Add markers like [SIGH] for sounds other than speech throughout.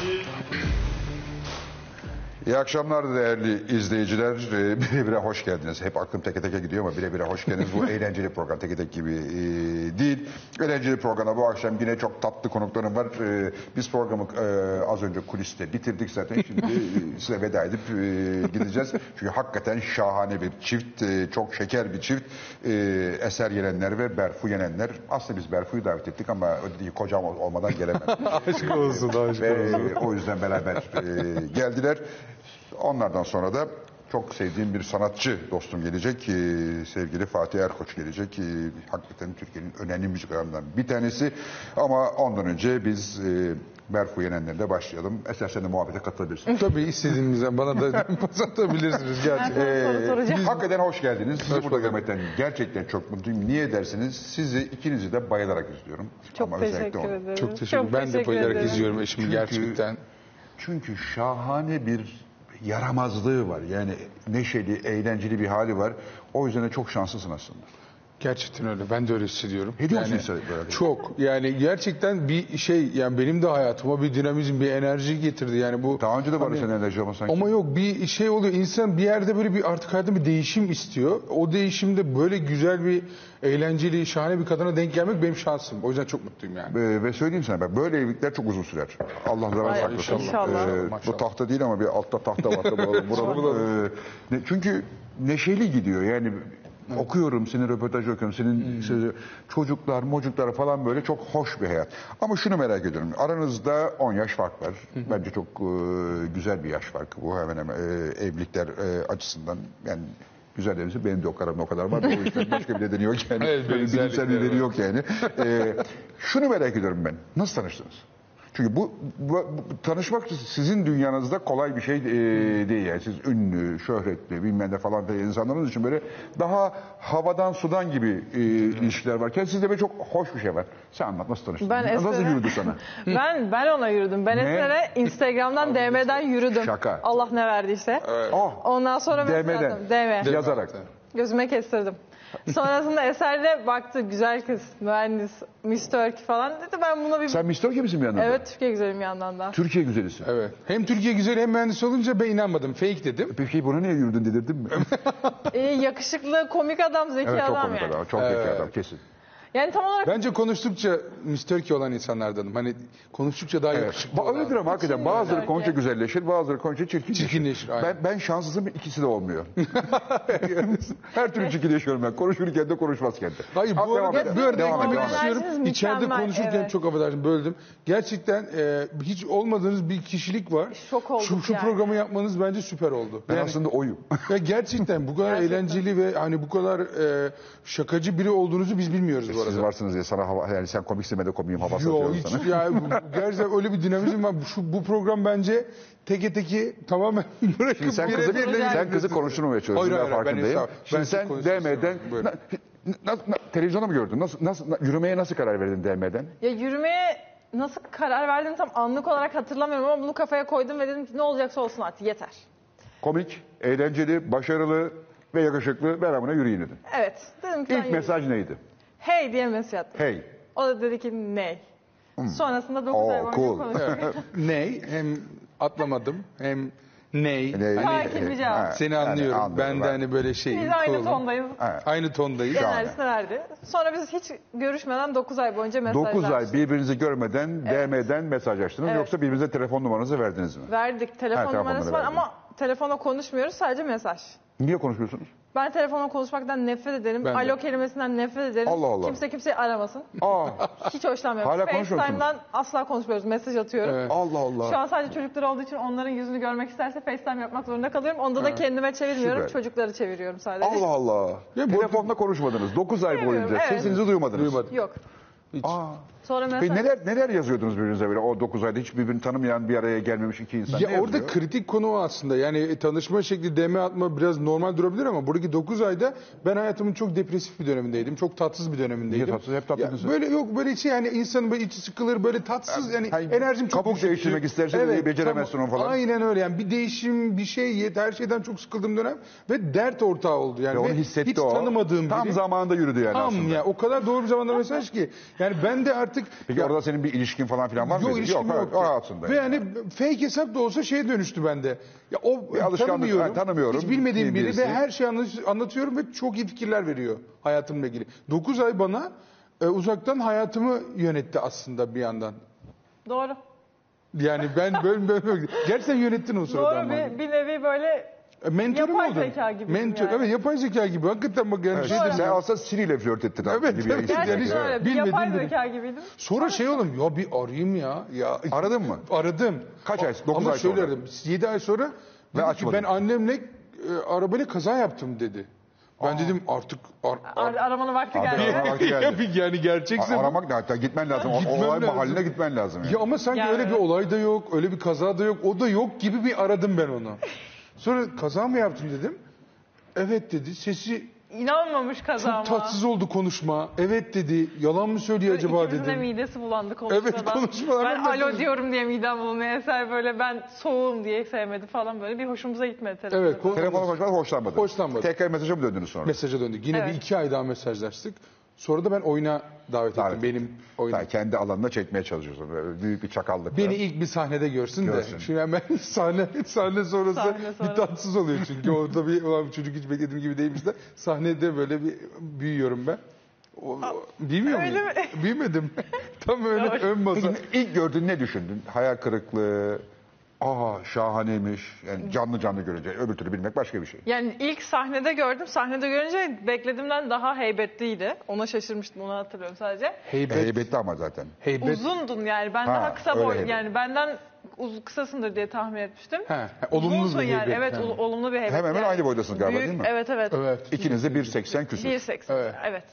师。İyi akşamlar değerli izleyiciler. Ee, [LAUGHS] Bire bire hoş geldiniz. Hep aklım teke teke gidiyor ama bire bire hoş geldiniz. Bu [LAUGHS] eğlenceli program teke tek gibi e, değil. Eğlenceli programa bu akşam yine çok tatlı konuklarım var. Ee, biz programı e, az önce kuliste bitirdik zaten. Şimdi e, [LAUGHS] size veda edip e, gideceğiz. Çünkü hakikaten şahane bir çift, e, çok şeker bir çift. E, Eser Yenenler ve Berfu Yenenler. Aslında biz Berfu'yu davet ettik ama kocam ol- olmadan gelemedi. Aşk olsun, aşk Ve olsun. o yüzden beraber e, geldiler. Onlardan sonra da çok sevdiğim bir sanatçı dostum gelecek. E, sevgili Fatih Erkoç gelecek. E, hakikaten Türkiye'nin önemli müziklarından bir tanesi. Ama ondan önce biz e, Berfu Yenenler'le başlayalım. Eser sen de muhabbete katılabilirsin. Tabii istediğinizden bana da [LAUGHS] pas atabilirsiniz gerçekten. Soru soracağım. Hakikaten hoş geldiniz. Sizi burada görmekten gerçekten çok mutluyum. Niye dersiniz? Sizi ikinizi de bayılarak izliyorum. Çok Ama teşekkür onu. ederim. Çok teşekkür ederim. Ben de bayılarak ederim. izliyorum eşimi Çünkü- gerçekten. Çünkü şahane bir yaramazlığı var. Yani neşeli, eğlenceli bir hali var. O yüzden de çok şanslısın aslında. Gerçekten öyle. Ben de öyle hissediyorum. Ediyor musun Yani hissediyor böyle? Çok. Yani gerçekten bir şey yani benim de hayatıma bir dinamizm, bir enerji getirdi. Yani bu Daha önce de var Hani- senin enerji ama sanki. Ama yok bir şey oluyor. İnsan bir yerde böyle bir artık hayatında bir değişim istiyor. O değişimde böyle güzel bir eğlenceli, şahane bir kadına denk gelmek benim şansım. O yüzden çok mutluyum yani. Ee, ve söyleyeyim sana bak böyle evlilikler çok uzun sürer. Allah Ay, saklasın. inşallah. Ee, bu Maşallah. tahta değil ama bir altta tahta var. [LAUGHS] Buralı. Ee, ne- çünkü neşeli gidiyor yani. Okuyorum, senin röportajı okuyorum, senin sözü, çocuklar, mocuklar falan böyle çok hoş bir hayat. Ama şunu merak ediyorum, aranızda 10 yaş fark var. Bence çok e, güzel bir yaş farkı bu hemen hemen e, evlilikler e, açısından. Yani güzel demişim, benim de o aramda o kadar var. da O yüzden [LAUGHS] başka bir nedeni yok yani. Evet, Böyle bilimsel benzerlikler bir nedeni yok yani. Ee, şunu merak ediyorum ben. Nasıl tanıştınız? Çünkü bu, bu- bu- tanışmak sizin dünyanızda kolay bir şey e, değil yani. Siz ünlü, şöhretli, bilmem ne falan diye insanlarınız için böyle daha havadan sudan gibi e, ilişkiler varken sizde böyle çok hoş bir şey var. Sen anlat nasıl tanıştın? Ben nasıl Eser'e- yürüdü sana? [LAUGHS] Ben ben ona yürüdüm. Ben Ne? Eser'e Instagram'dan DM'den yürüdüm. Şaka. Allah ne verdiyse. Oh, Ondan sonra mesaj DM'den. attım. DM. yazarak. Gözüme kestirdim. Sonrasında Eser'le baktı güzel kız, mühendis, Miss Turkey falan dedi. Ben buna bir... Sen Mr. Turkey misin bir yandan? da? Evet Türkiye güzelim bir yandan da. Türkiye güzelisin. Evet. Hem Türkiye güzel hem mühendis olunca ben inanmadım. Fake dedim. Peki buna niye yürüdün dedirdin mi? Ee, [LAUGHS] yakışıklı, komik adam, zeki evet çok adam komik yani. adam. Çok zeki Evet. adam kesin. Yani tam olarak Bence konuştukça. Turkey olan insanlardanım. Hani konuştukça daha Evet. yakışıklı Ba- olan. Öyledir ama hakikaten bazıları konuşa güzelleşir, bazıları konuşa çirkinleşir. Çirkinleşir, aynen. Ben, ben şanssızım ikisi de olmuyor. [LAUGHS] Her türlü çirkinleşiyorum ben. Konuşurken de konuşmazken de. Hayır bu devam arada edelim. bir arada Devam eklemek edelim. istiyorum. Enerjiniz İçeride mükemmel, konuşurken evet. çok affedersin böldüm. Gerçekten e, hiç olmadığınız bir kişilik var. Şok olduk şu, şu yani. programı yapmanız bence süper oldu. Ben Yani- aslında oyum. ya gerçekten bu kadar Gerçekten. eğlenceli ve hani bu kadar e, şakacı biri olduğunuzu biz bilmiyoruz bu Siz arada. varsınız diye sana hava, yani sen komiksin ben de komiyim havası Yo atıyorum hiç sana. ya bu- bu- [LAUGHS] gerçekten öyle bir dinamizm var. Şu, bu program bence teke teki tamamen [LAUGHS] bırakıp Şimdi sen kızı, birle sen kızı konuşturmaya çalışıyorsun. Hayır, ben hayır, ben farkındayım. Şimdi Ben sen siz. DM'den... Buyurun. Na, na, na, televizyonda mı gördün? Nasıl, nasıl, na- yürümeye nasıl karar verdin DM'den? ya yürümeye nasıl karar verdim tam anlık olarak hatırlamıyorum ama bunu kafaya koydum ve dedim ki ne olacaksa olsun artık yeter. Komik, eğlenceli, başarılı ve yakışıklı ben buna yürüyün dedin. Evet. Dedim ki İlk mesaj neydi? Hey diye mesaj attım. Hey. O da dedi ki ne? Sonrasında 9 ay Oh, boyunca cool. konuştuk. [LAUGHS] Ney? Hem atlamadım hem ney. Ney? Hani, Sakin bir cevap. Seni yani anlıyorum. anlıyorum, ben de ben. hani böyle şey. Biz aynı cool'um. tondayız. Aynı tondayız. Enerjisini verdi. Sonra biz hiç görüşmeden 9 ay boyunca mesajlaştık. 9 ay birbirinizi görmeden DM'den mesajlaştınız Evet. yoksa birbirinize telefon numaranızı verdiniz mi? Verdik. Telefon Ha, numarası var verdin. ama telefona konuşmuyoruz sadece mesaj. Niye konuşmuyorsunuz? Ben telefonla konuşmaktan nefret ederim. Ben de. Alo kelimesinden nefret ederim. Allah Allah. Kimse kimseyi aramasın. Aa, [LAUGHS] Hiç hoşlanmıyorum. Hala? FaceTime'dan asla konuşmuyoruz. Mesaj atıyorum. Evet. Allah Allah. Şu an sadece çocuklar olduğu için onların yüzünü görmek isterse FaceTime yapmak zorunda kalıyorum. Onda da kendime çevirmiyorum. Süper. Çocukları çeviriyorum sadece. Allah Allah. [LAUGHS] Ya bu- Telefonda konuşmadınız. 9 ay boyunca. evet. Sesinizi duymadınız. Duymadım. Yok. Hiç. Aa. Sonra mesaj... Peki neler neler yazıyordunuz birbirinize böyle o 9 ayda hiç birbirini tanımayan bir araya gelmemiş iki insan? ne Ya orada yazıyor? kritik konu o aslında. Yani e, tanışma şekli DM atma biraz normal durabilir ama buradaki 9 ayda ben hayatımın çok depresif bir dönemindeydim. Çok tatsız bir dönemindeydim. Niye tatsız? Hep tatlıydın Ya Böyle yok böyle şey yani insanın böyle içi sıkılır böyle tatsız yani Hayır, enerjim çok kabuk düşüktü. değiştirmek istersen de beceremezsin onu falan. Aynen öyle yani bir değişim bir şey yet her şeyden çok sıkıldığım dönem ve dert ortağı oldu yani. Ve onu hissetti hiç o. tanımadığım Tam biri. zamanında yürüdü yani Tam aslında. ya o kadar doğru bir zamanda mesaj ki. Yani ben de artık artık Peki ya- orada senin bir ilişkin falan filan var mı? Yok ilişkim yok. o hayatında. Ve yani. yani fake hesap da olsa şeye dönüştü bende. Ya o Bir alışkanlık, tanımıyorum, ha, tanımıyorum Hiç bilmediğim biri birisi. ve her şeyi anlat- anlatıyorum ve çok iyi fikirler veriyor hayatımla ilgili. 9 ay bana e, uzaktan hayatımı yönetti aslında bir yandan. Doğru. Yani ben böyle böyle, böyle gerçekten yönettin o sırada Doğru bir, bir nevi böyle E, Mentorum Yapay oldun. zeka gibisin Mentor, yani. Evet yapay zeka gibi. Hakikaten bak yani Evet, şey sen aslında Siri ile flört ettin. abi, Evet, gibi bir evet. gerçekten Yani- öyle. Bir Bilmedim yapay dedim. zeka gibiydim. Sonra şey oldum ya bir arayayım ya. ya Aradın mı? Aradım. Kaç ay? Dokuz Ama ay sonra. şöyle aradım. 7 ay sonra dedi ki açmadın. ben annemle e, arabayla kaza yaptım dedi. Ben dedim artık ar, ar- Ar- aramanın vakti Abi, geldi. arama vakti geldi. [LAUGHS] yani gerçekse bu- Aramak ne hatta gitmen lazım. O, Gitmem olay lazım. mahalline gitmen lazım. Yani. Ya ama sanki Yani öyle bir evet. olay da yok, öyle bir kaza da yok, o da yok gibi bir aradım ben onu. [LAUGHS] Sonra kaza mı yaptım dedim. Evet dedi. Sesi İnanmamış çok kazama. tatsız oldu konuşma. Evet dedi. Yalan mı söylüyor acaba İkimizin de dedim. midesi bulandı konuşmadan. Evet, konuşmalardan Ben alo diyorum diye midem bulanıyor. Eser böyle ben soğuğum diye sevmedi falan böyle bir hoşumuza gitmedi. telefon. Evet, Telefona konuşmadan hoşlanmadın. Hoşlanmadım. Tekrar mesaja mı döndünüz sonra? mesaja döndük. Yine bir Evet. iki ay daha mesajlaştık. Sonra da ben oyuna davet ettim. Davet Benim oyuna. Sen kendi alanına çekmeye çalışıyorsun. Böyle büyük bir çakallık. Beni ilk bir sahnede görsün, Görsün. de. Şimdi hemen [LAUGHS] sahne sahne sonrası Sahne sonra. bir tatsız oluyor çünkü orada bir ulan bu çocuk hiç beklediğim gibi değilmiş de sahnede böyle bir büyüyorum ben. O, bilmiyor öyle muyum? mi? Büyümedim. [LAUGHS] Tam öyle Doğru. ön masa. Peki ilk gördüğün ne düşündün? Hayal kırıklığı, aa şahaneymiş. Yani canlı canlı görünce öbür türlü bilmek başka bir şey. Yani ilk sahnede gördüm. Sahnede görünce beklediğimden daha heybetliydi. Ona şaşırmıştım onu hatırlıyorum sadece. Heybet. Heybetli ama zaten. Heybet. Uzundun yani. Ben Ha, daha kısa öyle boy heybet. yani benden uz kısasındır diye tahmin etmiştim. He, he, olumlu Uzunsun bir yani. heybet. Evet, ol- olumlu bir heybet. Hemen hemen yani. aynı boydasınız galiba, Büyük- değil mi? Evet, evet. Evet. İkiniz de 1.80 küsür. 1.80. Evet. Evet.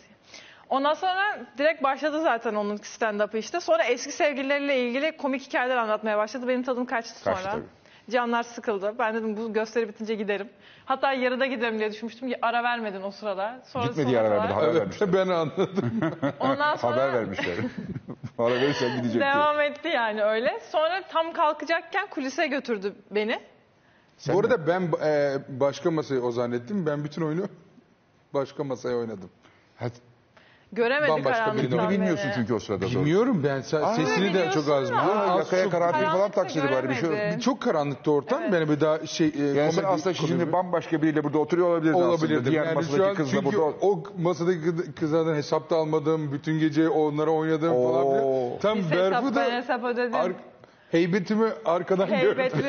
Ondan sonra direkt başladı zaten onun stand-up'ı işte. Sonra eski sevgilileriyle ilgili komik hikayeler anlatmaya başladı. Benim tadım kaçtı sonra. Kaçtı tabii. Canlar sıkıldı. Ben dedim bu gösteri bitince giderim. Hatta yarıda giderim diye düşünmüştüm. Ara vermedin o sırada. Sonra Gitmedi sonra ara vermedi, haber Evet vermişler. [LAUGHS] ben anladım. [LAUGHS] Ondan sonra Haber vermişler. [LAUGHS] Para verirsen gidecek diye. devam etti yani öyle. Sonra tam kalkacakken kulise götürdü beni. Sen Bu mi? arada ben e, başka masayı o zannettim. Ben bütün oyunu başka masaya oynadım. Ha, Göremedik Bambaşka karanlıktan birini Beni bilmiyorsun çünkü o sırada. doğru. Bilmiyorum ben sa- sesini de çok az biliyorsun biliyorum. ama. Ha, Az yakaya çok- karanfil falan Karanlıkta taksidi bari bir şey yok. göremedi. Çok karanlıkta ortam. Evet. Beni bir daha şey e, Yani sen komedi aslında şimdi bambaşka biriyle burada oturuyor olabilirdin aslında. olabilirdim. Diğer Yani şu masadaki an kızla çünkü burada... o masadaki kız- kızlardan hesap da almadım. Bütün gece onlara oynadım falan. Oo. filan. Tam Biz hesap, Berfu ben da hesap ödedim. ar- heybetimi arkadan gördü. heybetli,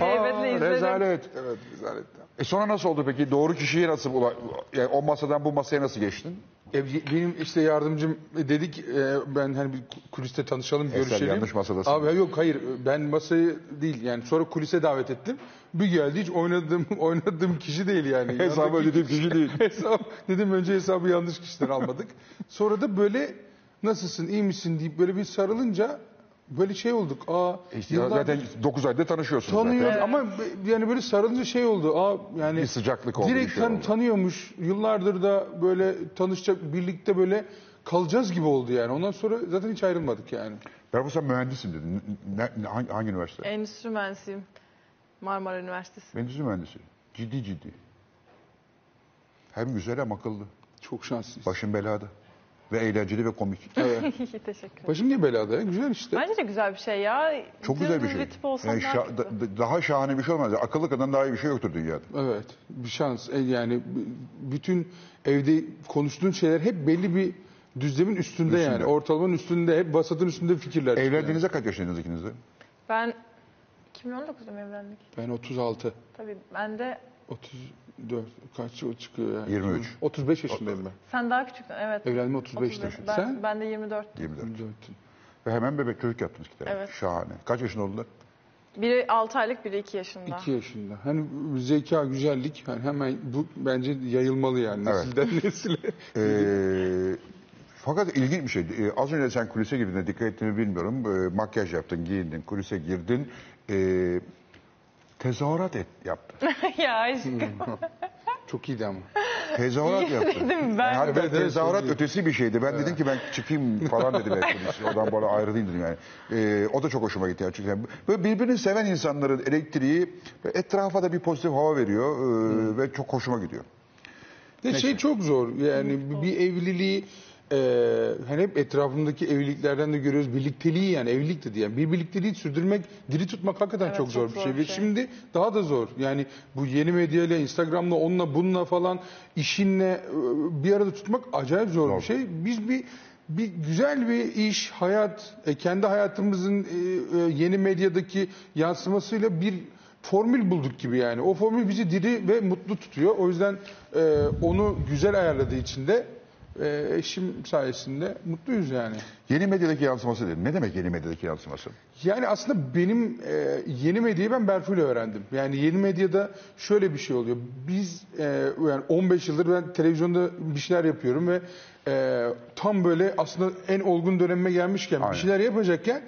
heybetli Aa, izledim. rezalet. Evet rezalet. E sonra nasıl oldu peki? Doğru kişiye nasıl ula- yani o masadan bu masaya nasıl geçtin? E, benim işte yardımcım dedik e, ben hani bir kuliste tanışalım görüşelim. yanlış masadasın. Abi yok hayır ben masayı değil yani sonra kulise davet ettim. Bir geldi hiç oynadığım [LAUGHS] oynadığım kişi değil yani. Hesabı Yanındaki ödediğim kişi değil. [LAUGHS] Hesap dedim önce hesabı yanlış kişiden almadık. Sonra da böyle nasılsın iyi misin deyip böyle bir sarılınca böyle şey olduk. Aa İşte yıllardır zaten 9 ayda tanışıyorsunuz tanıyor zaten. ama be- yani böyle sarılınca şey oldu. Aa yani Bir sıcaklık oldu, Direkt şey tan- oldu. tanıyormuş. Yıllardır da böyle tanışacak birlikte böyle kalacağız gibi oldu yani. Ondan sonra zaten hiç ayrılmadık yani. Ben bu sen mühendisim dedin. Ne, ne- hangi, hangi üniversite? Endüstri mühendisiyim. Marmara Üniversitesi. Endüstri mühendisi. Ciddi ciddi. Hem güzel hem akıllı. Çok şanslıyız. Başın belada. Ve eğlenceli ve komik. [LAUGHS] Teşekkür ederim. Başım niye belada ya? Güzel işte. Bence de güzel bir şey ya. Çok güzel bir şey. Bir tip olsam Yani daha şa- kötü. da- da- daha şahane bir şey olmaz. Akıllı kadın daha iyi bir şey yoktur dünyada. Evet. Bir şans. E, Yani b- bütün evde konuştuğun şeyler hep belli bir düzlemin üstünde, Üstünde. yani. Ortalamanın üstünde, hep vasatın üstünde fikirler. Evlendiğinizde kaç yaşındaydınız ikiniz de? Ben 2019'da mı evlendik? Ben 36. Tabii ben de 34 kaç o çıkıyor yani? 23. 35 yaşındayım ben. sen daha küçüktün evet. Evlenme 35'te. 35. Ben, Sen? ben de 24. 24. 24. Ve hemen bebek çocuk yaptınız iki tane. Evet. Şahane. Kaç yaşında oldular? Biri 6 aylık, biri 2 yaşında. 2 yaşında. Hani zeka, güzellik hani hemen bu bence yayılmalı yani Evet. nesilden [LAUGHS] nesile. Ee, fakat ilginç bir şey. Ee, az önce sen kulise girdiğinde dikkat ettiğini bilmiyorum. Ee, makyaj yaptın, giyindin, kulise girdin. Ee, tezahürat et, yaptın. [LAUGHS] ya aşkım. Çok iyiydi ama. Tezahürat yaptın. dedim ben. Yani evet, tezahürat ötesi bir şeydi. Ben dedim ki ben çıkayım falan dedim. kulise. Oradan böyle ayrılayım dedim yani. Ee, o da çok hoşuma gitti. Yani. Çünkü yani böyle birbirini seven insanların elektriği etrafa da bir pozitif hava veriyor. ee, ve çok hoşuma gidiyor. De şey çok zor yani bir evliliği e, hani hep etrafımdaki evliliklerden de görüyoruz birlikteliği yani evlilik de diyen bir birlikteliği sürdürmek, diri tutmak hakikaten Evet, çok çok zor bir zor şey. bir Ve şey. şimdi daha da zor. Yani bu yeni medyayla, Instagram'la, onunla, bununla falan işinle e, bir arada tutmak acayip zor, Zor. bir şey. Biz bir bir güzel bir iş, hayat, e, kendi hayatımızın e, yeni medyadaki yansımasıyla bir formül bulduk gibi yani. O formül bizi diri ve mutlu tutuyor. O yüzden onu güzel ayarladığı için de e, eşim sayesinde mutluyuz yani. Yeni medyadaki yansıması dedim. Ne demek yeni medyadaki yansıması? Yani aslında benim e, yeni medyayı ben Berfu ile öğrendim. Yani yeni medyada şöyle bir şey oluyor. Biz e, yani 15 yıldır ben televizyonda bir şeyler yapıyorum ve e, tam böyle aslında en olgun dönemime gelmişken Aynen. bir şeyler yapacakken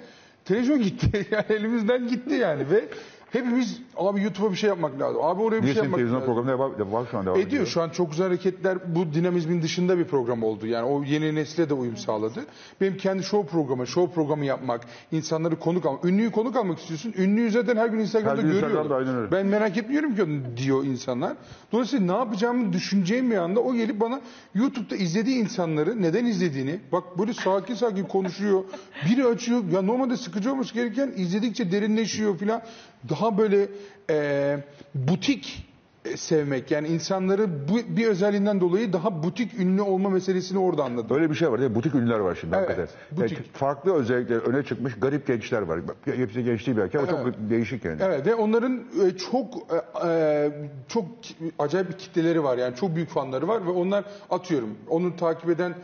televizyon gitti. [LAUGHS] Yani elimizden gitti yani ve hepimiz abi YouTube'a bir şey yapmak lazım. Abi oraya bir Niye şey senin yapmak televizyon lazım. programı devam, var şu an devam Ediyor şu an çok güzel hareketler bu dinamizmin dışında bir program oldu. Yani o yeni nesle de uyum sağladı. Benim kendi show programı, show programı yapmak, insanları konuk almak. Ünlüyü konuk almak istiyorsun. Ünlüyü zaten her gün Instagram'da Her gün görüyorum. Instagram'da, aynen öyle. Ben merak etmiyorum ki onu diyor insanlar. Dolayısıyla ne yapacağımı düşüneceğim bir anda o gelip bana YouTube'da izlediği insanları neden izlediğini bak böyle sakin sakin konuşuyor. Biri açıyor ya normalde sıkıcı olması gereken izledikçe derinleşiyor filan. Daha böyle e, butik e, sevmek yani insanları bu bir özelliğinden dolayı daha butik ünlü olma meselesini orada anladım. Böyle bir şey var değil mi? Butik ünlüler var şimdi Evet, hakikaten. butik. Yani farklı özellikler öne çıkmış garip gençler var. Hepsi genç değil belki ama çok değişik yani. Evet ve onların e, çok e, e, çok acayip bir kitleleri var yani çok büyük fanları var ve onlar atıyorum onu takip eden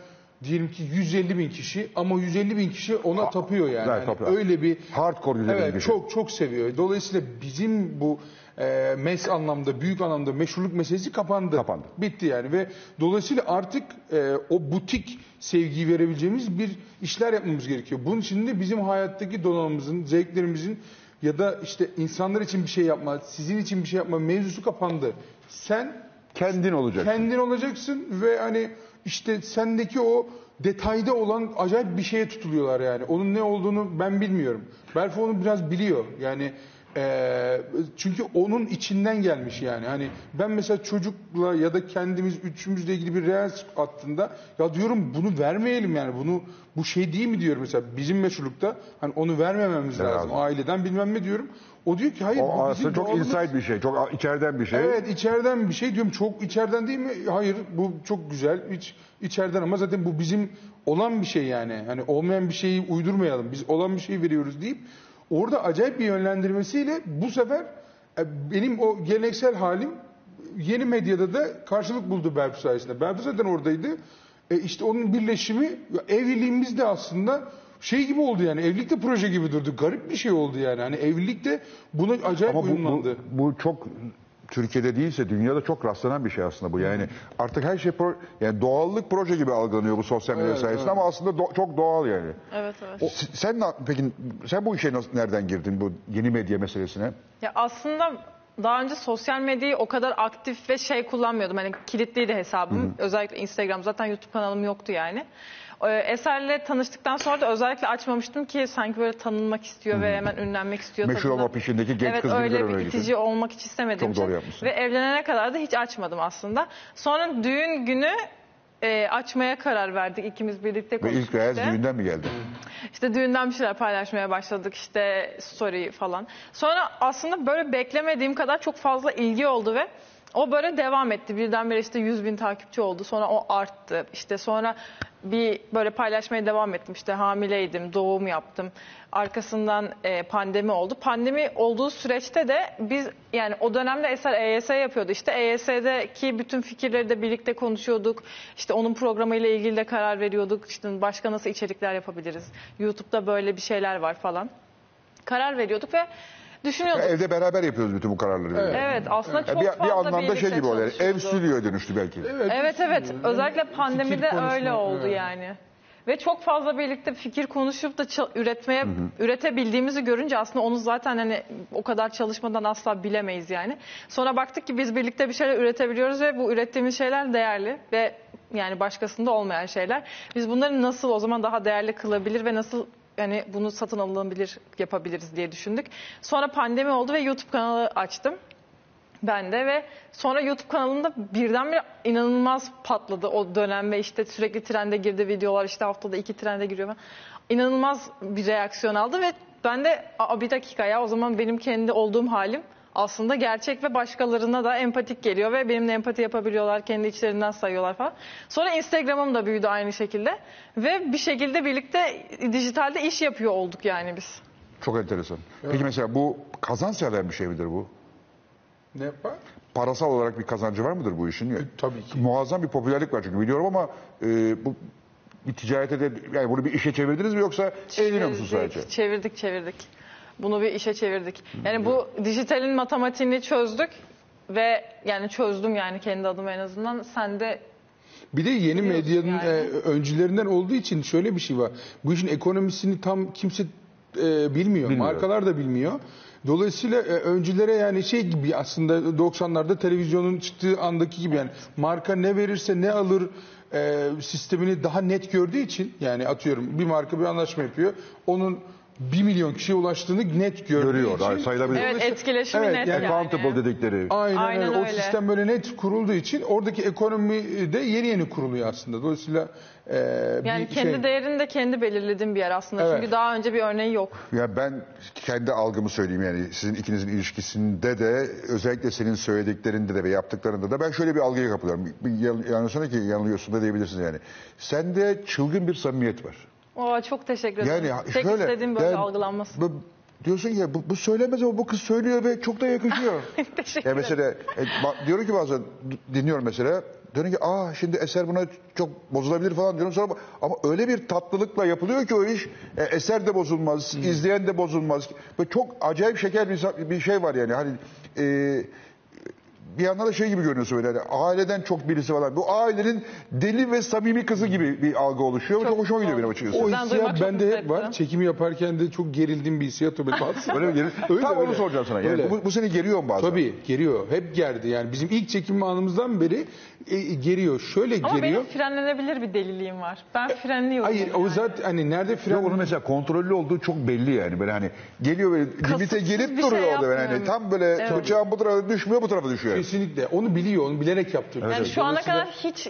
diyelim ki 150 bin kişi ama 150 bin kişi ona tapıyor yani. evet, Yani öyle bir Hardcore güzel evet, bir şey. çok çok seviyor. Dolayısıyla bizim bu e, mes anlamda büyük anlamda meşhurluk meselesi kapandı. Kapandı. Bitti yani ve dolayısıyla artık e, o butik sevgiyi verebileceğimiz bir işler yapmamız gerekiyor. Bunun için de bizim hayattaki donanımımızın, zevklerimizin ya da işte insanlar için bir şey yapma, sizin için bir şey yapma mevzusu kapandı. Sen Kendin olacak. kendin olacaksın ve hani işte sendeki o detayda olan acayip bir şeye tutuluyorlar yani. Onun ne olduğunu ben bilmiyorum. Berfu onu biraz biliyor. Yani eee, çünkü onun içinden gelmiş yani. Hani ben mesela çocukla ya da kendimiz üçümüzle ilgili bir reels attığında ya diyorum bunu vermeyelim yani. Bunu bu şey değil mi diyorum mesela bizim meşrulukta hani onu vermememiz lazım. abi. Aileden bilmem ne diyorum. O diyor ki hayır O bu bizim aslında çok doğalımız. inside bir şey. Çok içeriden bir şey. Evet içeriden bir şey diyorum çok içeriden değil mi? Hayır bu çok güzel hiç içeriden ama zaten bu bizim olan bir şey yani. Hani olmayan bir şeyi uydurmayalım biz olan bir şey veriyoruz deyip orada acayip bir yönlendirmesiyle bu sefer e, benim o geleneksel halim yeni medyada da karşılık buldu Berfu sayesinde. Berfu zaten oradaydı. E işte onun birleşimi evliliğimiz de aslında şey gibi oldu yani evlilik de proje gibi durdu. Garip bir şey oldu yani. Hani evlilik de buna acayip Ama bu, bu, uyumlandı. bu çok Türkiye'de değilse dünyada çok rastlanan bir şey aslında bu. Yani artık her şey pro- yani doğallık proje gibi algılanıyor bu sosyal medya Evet, sayesinde evet. ama aslında do- çok doğal yani. Evet evet. O- sen peki sen bu işe nasıl, nereden girdin bu yeni medya meselesine? Ya aslında daha önce sosyal medyayı o kadar aktif ve şey kullanmıyordum. Hani kilitliydi hesabım. Özellikle Instagram. Zaten YouTube kanalım yoktu yani. Ee, Eser'le tanıştıktan sonra da özellikle açmamıştım ki sanki böyle tanınmak istiyor ve hemen ünlenmek istiyor. Meşhur tadında. olma peşindeki genç evet, kız gibi öyle bir görünmeye itici olmak hiç istemediğim Çok doğru yapmışsın. Ve evlenene kadar da hiç açmadım aslında. Sonra düğün günü e, açmaya karar verdik. ikimiz birlikte Ve konuştuk. ilk beyaz işte. düğünden mi geldi? İşte düğünden bir şeyler paylaşmaya başladık işte story falan. Sonra aslında böyle beklemediğim kadar çok fazla ilgi oldu ve o böyle devam etti. Birdenbire işte 100 bin takipçi oldu. Sonra o arttı. İşte sonra bir böyle paylaşmaya devam ettim. İşte hamileydim, doğum yaptım. Arkasından e, pandemi oldu. Pandemi olduğu süreçte de biz yani o dönemde Eser EYS yapıyordu. İşte EYS'deki bütün fikirleri de birlikte konuşuyorduk. İşte onun programıyla ilgili de karar veriyorduk. İşte başka nasıl içerikler yapabiliriz? YouTube'da böyle bir şeyler var falan. Karar veriyorduk ve düşünüyorduk. Evde beraber yapıyoruz bütün bu kararları. Evet aslında Yani çok bir, fazla bir anlamda şey gibi oluyor. Ev stüdyoya dönüştü belki. Evet evet özellikle pandemide öyle oldu evet. yani. Ve çok fazla birlikte fikir konuşup da üretmeye üretebildiğimizi görünce aslında onu zaten hani o kadar çalışmadan asla bilemeyiz yani. Sonra baktık ki biz birlikte bir şeyler üretebiliyoruz ve bu ürettiğimiz şeyler değerli ve yani başkasında olmayan şeyler. Biz bunları nasıl o zaman daha değerli kılabilir ve nasıl yani bunu satın alınabilir yapabiliriz diye düşündük. Sonra pandemi oldu ve YouTube kanalı açtım. Ben de ve sonra YouTube kanalımda birdenbire inanılmaz patladı o dönem ve işte sürekli trende girdi videolar işte haftada iki trende giriyor falan. İnanılmaz bir reaksiyon aldı ve ben de bir dakika ya o zaman benim kendi olduğum halim aslında gerçek ve başkalarına da empatik geliyor ve benimle empati yapabiliyorlar, kendi içlerinden sayıyorlar falan. Sonra Instagram'ım da büyüdü aynı şekilde ve bir şekilde birlikte dijitalde iş yapıyor olduk yani biz. Çok enteresan. Peki mesela bu kazanç sağlayan bir şey midir bu? Ne yapar? Parasal olarak bir kazancı var mıdır bu işin? tabii ki. Muazzam bir popülerlik var çünkü biliyorum ama e, bu bir ticarete de yani bunu bir işe çevirdiniz mi yoksa eğleniyor musunuz sadece? Çevirdik, çevirdik. Bunu bir işe çevirdik. Yani bu dijitalin matematiğini çözdük ve yani çözdüm yani kendi adıma en azından. Sen de Bir de yeni Biliyorsun medyanın yani. e, öncülerinden olduğu için şöyle bir şey var. Bu işin ekonomisini tam kimse e, bilmiyor. Markalar da bilmiyor. Dolayısıyla e, öncülere yani şey gibi aslında 90'larda televizyonun çıktığı andaki gibi yani marka ne verirse ne alır e, sistemini daha net gördüğü için yani atıyorum bir marka bir anlaşma yapıyor. Onun 1 milyon kişiye ulaştığını net Görüyor, için. sayılabilir. evet etkileşimi Evet, net yani yani. Accountable dedikleri. Aynen, Aynen öyle. O öyle. sistem böyle net kurulduğu için oradaki ekonomi de yeni yeni kuruluyor aslında. Dolayısıyla e, Yani bir kendi şey... değerini de kendi belirlediğim bir yer aslında. Evet. Çünkü daha önce bir örneği yok. Ya ben kendi algımı söyleyeyim yani sizin ikinizin ilişkisinde de özellikle senin söylediklerinde de ve yaptıklarında da ben şöyle bir algıya kapılıyorum. Yanılsana ki yanılıyorsun da diyebilirsiniz yani. Sende çılgın bir samimiyet var. Oo, çok teşekkür ederim. Yani Tek şöyle istediğim böyle yani algılanması. bu- diyorsun ki ya bu, bu söylemez ama bu kız söylüyor ve çok da yakışıyor. [LAUGHS] Teşekkür ya mesela e, diyorum ki bazen dinliyorum mesela diyorum ki aa şimdi eser buna çok bozulabilir falan diyorum sonra ama öyle bir tatlılıkla yapılıyor ki o iş e, eser de bozulmaz, izleyen de bozulmaz. Ve çok acayip şeker bir, bir şey var yani hani e, bir yandan da şey gibi görünüyorsun böyle hani aileden çok birisi falan. Bu ailenin deli ve samimi kızı gibi bir algı oluşuyor. Çok, çok hoşuma gidiyor benim açıkçası. O duymak hissiyat çok bende hep var. Çekimi yaparken de çok gerildiğim bir hissiyat o benim aslında. [LAUGHS] Öyle mi gelir? Öyle, Tam onu öyle. soracağım sana. Yani Öyle. bu, bu seni geriyor mu bazen? Tabii geriyor. Hep gerdi. Yani bizim ilk çekim anımızdan beri e, e, geriyor. Şöyle Ama geriyor. benim frenlenebilir bir deliliğim var. Ben frenliyorum. Hayır o yani. zaten hani nerede fren... Yok onun mesela kontrollü olduğu çok belli yani. Böyle hani geliyor böyle limite Kasıtsız gelip bir duruyor şey orada. Yani yapmıyorum. tam böyle Evet. bıçağın bu tarafa düşmüyor bu tarafa düşüyor. Kesinlikle. Onu biliyor. Onu bilerek yaptırıyor. Yani şu ana kadar hiç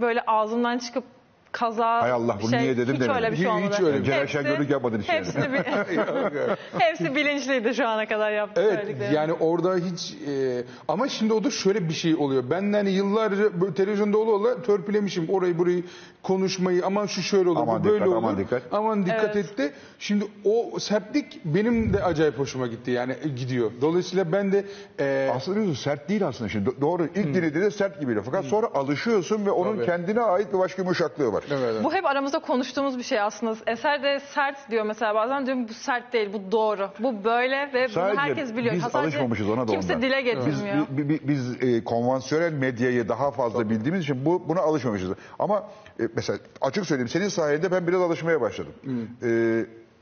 böyle ağzımdan çıkıp kaza Hay Allah, bunu şey, niye dedim hiç demedim. öyle bir şey Hiç- olmadı. hiç öyle bir şey. Şengör'lük yapmadın hiç yani. Hepsini, bi- [LAUGHS] [LAUGHS] hepsi bilinçliydi şu ana kadar yaptığı Evet yani orada hiç e, ama şimdi o da şöyle bir şey oluyor. Ben de hani yıllarca böyle televizyonda ola ola törpülemişim orayı burayı konuşmayı aman şu şöyle olur Aman bu böyle dikkat, olur. aman dikkat. Aman dikkat Evet. etti. Şimdi o sertlik benim de acayip hoşuma gitti yani e, gidiyor. Dolayısıyla ben de e, Aslında biliyorsun sert değil aslında şimdi. Do- Doğru ilk dinlediğinde sert gibi. Fakat sonra alışıyorsun ve onun Tabii. kendine ait bir başka yumuşaklığı var. Evet, Bu hep aramızda konuştuğumuz bir şey aslında. Eser de sert diyor mesela bazen diyorum bu sert değil bu doğru. Bu böyle ve Sadece bunu herkes biliyor. biz sadece alışmamışız ona da Kimse ondan. dile Biz, getirmiyor. bi- bi- biz e, konvansiyonel medyayı daha fazla bildiğimiz için bu, buna alışmamışız. Ama e, mesela açık söyleyeyim senin sayende ben biraz alışmaya başladım. E,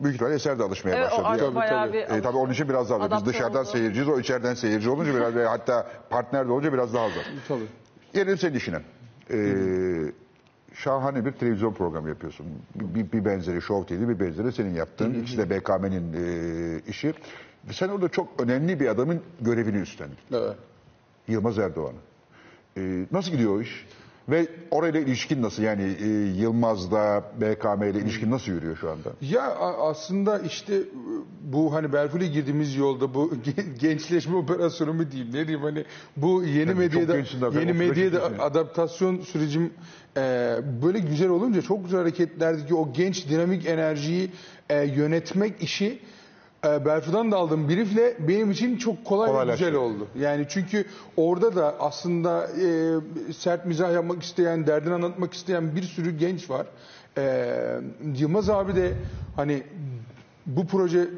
büyük ihtimalle eser de alışmaya Evet o başladı. yani. bayağı tabii. bir E, tabii onun için biraz daha. Biz dışarıdan oldu. seyirciyiz, o içeriden seyirci olunca biraz ve hatta partner de olunca biraz daha azal. tabii. Gelelim senin işine. E, şahane bir televizyon programı yapıyorsun. Bir, bir, benzeri Show TV, bir benzeri senin yaptığın. İkisi de BKM'nin e, işi. Sen orada çok önemli bir adamın görevini üstlendin. Evet. Yılmaz Erdoğan'ı. E, nasıl gidiyor o iş? Ve orayla ilişkin nasıl? Yani e, Yılmaz'da BKM ile ilişkin nasıl yürüyor şu anda? Ya aslında işte e, bu hani Belfur'a girdiğimiz yolda bu [LAUGHS] ge- gençleşme operasyonu mu diyeyim ne diyeyim hani bu yeni çok medyada yeni medyada adaptasyon sürecim e, böyle güzel olunca çok güzel hareketlerdeki o genç dinamik enerjiyi e, yönetmek işi e, Belfur'dan da aldığım briefle benim için çok kolay ve Kolaylaştı. güzel oldu. Yani çünkü orada da aslında e, sert mizah yapmak isteyen, derdini anlatmak isteyen bir sürü genç var. E, Yılmaz abi de hani bu proje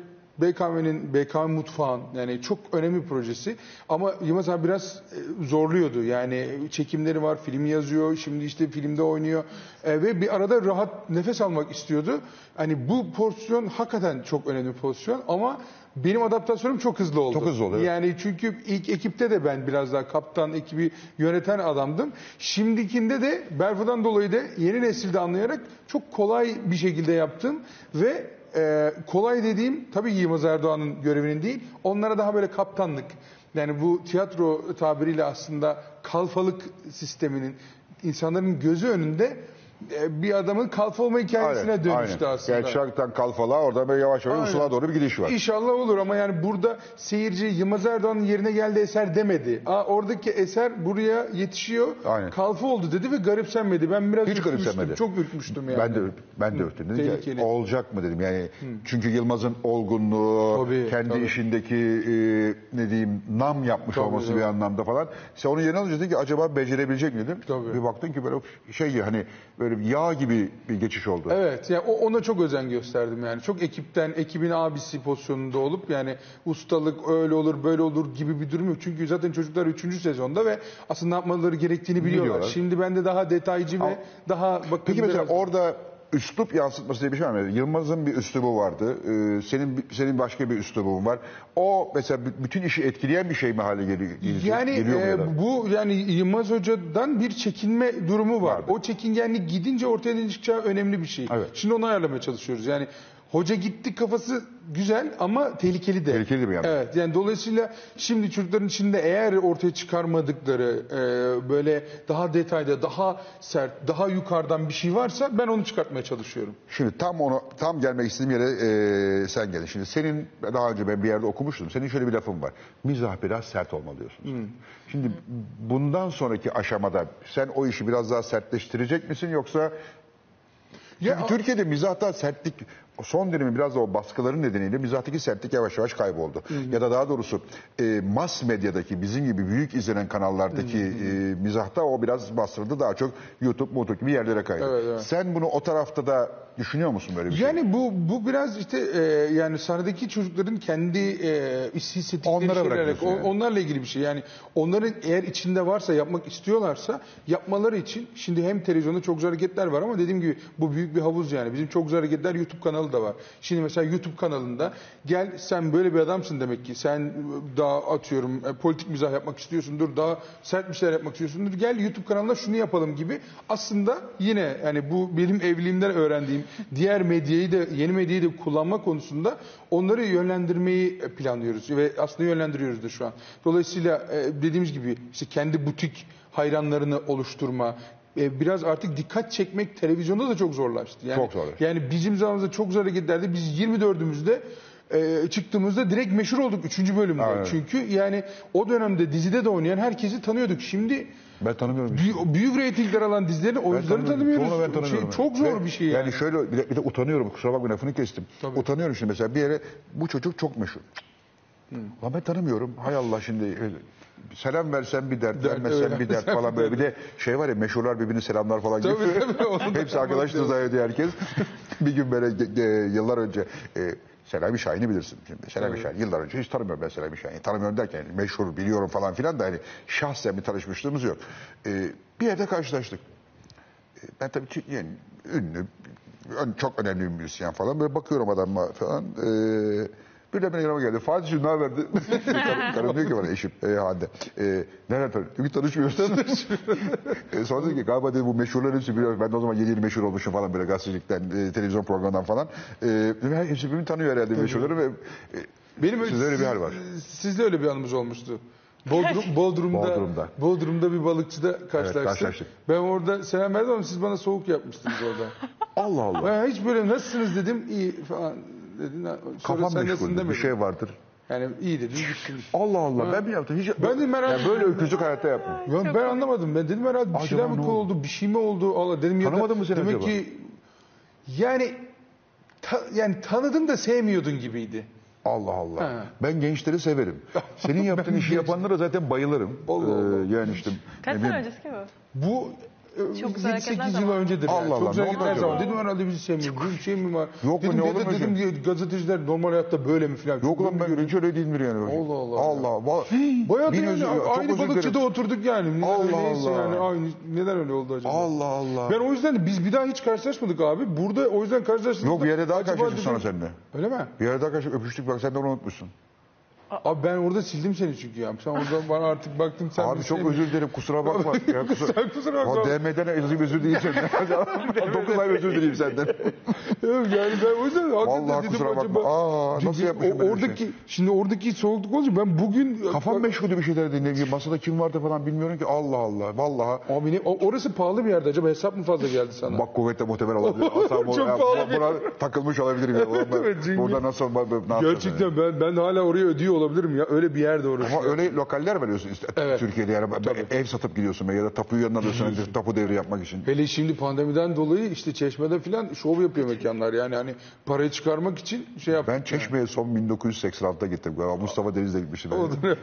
BKM'nin, BKM Mutfağın yani çok önemli bir projesi. Ama Yılmaz abi biraz e, zorluyordu. Yani çekimleri var, film yazıyor, şimdi işte filmde oynuyor. E, ve bir arada rahat nefes almak istiyordu. Hani bu pozisyon hakikaten çok önemli bir pozisyon ama benim adaptasyonum çok hızlı oldu. Çok hızlı oldu, evet. Yani çünkü ilk ekipte de ben biraz daha kaptan ekibi yöneten adamdım. Şimdikinde de Berfu'dan dolayı da yeni nesilde anlayarak çok kolay bir şekilde yaptım ve e, kolay dediğim tabii Yılmaz Erdoğan'ın görevinin değil. Onlara daha böyle kaptanlık, Yani bu tiyatro tabiriyle aslında kalfalık sisteminin insanların gözü önünde e, bir adamın kalfa olma hikayesine Aynen, dönüştü aynen. aslında. Yani şarktan kalfalığa oradan böyle yavaş yavaş Aynen. usula doğru bir gidiş var. İnşallah olur ama yani burada seyirci Yılmaz Erdoğan'ın yerine geldi eser demedi. Aa, oradaki eser buraya yetişiyor. Aynen. Kalfa oldu dedi ve garipsenmedi. Ben biraz Hiç ürkmüştüm, garipsenmedi. Çok ürkmüştüm yani. Ben de ben de ürktüm. Dedim ki, tehlikeli. olacak mı dedim. Yani çünkü Yılmaz'ın olgunluğu, Tabii, kendi tabii. işindeki e, ne diyeyim nam yapmış Tabii, olması tabii. bir anlamda falan. Sen onun yerine alınca dedin ki acaba becerebilecek mi dedim. Tabii. Bir baktın ki böyle şey hani böyle bir yağ gibi bir geçiş oldu. Evet yani ona çok özen gösterdim yani. Çok ekipten, ekibin abisi pozisyonunda olup yani ustalık öyle olur böyle olur gibi bir durum yok. Çünkü zaten çocuklar 3. sezonda ve aslında ne yapmaları gerektiğini biliyorlar. Biliyorlar. Şimdi bende daha detaycı ve Ama- daha bakın Peki mesela orada üslup yansıtması diye bir şey var mı? Yılmaz'ın bir üslubu vardı. Ee, senin senin başka bir üslubun var. O mesela bütün işi etkileyen bir şey mi hale geliyor? Yani Geliyor e, bu yani Yılmaz Hoca'dan bir çekinme durumu var. Vardı. O çekingenlik gidince ortaya ne çıkacağı önemli bir şey. Evet. Şimdi onu ayarlamaya çalışıyoruz. Yani hoca gitti kafası güzel ama tehlikeli de. Tehlikeli bir yandan. Evet yani dolayısıyla şimdi çocukların içinde eğer ortaya çıkarmadıkları e, böyle daha detayda, daha sert, daha yukarıdan bir şey varsa ben onu çıkartmaya çalışıyorum. Şimdi tam onu tam gelmek istediğim yere e, sen geldin. Şimdi senin daha önce ben bir yerde okumuştum. Senin şöyle bir lafın var. Mizah biraz sert olmalı diyorsun. Hmm. Şimdi bundan sonraki aşamada sen o işi biraz daha sertleştirecek misin yoksa Ya- Çünkü Türkiye'de mizahta sertlik son dönemin biraz da o baskıların nedeniyle mizahtaki sertlik yavaş yavaş kayboldu. Ya da daha doğrusu e, mass medyadaki bizim gibi büyük izlenen kanallardaki e, mizahta o biraz bastırıldı. Daha çok YouTube, YouTube gibi yerlere kaydı. Evet, evet. Sen bunu o tarafta da düşünüyor musun böyle bir şey? Yani bu bu biraz işte e, yani sahnedeki çocukların kendi e, hissettikleri Onlara şeylerle, yani. onlarla ilgili bir şey. Yani onların eğer içinde varsa yapmak istiyorlarsa yapmaları için şimdi hem televizyonda çok güzel hareketler var ama dediğim gibi bu büyük bir havuz yani. Bizim çok güzel hareketler YouTube kanalı da var. Şimdi mesela YouTube kanalında gel sen böyle bir adamsın demek ki. Sen daha atıyorum e, politik mizah yapmak istiyorsundur. Daha sert bir şeyler yapmak istiyorsundur. Gel YouTube kanalında şunu yapalım gibi. Aslında yine yani bu benim evliliğimden öğrendiğim diğer medyayı da yeni medyayı da kullanma konusunda onları yönlendirmeyi planlıyoruz ve aslında yönlendiriyoruz da şu an. Dolayısıyla e, dediğimiz gibi işte kendi butik hayranlarını oluşturma, e, biraz artık dikkat çekmek televizyonda da çok zorlaştı. Yani, Çok zorlaştı. Yani bizim zamanımızda çok güzel hareketlerde biz 24'ümüzde e, çıktığımızda direkt meşhur olduk 3. bölümde. Aynen. Çünkü yani o dönemde dizide de oynayan herkesi tanıyorduk. Şimdi Ben tanımıyorum. büyük, büyük reytingler alan dizilerin oyuncularını tanımıyoruz. Çoğunu ben tanımıyorum. Şey, çok zor Ve bir şey yani. Yani şöyle bir de, bir de utanıyorum kusura bakma lafını kestim. Tabii. Utanıyorum şimdi mesela bir yere bu çocuk çok meşhur. Lan ben tanımıyorum. Hay Allah şimdi selam versen bir dert, Dert, vermezsen öyle. bir dert [LAUGHS] falan böyle. Bir de şey var ya meşhurlar birbirini selamlar falan Tabii, gibi. tabii, [LAUGHS] Hepsi arkadaştır zannediyor herkes. [LAUGHS] bir gün böyle ge- ge- yıllar önce e, Selami Şahin'i bilirsin şimdi. Selami Şahin yıllar önce hiç tanımıyorum ben Selami Şahin'i. Tanımıyorum derken meşhur biliyorum falan filan da hani şahsen bir tanışmışlığımız yok. E, bir yerde karşılaştık. E, Ben tabii ki yani ünlü, ön- çok önemli bir müzisyen falan. Böyle bakıyorum adama falan. E, bir de benim yanıma geldi. Fatih'cim ne haberdi? karım, [LAUGHS] karım diyor ki bana eşim e, Hande. E, nereden tanıyor? Çünkü tanışmıyoruz. [LAUGHS] e, sonra dedi ki galiba dedi bu meşhurların hepsi biliyor. Ben de o zaman yeni yeni meşhur olmuşum falan böyle gazetecilikten, e, televizyon programından falan. E, dedim, "Ha, hepsi birbirini tanıyor herhalde meşhurları ve e, Benim Sizde öyle bir hal var. Sizde öyle bir anımız olmuştu. Bodrum, [LAUGHS] Bodrum'da, Bodrum'da. Bodrum'da bir balıkçıda karşılaştık. karşılaştık. Ben orada selam verdim ama siz bana soğuk yapmıştınız orada. Allah Allah. ben hiç böyle nasılsınız dedim iyi falan dedin. Sonra Kafam sen. Bir şey vardır. Yani iyi dedim gittiniz. Allah Allah. Ben mi yaptım? Hiç, Ben de merak yani böyle öküzlük hayatta yaptım. Ben, ben anlamadım. Ben dedim herhalde bir Acaba şeyler mi ne oldu? oldu, bir şey mi oldu? Allah dedim ya da Tanımadın mı seni demek acaba? ki yani ta- yani tanıdın da sevmiyordun gibiydi. Allah Allah. Ha. Ben gençleri severim. Senin yaptığın işi [LAUGHS] yapanlara zaten bayılırım. Allah Allah. Ee, yani işte. Kaç ne sene bileyim, öncesi ki bu? Bu Çok güzel hareketler 7-8 yıl öncedir. Allah yani. Allah, Çok güzel hareketler zaman. Dedim herhalde bizi sevmiyor. Bir şey mi var? Yok mu, dedim, ne olur mu dedim ki gazeteciler normal hayatta böyle mi filan. Yok lan ben hiç öyle değildir yani. Allah Allah. Allah. Bayağı Bin yani, aynı balıkçıda oturduk yani. Allah Neyse Allah. Yani, aynı, neden öyle oldu acaba? Allah Allah. Ben o yüzden de biz bir daha hiç karşılaşmadık abi. Burada o yüzden karşılaştık. Yok bir yere daha karşılaştık sonra dedim- seninle. Öyle mi? Bir yere daha karşılaştık öpüştük bak sen de onu unutmuşsun. Abi ben orada sildim seni çünkü ya. Sen orada [LAUGHS] bana artık baktım sen Abi bir çok şey- özür dilerim kusura bakma. [LAUGHS] Ya, kusura, Sen kusura bakma. O DM'den özür, özür dileyim senden. [LAUGHS] 9 ay özür dileyim senden. Yani ben o yüzden hakikaten Vallahi dedim kusura bakma. acaba- Aa, nasıl Çünkü yapmışım o- böyle bir oradaki şey? şimdi oradaki soğukluk olunca ben bugün Kafam meşgulü bir şeyler dinleyeyim. Masada kim vardı falan bilmiyorum ki. Allah Allah. Vallahi. Abi ne, o- orası pahalı bir yerde acaba hesap mı fazla geldi sana? Bak kuvvetle muhtemel olabilir. Asam Çok pahalı buna, buna takılmış olabilirim. Ya. Ulan ben Evet, çünkü- burada nasıl? Gerçekten ben ben hala oraya ödüyor olabilirim ya. Öyle bir yerde orası. Ama öyle lokaller veriyorsun işte Evet. Türkiye'de yani ev satıp gidiyorsun ya da tapuyu yanına alıyorsun tapu devri yapmak için. Hele şimdi pandemiden dolayı işte Çeşme'de falan şov yapıyor mekanlar. Yani hani parayı çıkarmak için şey yap. Ben Çeşme'ye son 1986'da gittim galiba. Mustafa Deniz'le gitmiştim.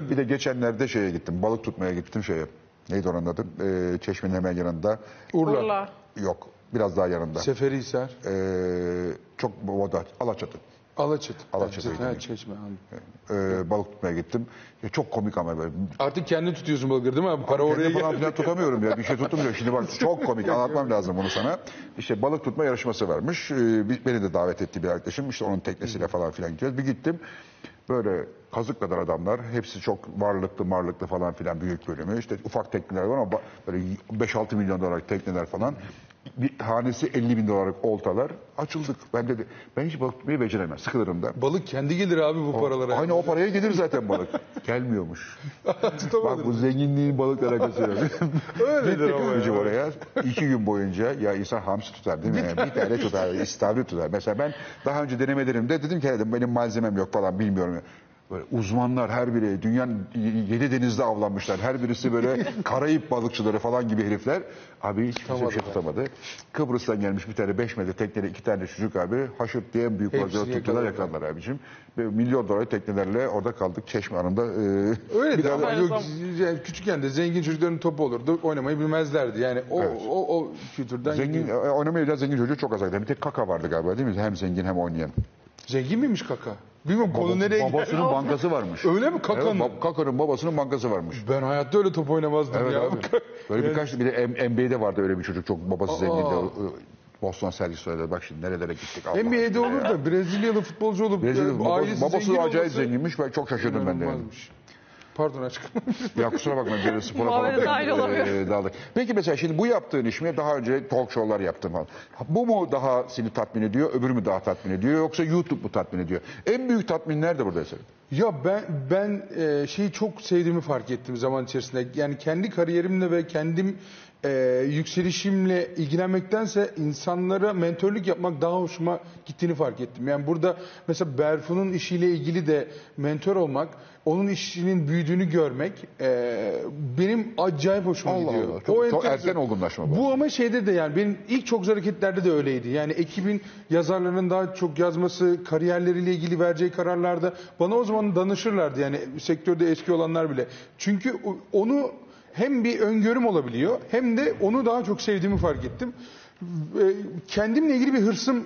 bir de geçenlerde şeye gittim. Balık tutmaya gittim şeye. Neydi oranın adı? Ee, Çeşme'nin hemen yanında. Urla. Urla. Yok. Biraz daha yanında. Seferihisar. Ee, çok Voda, Alaçatı. Alaçatı. Alaçatı'ya gittim. Çeşme. Ee, balık tutmaya gittim. Ya çok komik ama böyle. Artık kendin tutuyorsun balıkları değil mi abi? Para oraya Kendi falan filan tutamıyorum ya. Bir şey tutmuyor. Şimdi bak [LAUGHS] çok komik. Anlatmam lazım bunu sana. İşte balık tutma yarışması varmış. Ee, beni de davet etti bir arkadaşım. İşte onun teknesiyle falan filan gidiyoruz. Bir gittim. Böyle kazık kadar adamlar. Hepsi çok varlıklı marlıklı falan filan büyük bölümü. İşte ufak tekneler var ama ba- böyle 5-6 milyon dolarlık tekneler falan. Bir hanesi 50 bin dolarlık oltalar. Açıldık. Ben dedi ben hiç balık tutmayı beceremem. Sıkılırım da. Balık kendi gelir abi bu paralara. Aynı o paraya gelir zaten balık. Gelmiyormuş. [LAUGHS] Bak bu zenginliğin balıkla alakası yok. Öyledir ama Gittik ya. oraya. iki gün boyunca ya insan hamsi tutar değil mi? Yani bir tane tutar, [LAUGHS] istavrit tutar. Mesela ben daha önce denemelerimde dedim ki benim malzemem yok falan bilmiyorum. Böyle uzmanlar her biri dünyanın yedi denizde avlanmışlar. Her birisi böyle [LAUGHS] Karayip balıkçıları falan gibi herifler. Abi hiç kimse bir şey tutamadı. Kıbrıs'tan gelmiş bir tane 5 metre teknede iki tane çocuk abi haşırt diye büyük balıkları tuttular yakaladılar. abicim. Ve milyon dolar teknelerle orada kaldık Çeşme Hanı'nda. E, Öyle de ama yok, yani küçükken de zengin çocukların topu olurdu. Oynamayı bilmezlerdi. Yani o Evet. o, o kültürden Zengin, gidiyor. e, oynamayı bilen zengin çocuğu çok azaydı. Bir tek kaka vardı galiba değil mi? Hem zengin hem oynayan. Zengin miymiş kaka? Bilmiyorum konu Baba- nereye gider. Babasının bankası varmış. Öyle mi kakanın? Evet, bab- kakanın babasının bankası varmış. Ben hayatta öyle top oynamazdım Evet ya. abi. [LAUGHS] Böyle birkaç bir de M- NBA'de vardı öyle bir çocuk çok babası zengindi. O- o- Boston Celtics söyledi. Bak şimdi nerelere gittik. Allah NBA'de olur da Brezilyalı futbolcu olup Brezilya, e, baba- ailesi babası zengin acayip olması zenginmiş. Ben çok şaşırdım ben de. yani. inanılmazmış. Pardon aşkım. [LAUGHS] Ya kusura bakma böyle spora falan. dahil olamıyorum. e, daldık. Peki mesela şimdi bu yaptığın iş mi? Daha önce talk show'lar yaptım falan. Bu mu daha seni tatmin ediyor? Öbürü mü daha tatmin ediyor? Yoksa YouTube mu tatmin ediyor? En büyük tatmin nerede burada senin? Ya ben ben e, şeyi çok sevdiğimi fark ettim zaman içerisinde. Yani kendi kariyerimle ve kendim e, yükselişimle ilgilenmektense insanlara mentörlük yapmak daha hoşuma gittiğini fark ettim. Yani burada mesela Berfu'nun işiyle ilgili de mentör olmak, onun işinin büyüdüğünü görmek e, benim acayip hoşuma Allah gidiyor. Allah. Çok- çok enteresan. erken olgunlaşma bu. Bu ama şeyde de yani benim ilk çok zor hareketlerde de öyleydi. Yani ekibin yazarlarının daha çok yazması, kariyerleriyle ilgili vereceği kararlarda bana o zaman danışırlardı. Yani sektörde eski olanlar bile. Çünkü o- onu hem bir öngörüm olabiliyor hem de onu daha çok sevdiğimi fark ettim. Ve Kendimle ilgili bir hırsım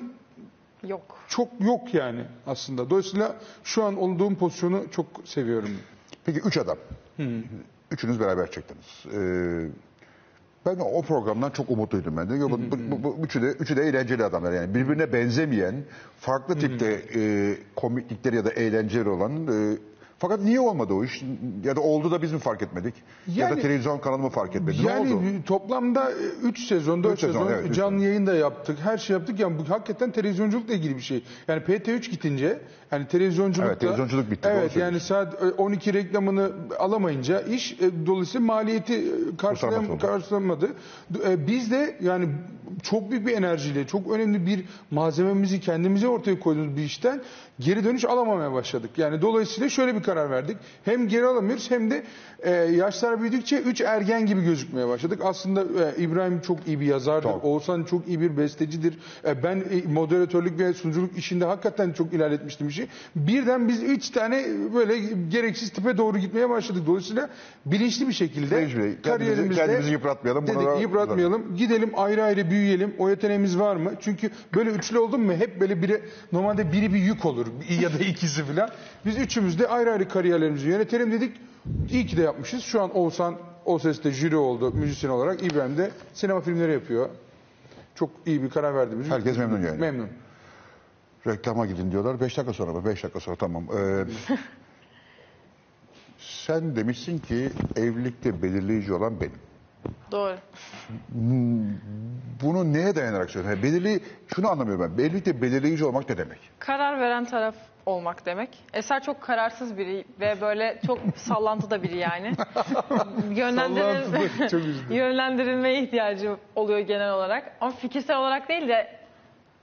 Yok. çok yok yani aslında. Dolayısıyla şu an olduğum pozisyonu çok seviyorum. Peki üç adam. Üçünüz beraber çektiniz. Ee, ben o programdan çok umutluydum ben de. Bu, bu, bu, üçü de üçü de eğlenceli adamlar yani birbirine benzemeyen, farklı tipte e, komiklikleri ya da eğlenceli olan. e, fakat niye olmadı o iş? Ya da oldu da biz mi fark etmedik? ya da Yani- televizyon kanalı mı fark etmedi? Yani ne oldu? toplamda 3 sezon, 4 Üç sezon, sezon evet, canlı sezon. yayın da yaptık. Her şey yaptık. Yani bu hakikaten televizyonculukla ilgili bir şey. Yani PT3 gitince yani televizyonculukta Evet, televizyonculuk bitti, Evet yani saat e, 12 reklamını alamayınca iş e, dolayısıyla maliyeti e, karşılayam- karşılamadı. E, Biz de yani çok büyük bir enerjiyle, çok önemli bir malzememizi kendimize ortaya koyduğumuz bir işten geri dönüş alamamaya başladık. Yani dolayısıyla şöyle bir karar verdik. Hem geri alamıyoruz hem de e, yaşlar büyüdükçe üç ergen gibi gözükmeye başladık. Aslında e, İbrahim çok iyi bir yazardır. Çok. Oğuzhan çok iyi bir bestecidir. E, ben e, moderatörlük ve sunuculuk işinde hakikaten çok ilerletmiştim işi. Birden biz üç tane böyle gereksiz tipe doğru gitmeye başladık. Dolayısıyla bilinçli bir şekilde kendimizi- kariyerimizde kendimizi yıpratmayalım, Dedik bunlara- yıpratmayalım. Gidelim ayrı ayrı büyüyelim. O yeteneğimiz var mı? Çünkü böyle üçlü oldun mu hep böyle biri normalde biri bir yük olur ya da ikisi falan. Biz üçümüz de ayrı ayrı kariyerlerimizi yönetelim dedik. İyi ki de yapmışız. Şu an Oğuzhan o seste jüri oldu müzisyen olarak. İbrahim de sinema filmleri yapıyor. Çok iyi bir karar verdiğimiz. Herkes memnun yani. Memnun. Reklama gidin diyorlar. Beş dakika sonra mı? Beş dakika sonra tamam. Ee, [LAUGHS] sen demişsin ki evlilikte belirleyici olan benim. Doğru. Bunu neye dayanarak söylüyorsun? Yani belirli, şunu anlamıyorum ben. Evlilikte belirleyici olmak ne demek? Karar veren taraf olmak demek. Eser çok kararsız biri ve böyle çok [LAUGHS] sallantıda biri yani. [LAUGHS] Yönlendirin... Sallantıda, çok [LAUGHS] yönlendirilmeye ihtiyacı oluyor genel olarak. Ama fikirsel olarak değil de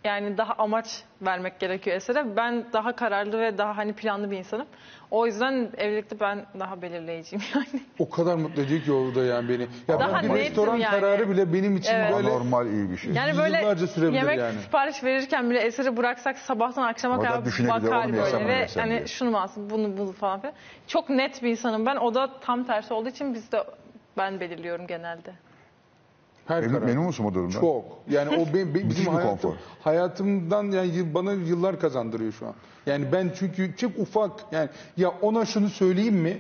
yani daha amaç vermek gerekiyor esere. Ben daha kararlı ve daha hani planlı bir insanım. O yüzden evlilikte ben daha belirleyiciyim [LAUGHS] yani. O kadar mutlu ediyor ki orada yani beni. Ya Daha ben bir netim restoran yani. kararı bile benim için Evet. böyle Normal iyi bir şey. Yani böyle Yıllarca sürebilir yemek yani. sipariş verirken bile eseri bıraksak sabahtan akşama kadar düşünebiliyor, bakar yesem böyle ve yesem diye. hani şunu mu alsın bunu bunu falan filan. Çok net bir insanım ben. O da tam tersi olduğu için biz de ben belirliyorum genelde. Her Memnun, karar. memnun musun bu durumdan? Çok. Yani o be- be- [LAUGHS] Müthiş bizim hayatım, konfor. hayatımdan yani bana yıllar kazandırıyor şu an. Yani ben çünkü çok ufak yani ya ona şunu söyleyeyim mi?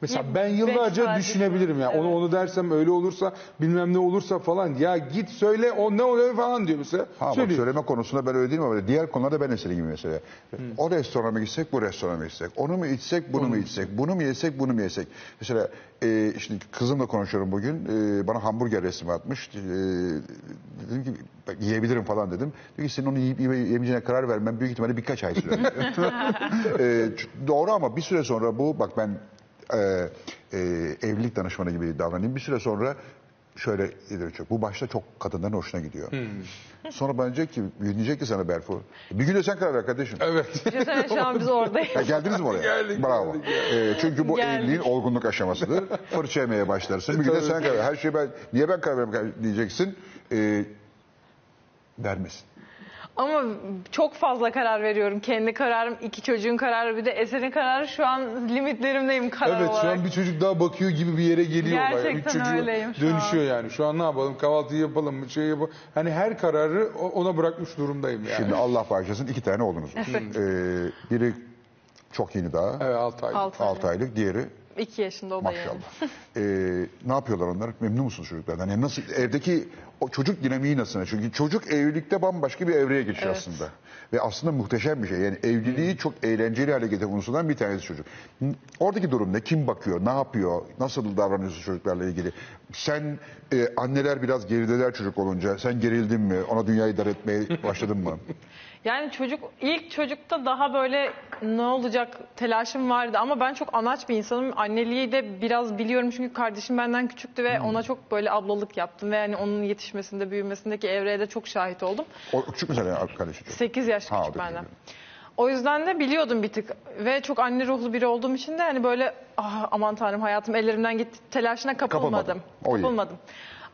Mesela Ya ben yıllarca düşünebilirim ya. Onu evet. onu dersem öyle olursa bilmem ne olursa falan. Ya git söyle o ne oluyor falan diyor mesela. Ha bak söyleme konusunda ben öyle değilim ama böyle diğer konularda ben senin gibi mesela. Hmm. O restorana mı gitsek, bu restorana mı gitsek? Onu mu içsek, bunu mu içsek? Bunu mu yesek, bunu mu yesek? Mesela e, şimdi kızımla konuşuyorum bugün. E, bana hamburger resmi atmış. E, dedim ki yiyebilirim falan dedim. Diyor ki senin onu yiyip yeme- yemeyeceğine karar vermem büyük ihtimalle birkaç ay sürer. [LAUGHS] [LAUGHS] e, doğru ama bir süre sonra bu bak ben e, e, evlilik danışmanı gibi davranayım. Bir süre sonra şöyle çok. Bu başta çok kadınların hoşuna gidiyor. Sonra bana diyecek ki, diyecek ki sana Berfu. Bir gün de sen karar ver kardeşim. Evet. [LAUGHS] Düşünsene şu an biz [LAUGHS] oradayız. Ya geldiniz mi oraya? Geldik, Bravo. geldik Ee, çünkü bu Geldik. evliliğin olgunluk aşamasıdır. [LAUGHS] Fırça yemeye başlarsın. Bir gün de sen karar ver. Her şeyi ben, niye ben karar vereyim diyeceksin. Ee, vermesin. Ama çok fazla karar veriyorum. Kendi kararım, iki çocuğun kararı bir de eserin kararı şu an limitlerimdeyim karar Evet şu olarak. an bir çocuk daha bakıyor gibi bir yere geliyor. olay. Gerçekten Üç çocuğu öyleyim şu Dönüşüyor yani. Şu an ne yapalım kahvaltıyı yapalım mı şey yapalım. Hani her kararı ona bırakmış durumdayım yani. Şimdi Allah bağışlasın iki tane oğlunuz var. Ee, biri çok yeni daha. Evet 6 ay. Altı 6 aylık. Diğeri İki yaşında o da yani. maşallah. [LAUGHS] Ee, ne yapıyorlar onlar? Memnun musunuz çocuklardan? Yani nasıl evdeki o çocuk dinamiği nasıl? Çünkü çocuk evlilikte bambaşka bir evreye geçiyor Evet. aslında. Ve aslında muhteşem bir şey. Yani evliliği çok eğlenceli hale getiren unsurlardan bir tanesi çocuk. Oradaki durum ne? Kim bakıyor? Ne yapıyor? Nasıl davranıyorsun çocuklarla ilgili? Sen e, anneler biraz gerideler çocuk olunca. Sen gerildin mi? Ona dünyayı dar etmeye başladın mı? [LAUGHS] Yani çocuk ilk çocukta daha böyle ne olacak telaşım vardı ama ben çok anaç bir insanım. Anneliği de biraz biliyorum çünkü kardeşim benden küçüktü ve ona çok böyle ablalık yaptım ve yani onun yetişmesinde, büyümesindeki evreye de çok şahit oldum. O küçük mesela kardeşi. 8 yaş Ha, o küçük da benden. küçük. O yüzden de biliyordum bir tık ve çok anne ruhlu biri olduğum için de hani böyle ah, aman tanrım hayatım ellerimden gitti telaşına kapılmadım. Kapılmadın. O iyi. Kapılmadım.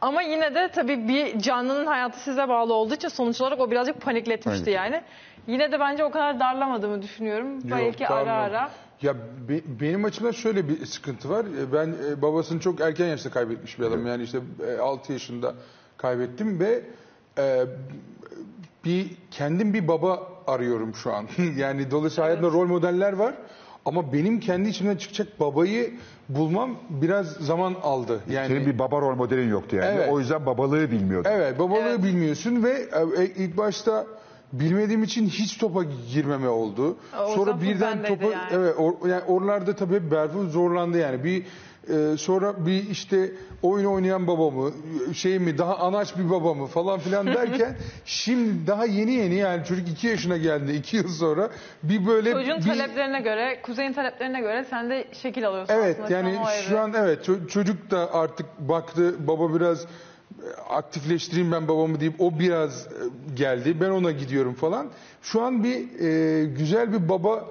Ama yine de tabii bir canlının hayatı size bağlı olduğu için sonuç olarak o birazcık panikletmişti Evet. yani. Yine de bence o kadar darlamadığımı düşünüyorum. Belki ara darlam. ara. Ya be- benim açımdan şöyle bir sıkıntı var. E, Ben e, babasını çok erken yaşta kaybetmiş bir adamım. Yani işte 6 yaşında kaybettim ve e, bir kendim bir baba arıyorum şu an. [LAUGHS] yani dolayısıyla hayatımda rol modeller var. Ama benim kendi içimden çıkacak babayı bulmam biraz zaman aldı. Yani Senin bir baba rol modelin yoktu yani. Evet. O yüzden babalığı bilmiyordun. Evet babalığı Evet. bilmiyorsun ve e, ilk başta bilmediğim için hiç topa girmeme oldu. O sonra birden bendeydi topa yani. evet or, yani oralarda tabii Berfu zorlandı yani. Bir e, sonra bir işte oyun oynayan baba mı şey mi daha anaç bir baba mı falan filan [LAUGHS] derken şimdi daha yeni yeni yani çocuk iki yaşına geldi iki yıl sonra bir böyle Çocuğun bir, taleplerine göre, kuzeyin taleplerine göre sen de şekil alıyorsun Evet aslında yani şu an evet ço- çocuk da artık baktı baba biraz e, aktifleştireyim ben babamı deyip o biraz e, geldi ben ona gidiyorum falan. Şu an bir e, güzel bir baba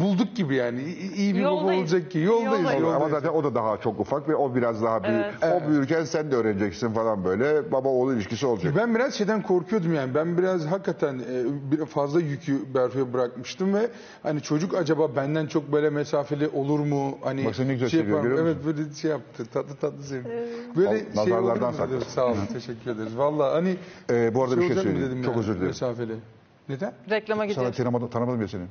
bulduk gibi yani İ- iyi bir baba Yoldayız. olacak ki yoldayız. Yoldayız. Ama zaten o da daha çok ufak ve o biraz daha büyük. Evet. O büyürken sen de öğreneceksin falan böyle. Baba oğul ilişkisi olacak. Ben biraz şeyden korkuyordum yani. Ben biraz hakikaten e, bir- fazla yükü Berfu'ya bırakmıştım ve hani çocuk acaba benden çok böyle mesafeli olur mu? Hani Bak seni ne güzel şey seviyor, yapar mı? görüyor Evet böyle şey yaptı. Tatlı tatlı seviyor. Böyle Al- şey olur mu nazarlardan dedim. saklasın. Sağ olun teşekkür ederiz. Vallahi hani Ee, bu arada bir şey olacak mı söyleyeyim. dedim Çok yani, özür dilerim. Mesafeli. Neden? Reklama Sana gidiyoruz. tanımadım, tanımadım ya seni.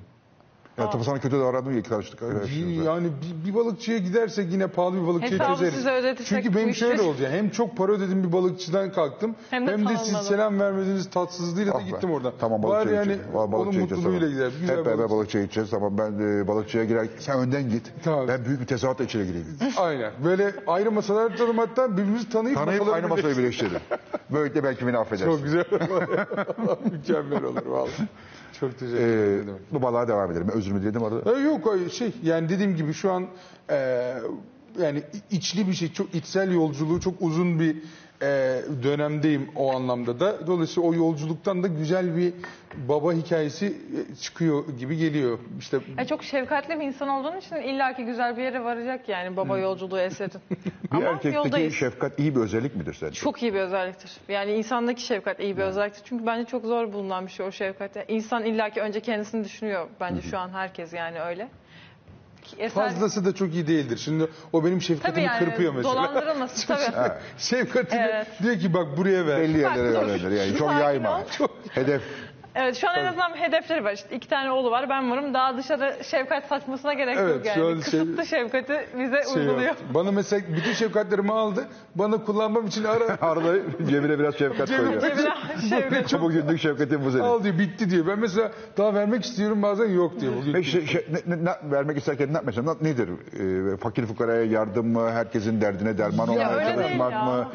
Ya tabii sana kötü davrandım ya ilk tanıştık. arkadaşlarımızla. Yani bir, bir balıkçıya gidersek yine pahalı bir balıkçıya Hesabı çözeriz. size ödetirsek Çünkü bu benim işi- şöyle [LAUGHS] olacak. Hem çok para ödedim bir balıkçıdan kalktım. Hem Hem de de, siz selam vermediğiniz tatsızlığıyla da Ah be. gittim oradan. Tamam Bari balıkçıya yani gideceğiz. Vallahi onun balıkçıya gideceğiz mutluluğuyla tamam. gider. Güzel Hep beraber balıkçı. balıkçıya gideceğiz ama ben e, balıkçıya girer. Sen önden git. Tamam. Ben büyük bir tezahüratla içeri gireyim. [LAUGHS] Aynen. Böyle ayrı masalar tutalım hatta birbirimizi tanıyıp, Tanıyıp masaları aynı masayı birleştirelim. birleştirelim. Böylelikle belki beni affedersin. Çok güzel. [LAUGHS] Mükemmel olur vallahi. Çok teşekkür Ee, ederim. bu balığa devam edelim. Özür diledim arada? E, Yok ay- şey yani dediğim gibi şu an e, yani içli bir şey çok içsel yolculuğu çok uzun bir e, dönemdeyim o anlamda da. Dolayısıyla o yolculuktan da güzel bir baba hikayesi e, çıkıyor gibi geliyor. İşte Ya çok şefkatli bir insan olduğun için illaki güzel bir yere varacak yani baba yolculuğu eserin. [LAUGHS] Bir Ama erkekteki yoldayız. şefkat iyi bir özellik midir sence? Çok iyi bir özelliktir. Yani insandaki şefkat iyi bir özelliktir. Çünkü bence çok zor bulunan bir şey o şefkat. Yani İnsan illaki önce kendisini düşünüyor. Bence şu an herkes yani öyle. Eser, fazlası da çok iyi değildir. Şimdi o benim tabii şefkatimi yani kırpıyor mesela. dolandırılmasın [LAUGHS] tabii. Şefkatini Evet. diyor ki bak buraya ver. Belli yerlere yönlendir yani. Çok yayma. ol. Hedef. Evet şu an en azından hedefleri var. İşte iki tane oğlu var ben varım. Daha dışarı şefkat saçmasına gerek Evet, yok şu yani. an şey- Kısıtlı şefkati bize Şey uyguluyor. yaptı. Bana mesela bütün şefkatlerimi aldı. Bana kullanmam için ara [LAUGHS] Arada cebine biraz şefkat koyuyor. [LAUGHS] Cebine şefkat. Çabuk günlük şefkatin bu senin. al diyor bitti diyor. Ben mesela daha vermek istiyorum bazen yok diyor. Bugün Peki şey, şey, ne, ne- ne- vermek isterken ne yapmayacağım? Ne- Nedir? Ee, fakir fukaraya yardım mı? Herkesin derdine derman olmaya öyle değil çalışmak ya. mı?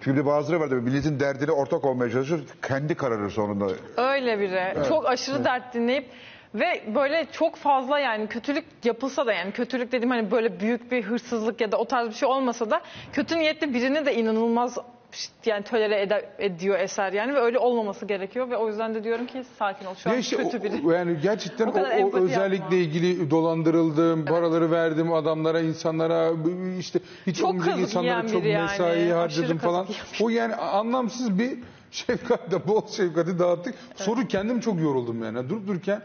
Çünkü bazıları var da milletin derdine ortak olmaya çalışır. Kendi kararır sonunda. Öyle biri. Çok aşırı dert dinleyip ve böyle çok fazla yani kötülük yapılsa da yani kötülük dediğim hani böyle büyük bir hırsızlık ya da o tarz bir şey olmasa da kötü niyetli birini de inanılmaz yani tolere ede- ediyor eser yani ve öyle olmaması gerekiyor ve o yüzden de diyorum ki sakin ol şu an işte kötü biri. o- yani gerçekten O o, o özellikle yapma. ilgili dolandırıldım, paraları verdim adamlara, insanlara işte hiç Çok olmayacak insanlara çok yani. mesai Aşırı harcadım kazık falan. O yani anlamsız bir şefkatle bol şefkati dağıttık. Sonra kendim çok yoruldum yani. Durup dururken du-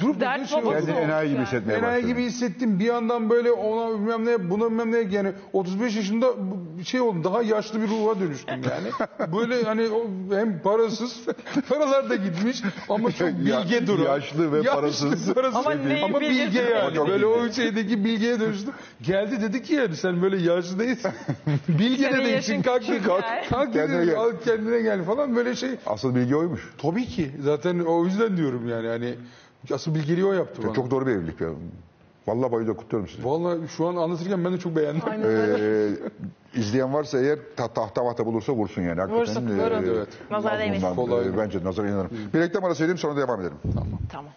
durup Dert şey babası oldu. Kendini olmuş enayi gibi yani. hissetmeye Enayi başladın. gibi hissettim. Bir yandan böyle ona bilmem ne, buna bilmem ne yani 35 yaşında bu- şey oldum. Daha yaşlı bir ruha dönüştüm yani. [LAUGHS] Böyle hani o hem parasız, [LAUGHS] paralar da gitmiş ama çok Ya- bilge duran. yaşlı ve parasız. parasız Ama neyin ama bilge yani. Çok Böyle bilge. o şeydeki bilgeye dönüştüm. Geldi dedi ki yani sen böyle yaşlı değilsin. [LAUGHS] bilge de Senin değilsin. yaşın Kalk küçük kalk, yani. kalk Kendine dedi, gel. al kendine gel falan böyle şey. Asıl bilgi oymuş. Tabii ki. Zaten o yüzden diyorum yani. Hani asıl bilgeliği o yaptı bana. Çok doğru bir evlilik. Ya. Vallahi bayılıyorum kutluyorum sizi. Vallahi şu an anlatırken ben de çok beğendim. Aynen öyle. Ee, izleyen varsa eğer ta, tahta mahta bulursa vursun yani. Hakikaten, Vursun, e, vurun. Evet. Nazar değmesin. bundan, Kolay. e, bence nazar inanırım. Bir reklam arası verelim sonra devam edelim. Tamam.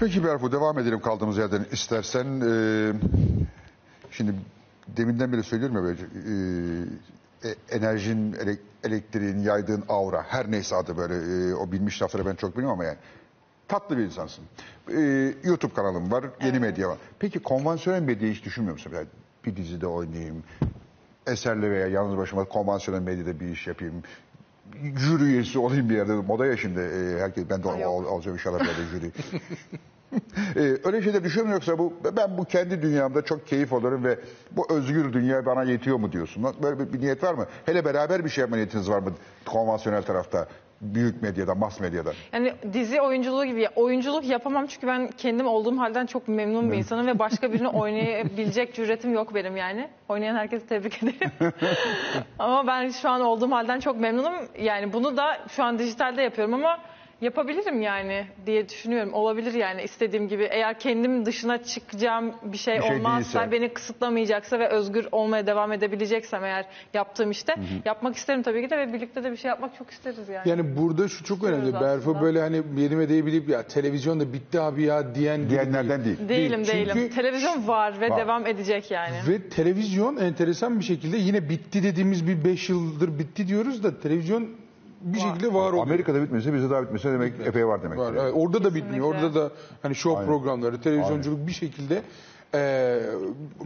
Peki Berfu devam edelim kaldığımız yerden istersen. Ee, şimdi deminden beri söylüyorum ya böyle e, e, enerjin, ele- elektriğin, yaydığın aura her neyse adı böyle e, o bilmiş lafları ben çok bilmiyorum ama yani tatlı bir insansın. Ee, YouTube kanalım var, yeni medya var. Peki konvansiyonel medyayı hiç düşünmüyor musun? Yani bir dizide oynayayım, eserle veya yalnız başıma konvansiyonel medyada bir iş yapayım. Jüri üyesi olayım bir yerde. Moda ya şimdi. e, herkes ben de al, alacağım inşallah böyle jüri. [LAUGHS] Ee, öyle şeyler düşünüyor musun yoksa bu ben bu kendi dünyamda çok keyif alırım ve bu özgür dünya bana yetiyor mu diyorsun? Böyle bir, bir niyet var mı? Hele beraber bir şey yapma niyetiniz var mı konvansiyonel tarafta? Büyük medyada, mas medyada. Yani dizi oyunculuğu gibi oyunculuk yapamam çünkü ben kendim olduğum halden çok memnun bir insanım ve başka birini [LAUGHS] oynayabilecek cüretim yok benim yani. Oynayan herkesi tebrik ederim. [LAUGHS] ama ben şu an olduğum halden çok memnunum. Yani bunu da şu an dijitalde yapıyorum ama yapabilirim yani diye düşünüyorum. Olabilir yani istediğim gibi. Eğer kendim dışına çıkacağım bir şey, Bir şey olmazsa, değilse. beni kısıtlamayacaksa ve özgür olmaya devam edebileceksem eğer yaptığım işte yapmak isterim tabii ki de ve birlikte de bir şey yapmak çok isteriz yani. Yani burada şu çok önemli. Berfu aslında. böyle hani yeni medyayı bilip ya televizyon da bitti abi ya diyen biri Diyenlerden değil. Değilim Değil. değilim. Çünkü- Televizyon var ve Var. devam edecek yani. Ve televizyon enteresan bir şekilde yine bitti dediğimiz bir 5 yıldır bitti diyoruz da televizyon bir şekilde var oluyor. Amerika'da bitmese bizde daha bitmese demek epey var demek. Var. Evet, orada da bitmiyor. Kesinlikle. Orada da hani show programları, televizyonculuk bir şekilde Ee,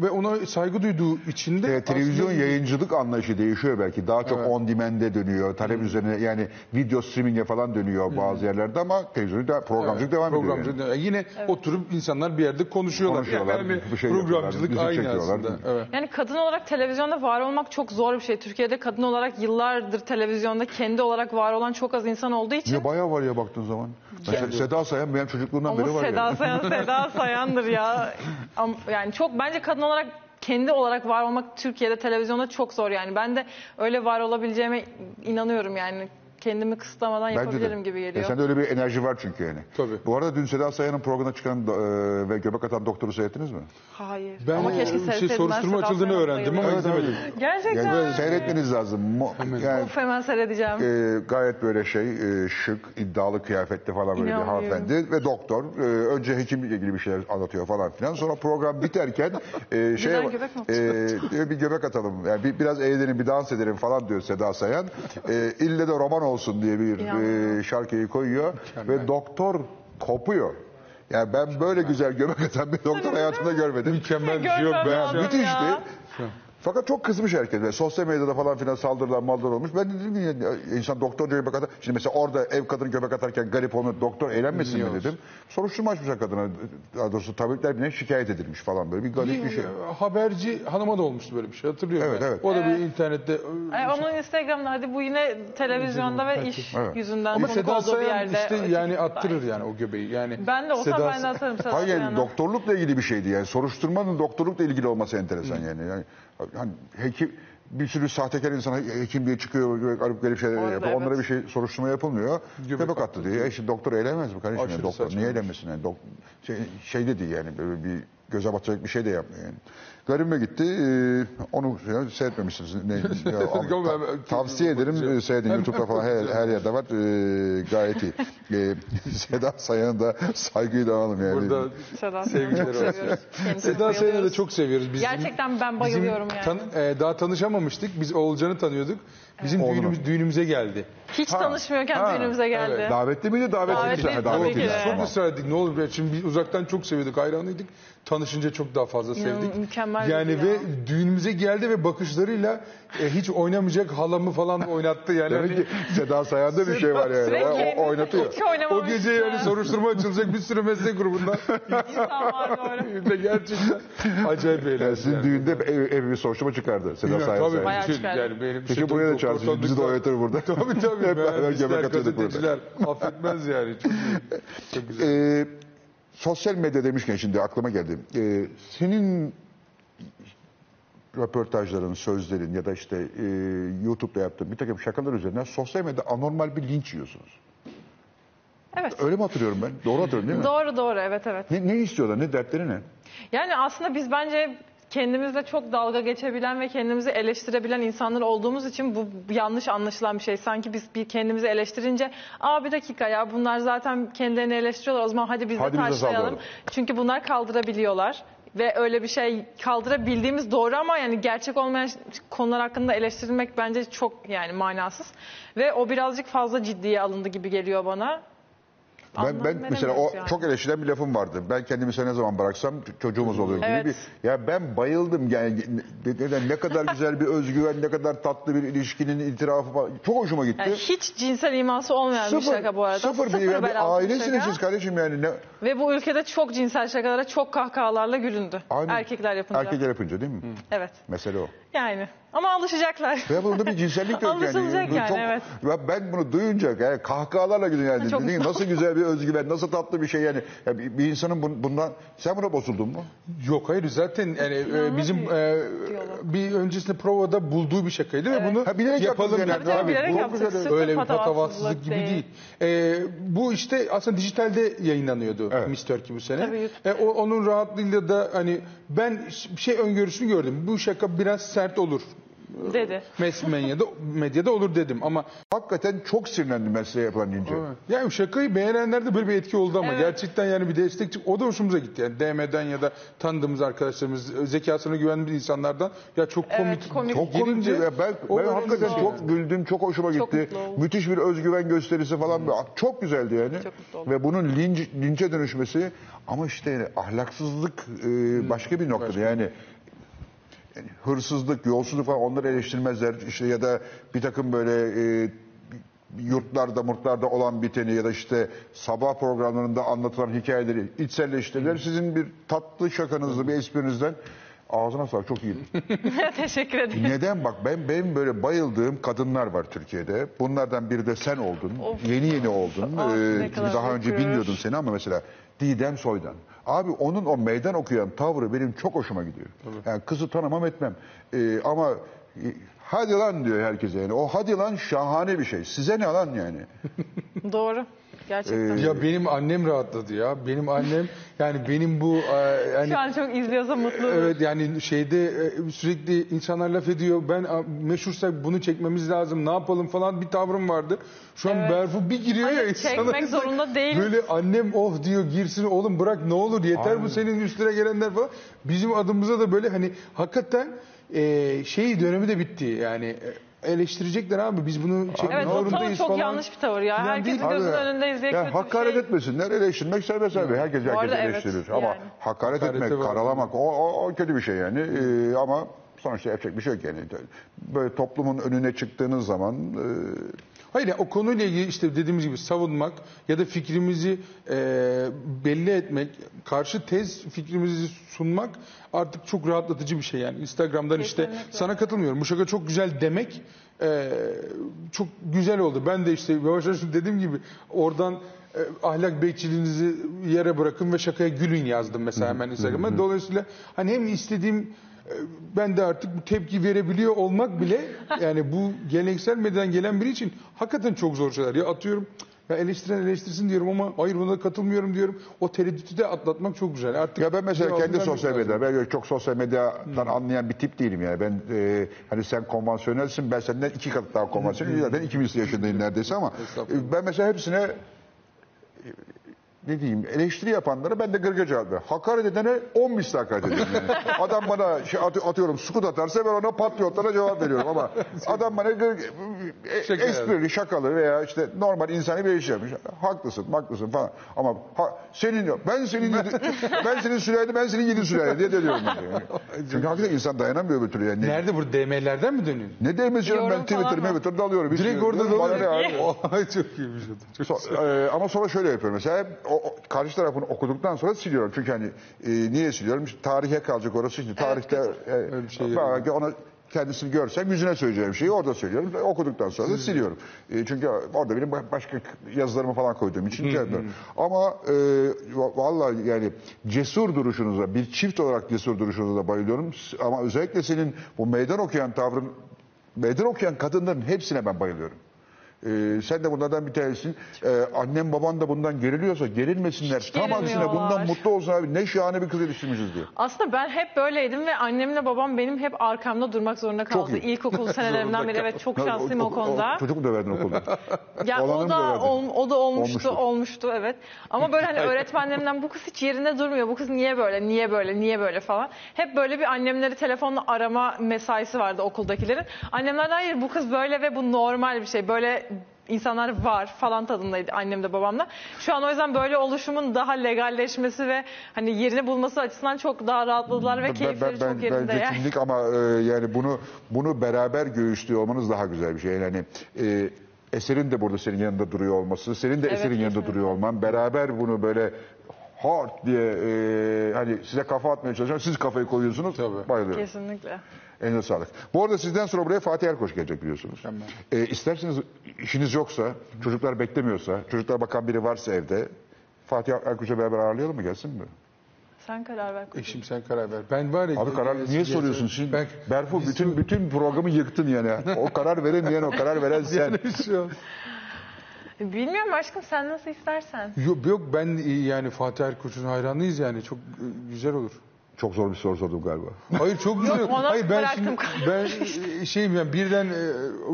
ve ona saygı duyduğu için de E, televizyon aslında- yayıncılık anlayışı değişiyor belki. Daha çok Evet. on demand'e dönüyor. Talep üzerine yani video streaming'e falan dönüyor bazı yerlerde ama televizyon da programcılık devam ediyor. Programcılık yani. devam- Yine oturup insanlar bir yerde konuşuyorlar. Konuşuyorlar, Yani bir şey programcılık müzik aynı çekiyorlar. aslında. Evet. Yani kadın olarak televizyonda var olmak çok zor bir şey. Türkiye'de kadın olarak yıllardır televizyonda kendi olarak var olan çok az insan olduğu için. Ya bayağı var ya baktığın zaman. Mesela Seda Sayan benim çocukluğumdan Ama beri var Seda ya. Sayan Seda [LAUGHS] Sayan'dır ya. Yani çok bence kadın olarak kendi olarak var olmak Türkiye'de televizyonda çok zor yani. Ben de öyle var olabileceğime inanıyorum yani. Kendimi kısıtlamadan Bence de. yapabilirim gibi geliyor. sende öyle bir enerji var çünkü yani. Tabii. Bu arada dün Seda Sayan'ın programına çıkan e, ve göbek atan doktoru seyrettiniz mi? Hayır. Ben ama e, keşke şey, seyretseydim. Ben soruşturma açıldığını öğrendim ama izlemedim. Gerçekten. Yani seyretmeniz lazım. Mo- Yani Of hemen seyredeceğim. e, gayet böyle şey e, şık, iddialı kıyafetli falan böyle bir İnanmıyorum. hanımefendi ve doktor. E, önce hekimle ilgili bir şeyler anlatıyor falan filan. Sonra program biterken e, [LAUGHS] şey Birden göbek mi e, diyor bir göbek atalım. Yani bir, biraz eğlenelim, bir dans edelim falan diyor Seda Sayan. E, ille de roman olsun diye bir e, şarkıyı koyuyor ve doktor kopuyor. Yani ben böyle güzel göbek atan bir doktor hayatımda görmedim. Mükemmel bir şey yok. Ben lazım Müthişti. Fakat çok kızmış herkes. Ve sosyal medyada falan filan saldırılar maldırılar olmuş. Ben de dedim ki ya, insan doktor göbek atar. Şimdi mesela orada ev kadını göbek atarken garip onu doktor eğlenmesin mi dedim. Soruşturma açmışlar kadına. Daha doğrusu tabipler bile şikayet edilmiş falan böyle. Bir garip bir şey. Haberci hanıma da olmuştu böyle bir şey hatırlıyorum. Evet, ben. evet. O da bir internette Ay, onun Instagram'da hadi bu yine televizyonda ve iş Evet. yüzünden ama konuk Seda olduğu bir Sayan yerde. işte yani attırır yani o göbeği. Yani Ben de olsam Seda ben de atarım Seda Hayır yani Sayan'a. doktorlukla ilgili bir şeydi yani. Soruşturmanın doktorlukla ilgili olması enteresan yani. yani. Hani hekim bir sürü sahtekar insana hekim diye çıkıyor, garip garip şeyler Orada yapıyor. Onlara evet. bir şey soruşturma yapılmıyor. Göbek Göbek, attı diye. E şimdi doktor eğlenmez mi kardeşim? Aşırı doktor saçma. niye eğlenmesin? Yani dok şey, şey de değil yani böyle bir göze batacak bir şey de yapmıyor yani. Garibime gitti. Ee, onu ya, seyretmemişsiniz. Ne, [LAUGHS] ya, ta- tavsiye ederim. Seyredin. YouTube'da falan [LAUGHS] her, her yerde var. Ee, gayet iyi. Ee, [LAUGHS] Seda Sayan'ı da saygıyla analım yani. burada Seda Sayan'ı Sevgiler çok olsun. seviyoruz. Seda Sayan'ı da çok seviyoruz. Bizim, Gerçekten ben bayılıyorum bizim yani. tan- e, daha tanışamamıştık. Biz Oğulcan'ı tanıyorduk. Bizim Oğlunu. düğünümüz, düğünümüze geldi. Hiç Ha. tanışmıyorken Ha. düğünümüze geldi. Evet. Davetli miydi? Davetli Davetli, miydi? Tabii ki de. Çok ısrar ettik. Ne olur? Şimdi biz uzaktan çok seviyorduk, hayranıydık. Tanışınca çok daha fazla İnanın sevdik. mükemmel bir Yani ya. ve düğünümüze geldi ve bakışlarıyla e, hiç oynamayacak halamı falan da oynattı yani. Demek Hani ki Seda Sayan'da bir şey var yani. Sürekli O, oynatıyor. Hiç o gece yani soruşturma açılacak bir sürü meslek grubundan. [LAUGHS] İnsan var doğru. [LAUGHS] Ve gerçekten acayip Yani eğlenceli. sizin düğünde ev, ev bir soruşturma çıkardı. Seda Sayan tabii, sayesinde. Bayağı şey, çıkardı. yani benim Peki şey, buraya da çağırsın. Bizi de oynatır burada. [LAUGHS] Tabii tabii. Hep beraber göbek atıyorduk burada. affetmez yani. Çok, iyi. çok güzel. Ee, sosyal medya demişken şimdi aklıma geldi. Ee, senin röportajların, sözlerin ya da işte e, YouTube'da yaptığın bir takım şakalar üzerinden sosyal medyada anormal bir linç yiyorsunuz. Evet. Öyle mi hatırlıyorum ben? Doğru hatırlıyorum değil mi? Doğru doğru evet evet. Ne, ne istiyorlar? Ne dertleri ne? Yani aslında biz bence kendimizle çok dalga geçebilen ve kendimizi eleştirebilen insanlar olduğumuz için bu yanlış anlaşılan bir şey. Sanki biz bir kendimizi eleştirince aa bir dakika ya bunlar zaten kendilerini eleştiriyorlar o zaman hadi biz de Hadi biz de taşlayalım. saldıralım. Çünkü bunlar kaldırabiliyorlar. Ve öyle bir şey kaldırabildiğimiz doğru ama yani gerçek olmayan konular hakkında eleştirilmek bence çok yani manasız. Ve o birazcık fazla ciddiye alındı gibi geliyor bana. Ben, ben mesela o yani. çok eleştirilen bir lafım vardı. Ben kendimi sen ne zaman bıraksam çocuğumuz oluyor gibi Evet. bir. Ya ben bayıldım yani ne, ne- kadar güzel bir özgüven, ne kadar tatlı bir ilişkinin itirafı falan. Çok hoşuma gitti. Yani hiç cinsel iması olmayan bir şaka bu arada. Sıfır, bir, yani bir ailesiniz siz kardeşim yani. Ne, Ve bu ülkede çok cinsel şakalara çok kahkahalarla gülündü. Aynen. Erkekler yapınca. Erkekler yapınca değil mi? Evet. Mesele o. Yani. Ama alışacaklar. Ve bunda bir cinsellik yok yani. Alışılacak yani, çok- evet. Ya ben bunu duyunca yani kahkahalarla gülüyorum yani. Çok ol. nasıl güzel bir özgüven, nasıl tatlı bir şey yani. Ya bir, bir insanın bun- bundan... Sen buna bozuldun mu? Yok hayır zaten yani e, bizim e, bir öncesinde provada bulduğu bir şakaydı ve bunu Ha, bilerek yapalım yani. Tabii bilerek Çok yaptık. Öyle bir patavatsızlık gibi değil. E, bu işte aslında dijitalde yayınlanıyordu Evet. Miss Turkey bu sene. Tabii, E, o, onun rahatlığıyla da hani ben bir şey öngörüsünü gördüm. Bu şaka biraz sert olur Dedi. Mes medyada, medyada olur dedim ama Hakikaten çok sinirlendim mesleğe yapılan deyince. yani şakayı beğenenlerde böyle bir etki oldu ama Evet. gerçekten yani bir destekçi o da hoşumuza gitti. Yani DM'den ya da tanıdığımız arkadaşlarımız zekasına güvendiğimiz insanlardan ya çok komik. Evet, komik. Çok komikti. Girince Ya Ben, o ben böyle hakikaten güzel. çok güldüm, çok hoşuma Çok gitti. mutlu oldum. Müthiş bir özgüven gösterisi falan. Çok güzeldi yani. Çok mutlu oldum. Ve bunun linç, linçe dönüşmesi ama işte yani ahlaksızlık e, başka bir noktada yani. Yani hırsızlık, yolsuzluk falan onları eleştirmezler. İşte ya da bir takım böyle e, yurtlarda, murtlarda olan biteni ya da işte sabah programlarında anlatılan hikayeleri içselleştirirler. Sizin bir tatlı şakanızla, bir esprinizden ağzına sağlık çok iyiydi. [LAUGHS] Teşekkür ederim. Neden bak ben benim böyle bayıldığım kadınlar var Türkiye'de. Bunlardan biri de sen oldun. Yeni yeni oldun. Ah, Ee, daha önce bilmiyordum seni ama mesela Didem Soydan. Abi onun o meydan okuyan tavrı benim çok hoşuma gidiyor. Yani kızı tanımam etmem. Ee, ama e, hadi lan diyor herkese yani. O hadi lan şahane bir şey. Size ne lan yani? Doğru. Gerçekten. Ya benim annem rahatladı ya. Benim annem yani benim bu e, yani Şu an çok izliyorsa mutlu olur. Evet yani şeyde e, sürekli insanlar laf ediyor. Ben a, meşhursak bunu çekmemiz lazım. Ne yapalım falan bir tavrım vardı. Şu an Evet. Berfu bir giriyor Hani ya çekmek [LAUGHS] insana. zorunda değiliz. Böyle annem oh diyor girsin oğlum bırak ne olur yeter bu senin üstüne gelenler falan. Bizim adımıza da böyle hani hakikaten e, şey dönemi de bitti. Yani e, eleştirecekler abi biz bunu çekmek Evet o zorundayız çok falan. yanlış bir tavır ya. Falan Herkesin değil. gözünün Abi, önünde izleyip ya kötü bir hakaret şey. etmesinler, eleştirmek serbest abi. Herkes herkes arada evet, eleştirir. Ama yani. hakaret Hakarete etmek, var. karalamak o, o, o kötü bir şey yani. Ee, ama sonuçta yapacak bir şey yok yani. Böyle toplumun önüne çıktığınız zaman e, Hayır yani o konuyla ilgili işte dediğimiz gibi savunmak ya da fikrimizi e, belli etmek, karşı tez fikrimizi sunmak artık çok rahatlatıcı bir şey yani. Instagram'dan işte Kesinlikle. sana katılmıyorum. Bu şaka çok güzel demek e, çok güzel oldu. Ben de işte yavaş yavaş dediğim gibi oradan e, ahlak bekçiliğinizi yere bırakın ve şakaya gülün yazdım mesela hemen Instagram'a. Dolayısıyla hani hem istediğim ben de artık bu tepki verebiliyor olmak bile yani bu geleneksel medyadan gelen biri için hakikaten çok zor şeyler. Ya atıyorum ya eleştiren eleştirsin diyorum ama hayır buna katılmıyorum diyorum. O tereddütü de atlatmak çok güzel. Artık Ya ben mesela kendi sosyal medya, ben çok sosyal medyadan anlayan bir tip değilim yani. Ben e, hani sen konvansiyonelsin, ben senden iki kat daha konvansiyonelim. Zaten ikimiz yaşındayım neredeyse ama e, ben mesela hepsine ne diyeyim eleştiri yapanlara ben de gırgır cevap veriyorum. Hakaret edene 10 misli hakaret ediyorum yani. [LAUGHS] adam bana şey at- atıyorum sukut atarsa ben ona patriotlara cevap veriyorum ama [LAUGHS] adam bana gır, e, esprili, şakalı veya işte normal insani bir iş yapmış. Haklısın, haklısın falan. Ama ha, senin yok. Ben senin yedi, [LAUGHS] ben senin sülale, ben senin yedi sülale diye de diyorum. Yani. Çünkü hakikaten insan dayanamıyor bir türlü yani. Ne, Nerede bu DM'lerden mi dönüyorsun? ne demez canım ben Twitter, mı? Twitter dalıyorum. Hiç Direkt orada abi? Ay çok iyiymiş o da. Çok So- e, ama sonra şöyle yapıyorum mesela o, o- karşı tarafını okuduktan sonra siliyorum. Çünkü hani e, niye siliyorum? İşte tarihe kalacak orası işte tarihte e, bir şey belki ona kendisini görsem yüzüne söyleyeceğim şeyi orada söylüyorum. Okuduktan sonra da siliyorum. E, çünkü orada benim ba- başka yazılarımı falan koyduğum için yapıyorum. ama e, va- vallahi yani cesur duruşunuza bir çift olarak cesur duruşunuza da bayılıyorum. Ama özellikle senin bu meydan okuyan tavrın meydan okuyan kadınların hepsine ben bayılıyorum. Ee, sen de bunlardan bir tanesin. Ee, annem baban da bundan geriliyorsa gerilmesinler. Tam aksine gerilmiyorlar. bundan mutlu olsun abi. Ne şahane bir kız yetiştirmişiz diyor. Aslında ben hep böyleydim ve annemle babam benim hep arkamda durmak zorunda kaldı. iyi. İlkokul [LAUGHS] senelerimden beri evet çok şanslıyım o, konuda. Çocuk mu döverdin okulda? [LAUGHS] Ya Olanı o mı da döverdin? ol- o da olmuştu, Olmuştu. olmuştu evet. Ama böyle hani [LAUGHS] öğretmenlerimden bu kız hiç yerinde durmuyor. Bu kız niye böyle? Niye böyle? Niye böyle falan. Hep böyle bir annemleri telefonla arama mesaisi vardı okuldakilerin. Annemler de hayır bu kız böyle ve bu normal bir şey. Böyle insanlar var falan tadındaydı annem de babam da. Şu an o yüzden böyle oluşumun daha legalleşmesi ve hani yerini bulması açısından çok daha rahatladılar ve keyifleri çok yerinde. bence yani. kimlik ama e, yani bunu bunu beraber göğüslüyor olmanız daha güzel bir şey. Yani e, eserin de burada senin yanında duruyor olması, senin de Evet, eserin yanında kesinlikle. duruyor olman, beraber bunu böyle hard diye e, hani size kafa atmaya çalışan siz kafayı koyuyorsunuz. Tabii. Bayılıyorum. Kesinlikle. Elinize sağlık. Bu arada sizden sonra buraya Fatih Erkoç gelecek biliyorsunuz. Tamam. Ee, isterseniz işiniz yoksa, çocuklar beklemiyorsa, çocuklar bakan biri varsa evde Fatih Erkoç'a beraber ağırlayalım mı gelsin mi? Sen karar ver. Eşim sen karar ver. Ben var ya. Abi karar niye soruyorsun? Şimdi Ben, Berfu bütün bütün programı yıktın yani. O karar veremeyen o karar veren sen. [LAUGHS] Bilmiyorum aşkım sen nasıl istersen. Yok, yok ben e, yani Fatih Erkoç'un hayranıyız yani çok e, güzel olur. Çok zor bir soru sordum galiba. Hayır çok güzel. ona Hayır ben şimdi ben şeyim yani birden e,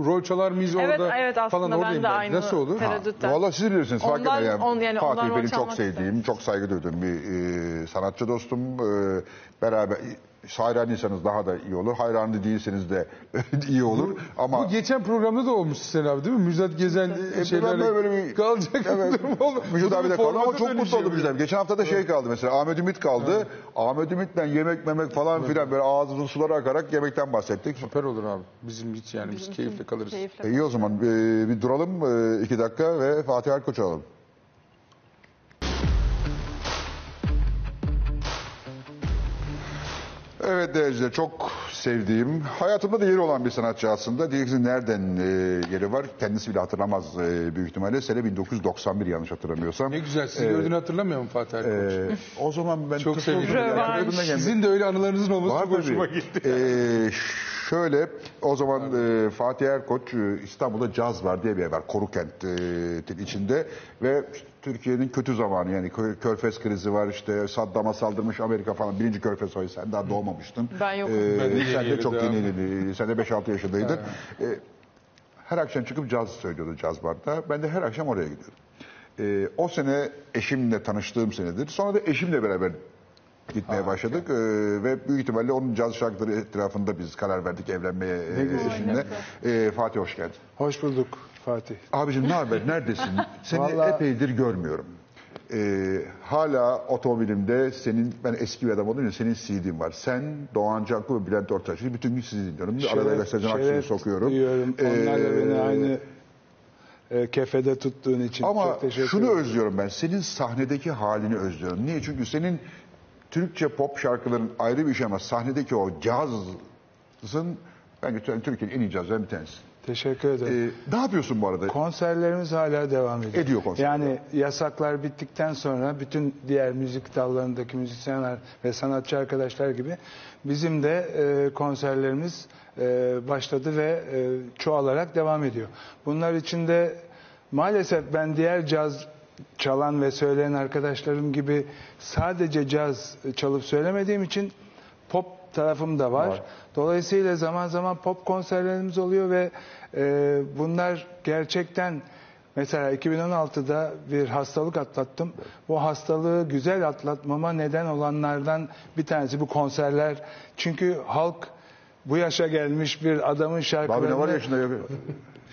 rol çalar mıyız Evet, orada evet, aslında falan ben oradayım de ben. aynı Nasıl olur? tereddüt- Cidden. Valla siz bilirsiniz. fark Ondan- etmez on- yani Fatih benim çok sevdiğim, isterim. çok saygı duyduğum bir e, sanatçı dostum. E, beraber hayranıysanız daha da iyi olur. Hayranı değilseniz de [LAUGHS] iyi olur. Ama Bu geçen programda da olmuştu sen abi değil mi? Müjdat Gezen ben şeylerle böyle bir- kalacak Evet. [LAUGHS] durum oldu. Müjdat Bu abi bir de kaldı ama çok mutlu oldum Müjdat. Geçen hafta da şey kaldı mesela Ahmet Ümit kaldı. Ahmet Ümit'le yemek memek falan filan böyle ağzının suları akarak yemekten bahsettik. Süper olur abi. Bizim hiç yani biz keyifle kalırız. Keyifle. E, iyi o zaman e, bir duralım e, iki dakika ve Fatih Erkoç'u alalım. Evet değerli çok sevdiğim, hayatımda da yeri olan bir sanatçı aslında. Diyeceksiniz nereden e, yeri var? Kendisi bile hatırlamaz e, büyük ihtimalle. Sene 1991 yanlış hatırlamıyorsam. Ne güzel. Sizi gördüğünü hatırlamıyor musun Fatih Erkoç? E, o zaman ben Çok sevindim. Sizin de öyle anılarınızın olması Var çok hoşuma gitti. Ee, şöyle o zaman e, Fatih Erkoç e, İstanbul'da Caz var diye bir yer var Korukent'in içinde ve işte Türkiye'nin kötü zamanı yani Kö- Körfez krizi var işte Saddam'a saldırmış Amerika falan birinci Körfez oyu sen daha doğmamıştın. Ben yokum. Ben de yeni sen de çok daha. yeni, yeni sen de 5-6 yaşındaydın. Ee, her akşam çıkıp caz söylüyordu caz barda. Ben de her akşam oraya gidiyordum. Ee, o sene eşimle tanıştığım senedir. Sonra da eşimle beraber gitmeye başladık. Ee, ve büyük ihtimalle onun caz şarkıları etrafında biz karar verdik evlenmeye e, eşimle. Ee, Fatih hoş geldin. Hoş bulduk Fatih. Abicim ne haber? [LAUGHS] Neredesin? Seni Vallahi- epeydir görmüyorum. Ee, hala otomobilimde senin, ben eski bir adam olduğum için senin CD'in var. Sen, Doğan Canku ve Bülent Ortaç'ı bütün gün sizi dinliyorum. Arada da Sezen Aksu'yu şeref sokuyorum. duyuyorum. Ee, Onlarla beni aynı e, kefede tuttuğun için Ama çok teşekkür şunu ederim. özlüyorum ben. Senin sahnedeki halini özlüyorum. Niye? Çünkü senin Türkçe pop şarkıların ayrı bir şey ama sahnedeki o cazın bence Türkiye'nin en iyi cazlarından bir tanesi. Teşekkür ederim. Ee, ne yapıyorsun bu arada? Konserlerimiz hala devam ediyor. Ediyor konserler. Yani yasaklar bittikten sonra bütün diğer müzik dallarındaki müzisyenler ve sanatçı arkadaşlar gibi bizim de e, konserlerimiz e, başladı ve e, çoğalarak devam ediyor. Bunlar içinde maalesef ben diğer caz çalan ve söyleyen arkadaşlarım gibi sadece caz çalıp söylemediğim için pop tarafım da var. Var. Dolayısıyla zaman zaman pop konserlerimiz oluyor ve e, bunlar gerçekten mesela 2016'da bir hastalık atlattım. Bu hastalığı güzel atlatmama neden olanlardan bir tanesi bu konserler. Çünkü halk bu yaşa gelmiş bir adamın şarkılarını ne var yaşında yapıyor?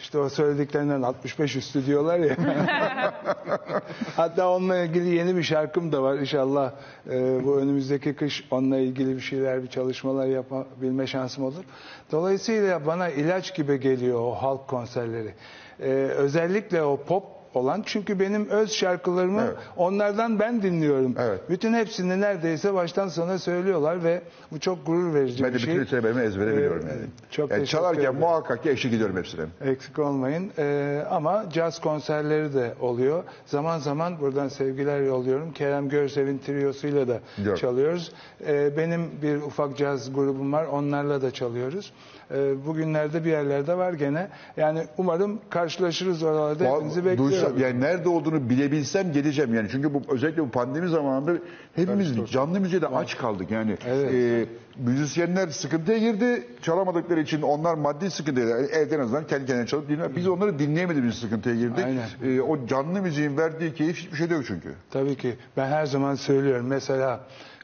İşte o söylediklerinden 65 üstü diyorlar ya. [LAUGHS] Hatta onunla ilgili yeni bir şarkım da var. İnşallah e, bu önümüzdeki kış onunla ilgili bir şeyler, bir çalışmalar yapabilme şansım olur. Dolayısıyla bana ilaç gibi geliyor o halk konserleri. E, özellikle o pop olan çünkü benim öz şarkılarımı Evet. onlardan ben dinliyorum. Evet. Bütün hepsini neredeyse baştan sona söylüyorlar ve bu çok gurur verici Ben de bir şey. bütün listelerimi ezbere biliyorum Ee, yani. çok yani çalarken ederim. muhakkak ki eşlik ediyorum hepsine. Eksik olmayın. Ee, ama caz konserleri de oluyor. Zaman zaman buradan sevgiler yolluyorum. Kerem Görsev'in triyosuyla da Biliyorum. çalıyoruz. Ee, benim bir ufak caz grubum var. Onlarla da çalıyoruz. Ee, bugünlerde bir yerlerde var gene. Yani umarım karşılaşırız oralarda. Hepinizi bekliyorum. Duysam, yani nerede olduğunu bilebilsem geleceğim yani. Çünkü bu özellikle bu pandemi zamanında hepimiz canlı müziğe aç kaldık yani. Evet. e, müzisyenler sıkıntıya girdi. Çalamadıkları için onlar maddi sıkıntıya yani evde en azından kendi kendine çalıp dinler. Biz onları dinleyemediğimiz sıkıntıya girdik. Aynen. E, o canlı müziğin verdiği keyif hiçbir şey yok çünkü. Tabii ki. Ben her zaman söylüyorum. Mesela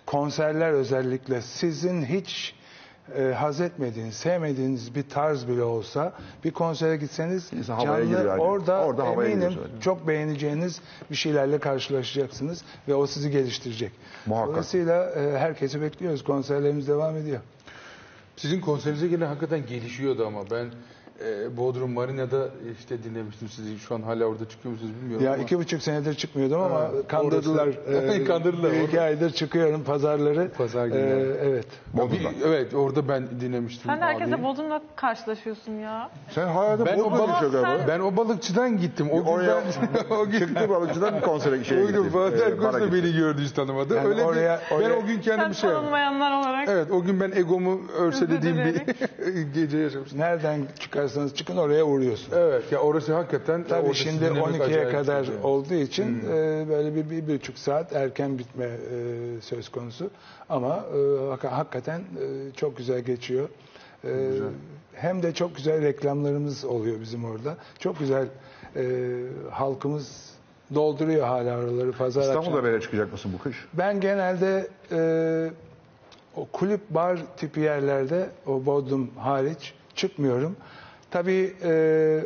konserler özellikle sizin hiç e, haz etmediğiniz, sevmediğiniz bir tarz bile olsa bir konsere gitseniz İnsan havaya canlı giriyor yani. orada, Orada havaya eminim giriyor zaten. çok beğeneceğiniz bir şeylerle karşılaşacaksınız ve o sizi geliştirecek. Muhakkak. Dolayısıyla e, herkesi bekliyoruz. Konserlerimiz devam ediyor. Sizin konserinize gelen hakikaten gelişiyordu ama ben e, Bodrum Marina'da işte dinlemiştim sizi. Şu an hala orada çıkıyor musunuz bilmiyorum Ya ama. iki buçuk senedir çıkmıyordum ama Ha, kandırdılar. orası- [LAUGHS] Kandırdılar, Bir iki orada. aydır çıkıyorum pazarları. Pazar E, günleri. evet. Bodrum'da. Bir- evet orada ben dinlemiştim. Sen de herkese abiyi. Bodrum'la karşılaşıyorsun ya. Sen hayatım Ben o, Bodrum'a balık, geçiyor galiba. ben o balıkçıdan gittim. O gün Oraya ben, [LAUGHS] o gün, çıktı balıkçıdan konsere şeye o gün gittim. Fatih E, Erkoç bara da gittim. beni gördü hiç tanımadı. Yani Öyle bir- oraya- ben o gün Sen kendimi şey yaptım. tanınmayanlar olarak. Evet o gün ben egomu örselediğim bir Özür [LAUGHS] gece yaşamıştım. Nereden çıkar çıkarsanız çıkın oraya uğruyorsunuz. Evet ya orası hakikaten Tabii şimdi dinlemek 12'ye acayip kadar bir şey. olduğu için e, böyle bir, bir, bir buçuk saat erken bitme e, söz konusu. Ama e, hak- hakikaten e, çok güzel geçiyor. E, hem de çok güzel reklamlarımız oluyor bizim orada. Çok güzel e, halkımız dolduruyor hala oraları pazar. İstanbul'da böyle çıkacak mısın bu kış? Ben genelde e, o kulüp bar tipi yerlerde o Bodrum hariç çıkmıyorum. Tabii e,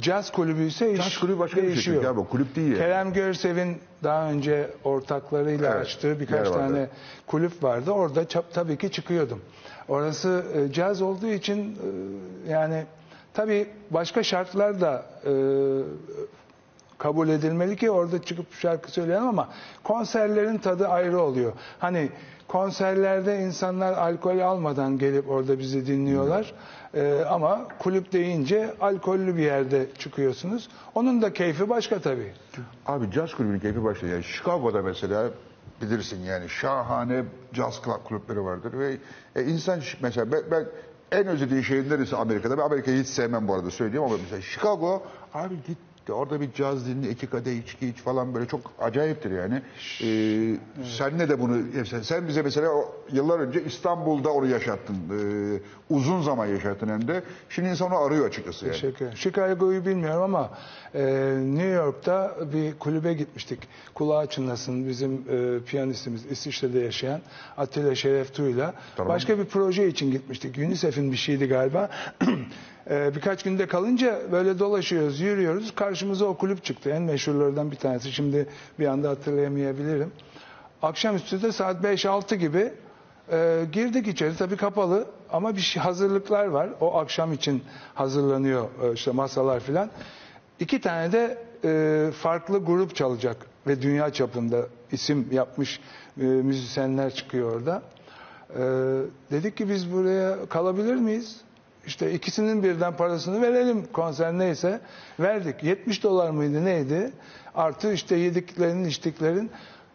caz kulübü ise iş Caz kulübü başka bir şey değişiyor. bu kulüp değil yani. Kerem Görsev'in daha önce ortaklarıyla Evet, açtığı birkaç yer vardı. tane kulüp vardı. Orada çap, tabii ki çıkıyordum. Orası e, caz olduğu için e, yani tabii başka şartlar da e, kabul edilmeli ki orada çıkıp şarkı söyleyelim ama konserlerin tadı ayrı oluyor. Hani konserlerde insanlar alkol almadan gelip orada bizi dinliyorlar. Ee, ama kulüp deyince alkollü bir yerde çıkıyorsunuz. Onun da keyfi başka tabii. Abi caz kulübünün keyfi başka. Yani Chicago'da mesela bilirsin yani şahane caz club kulüpleri vardır ve e, insan mesela ben, ben en özlediği şehir neresi Amerika'da? Ben Amerika'yı hiç sevmem bu arada söyleyeyim ama mesela Chicago abi git de orada bir caz dinle, iki kadeh içki iç falan böyle çok acayiptir yani. Ee, Senle de bunu, sen, sen bize mesela o, yıllar önce İstanbul'da onu yaşattın. Ee, uzun zaman yaşattın hem de. Şimdi insan onu arıyor açıkçası yani. Teşekkür ederim. Chicago'yu bilmiyorum ama e, New York'ta bir kulübe gitmiştik. Kulağı çınlasın bizim e, piyanistimiz İsviçre'de yaşayan Atilla Şeref Tuğ'yla. Tamam. Başka bir proje için gitmiştik. UNICEF'in bir şeydi galiba. [CLEARS THROAT] E, birkaç günde kalınca böyle dolaşıyoruz, yürüyoruz. Karşımıza o kulüp çıktı. En meşhurlardan bir tanesi. Şimdi bir anda hatırlayamayabilirim. Akşamüstü de saat 5-6 gibi e, girdik içeri. Tabii kapalı ama bir şey, hazırlıklar var. O akşam için hazırlanıyor e, işte masalar filan. İki tane de e, farklı grup çalacak ve dünya çapında isim yapmış e, müzisyenler çıkıyor orada. E, dedik ki biz buraya kalabilir miyiz? İşte ikisinin birden parasını verelim konser neyse. Verdik. 70 dolar mıydı neydi? Artı işte yediklerin içtiklerin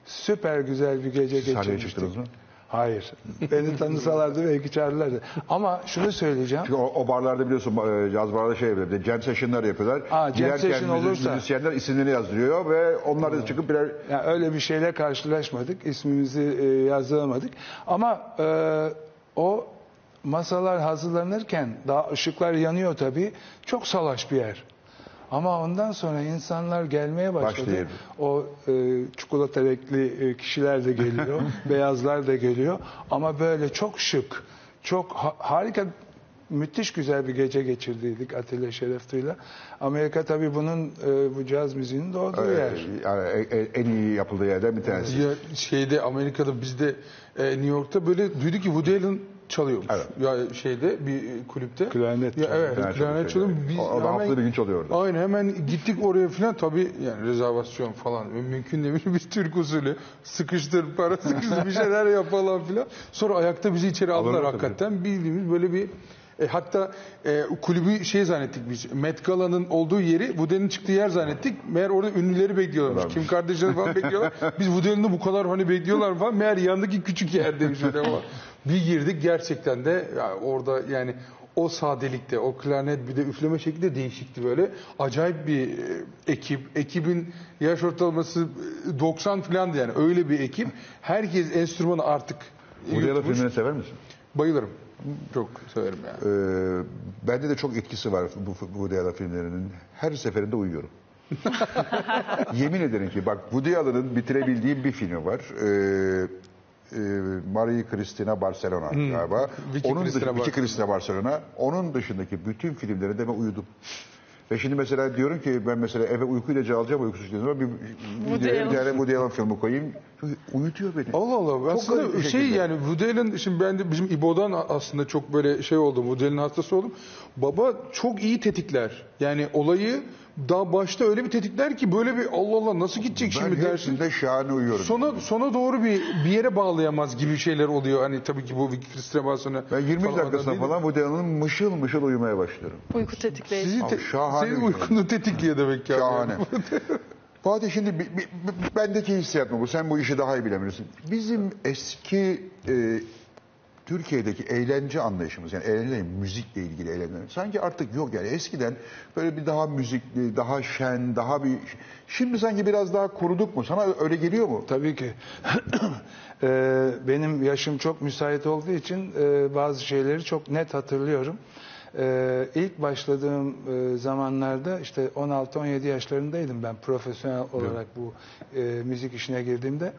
süper güzel bir gece Sahneye geçirmiştik. mı? Hayır. Beni tanısalardı belki çağırırlardı. Ama şunu söyleyeceğim. Çünkü o, o barlarda biliyorsun e, caz barlarda şey yapıyorlar. Jam session'lar yapıyorlar. Aa, jam session olursa- Müzisyenler isimlerini yazdırıyor ve onlar da çıkıp birer Yani öyle bir şeyle karşılaşmadık. İsmimizi e, yazdıramadık. Ama e, o masalar hazırlanırken daha ışıklar yanıyor tabii. Çok salaş bir yer. Ama ondan sonra insanlar gelmeye başladı. O e, çikolata renkli e, kişiler de geliyor, [LAUGHS] beyazlar da geliyor. Ama böyle çok şık, çok ha- harika, müthiş güzel bir gece geçirdiydik Atilla Şeref Tuğ'yla. Amerika tabii bunun e, bu caz müziğinin doğduğu e, yer. yani e- e- en iyi yapıldığı yerden bir tanesi. Ya şeyde Amerika'da bizde e, New York'ta böyle duyduk ki Woody Allen çalıyormuş. Evet. Ya şeyde bir e, kulüpte. Klarnet çalıyor. evet, Klarnet klarnet çalıyor. Biz O- hemen- haftada bir gün çalıyor orada. Aynen hemen gittik oraya falan tabii yani rezervasyon falan mümkün değil [LAUGHS] biz Türk usulü sıkıştır para sıkıştır bir şeyler yap falan filan. Sonra ayakta bizi içeri aldılar tabii. hakikaten bildiğimiz böyle bir e, hatta e, kulübü şey zannettik biz. Met Gala'nın olduğu yeri Woody'nin çıktığı yer zannettik. Meğer orada ünlüleri bekliyorlarmış. Varmış. Kim kardeşleri falan bekliyorlar. [LAUGHS] Biz Woody'nin bu kadar hani bekliyorlar falan. Meğer yandaki küçük yerdeymiş öyle ama. Bir girdik gerçekten de ya orada yani o sadelikte, o klarnet bir de üfleme şekli de değişikti böyle. Acayip bir e, ekip. Ekibin yaş ortalaması e, 90 falandı yani. Öyle bir ekip. Herkes enstrümanı artık Woody Allen yutmuş. filmlerini sever misin? Bayılırım. Çok severim yani. Ee, bende de çok etkisi var bu bu Woody Allen filmlerinin. Her seferinde uyuyorum. [LAUGHS] Yemin ederim ki bak Woody Allen'ın bitirebildiğim bir filmi var. Ee, e, Marie Cristina Barcelona galiba. Vicky Onun Cristina dışı- Vicky Barcelona. Cristina Barcelona. Onun dışındaki bütün filmlerinde ben uyudum. Ve şimdi mesela diyorum ki ben mesela eve uyku ilacı alacağım uykusuz zaman bir, bir, bir tane Woody Allen filmi koyayım. Çünkü uyutuyor beni. Allah Allah. Çok aslında şey şekilde. yani Woody Allen şimdi ben de bizim İbo'dan aslında çok böyle şey oldum. Woody Allen hastası oldum. Baba çok iyi tetikler. Yani olayı daha başta öyle bir tetikler ki böyle bir Allah Allah nasıl gidecek Ben şimdi dersin. hepsinde şahane uyuyorum. Sona sona doğru bir bir yere bağlayamaz gibi şeyler oluyor. Hani tabii ki bu Barcelona Ben 20 falan dakikasına falan Woody Allen'ın mışıl mışıl uyumaya başlıyorum. Uyku tetikleyici. Sizi te- Abi şahane senin uykunu tetikliyor demek ki. Şahane. [LAUGHS] Fatih şimdi bi- bi- bendeki hissiyat mı bu? Sen bu işi daha iyi bilebilirsin. Bizim eski e, Türkiye'deki eğlence anlayışımız yani eğlence müzikle ilgili eğlence sanki artık yok yani eskiden böyle bir daha müzikli, daha şen, daha bir şimdi sanki biraz daha kuruduk mu? Sana öyle geliyor mu? Tabii ki. [CLEARS THROAT] Ee, benim yaşım çok müsait olduğu için e, bazı şeyleri çok net hatırlıyorum. Ee, ilk başladığım e, zamanlarda işte 16-17 yaşlarındaydım ben profesyonel olarak bu e, müzik işine girdiğimde.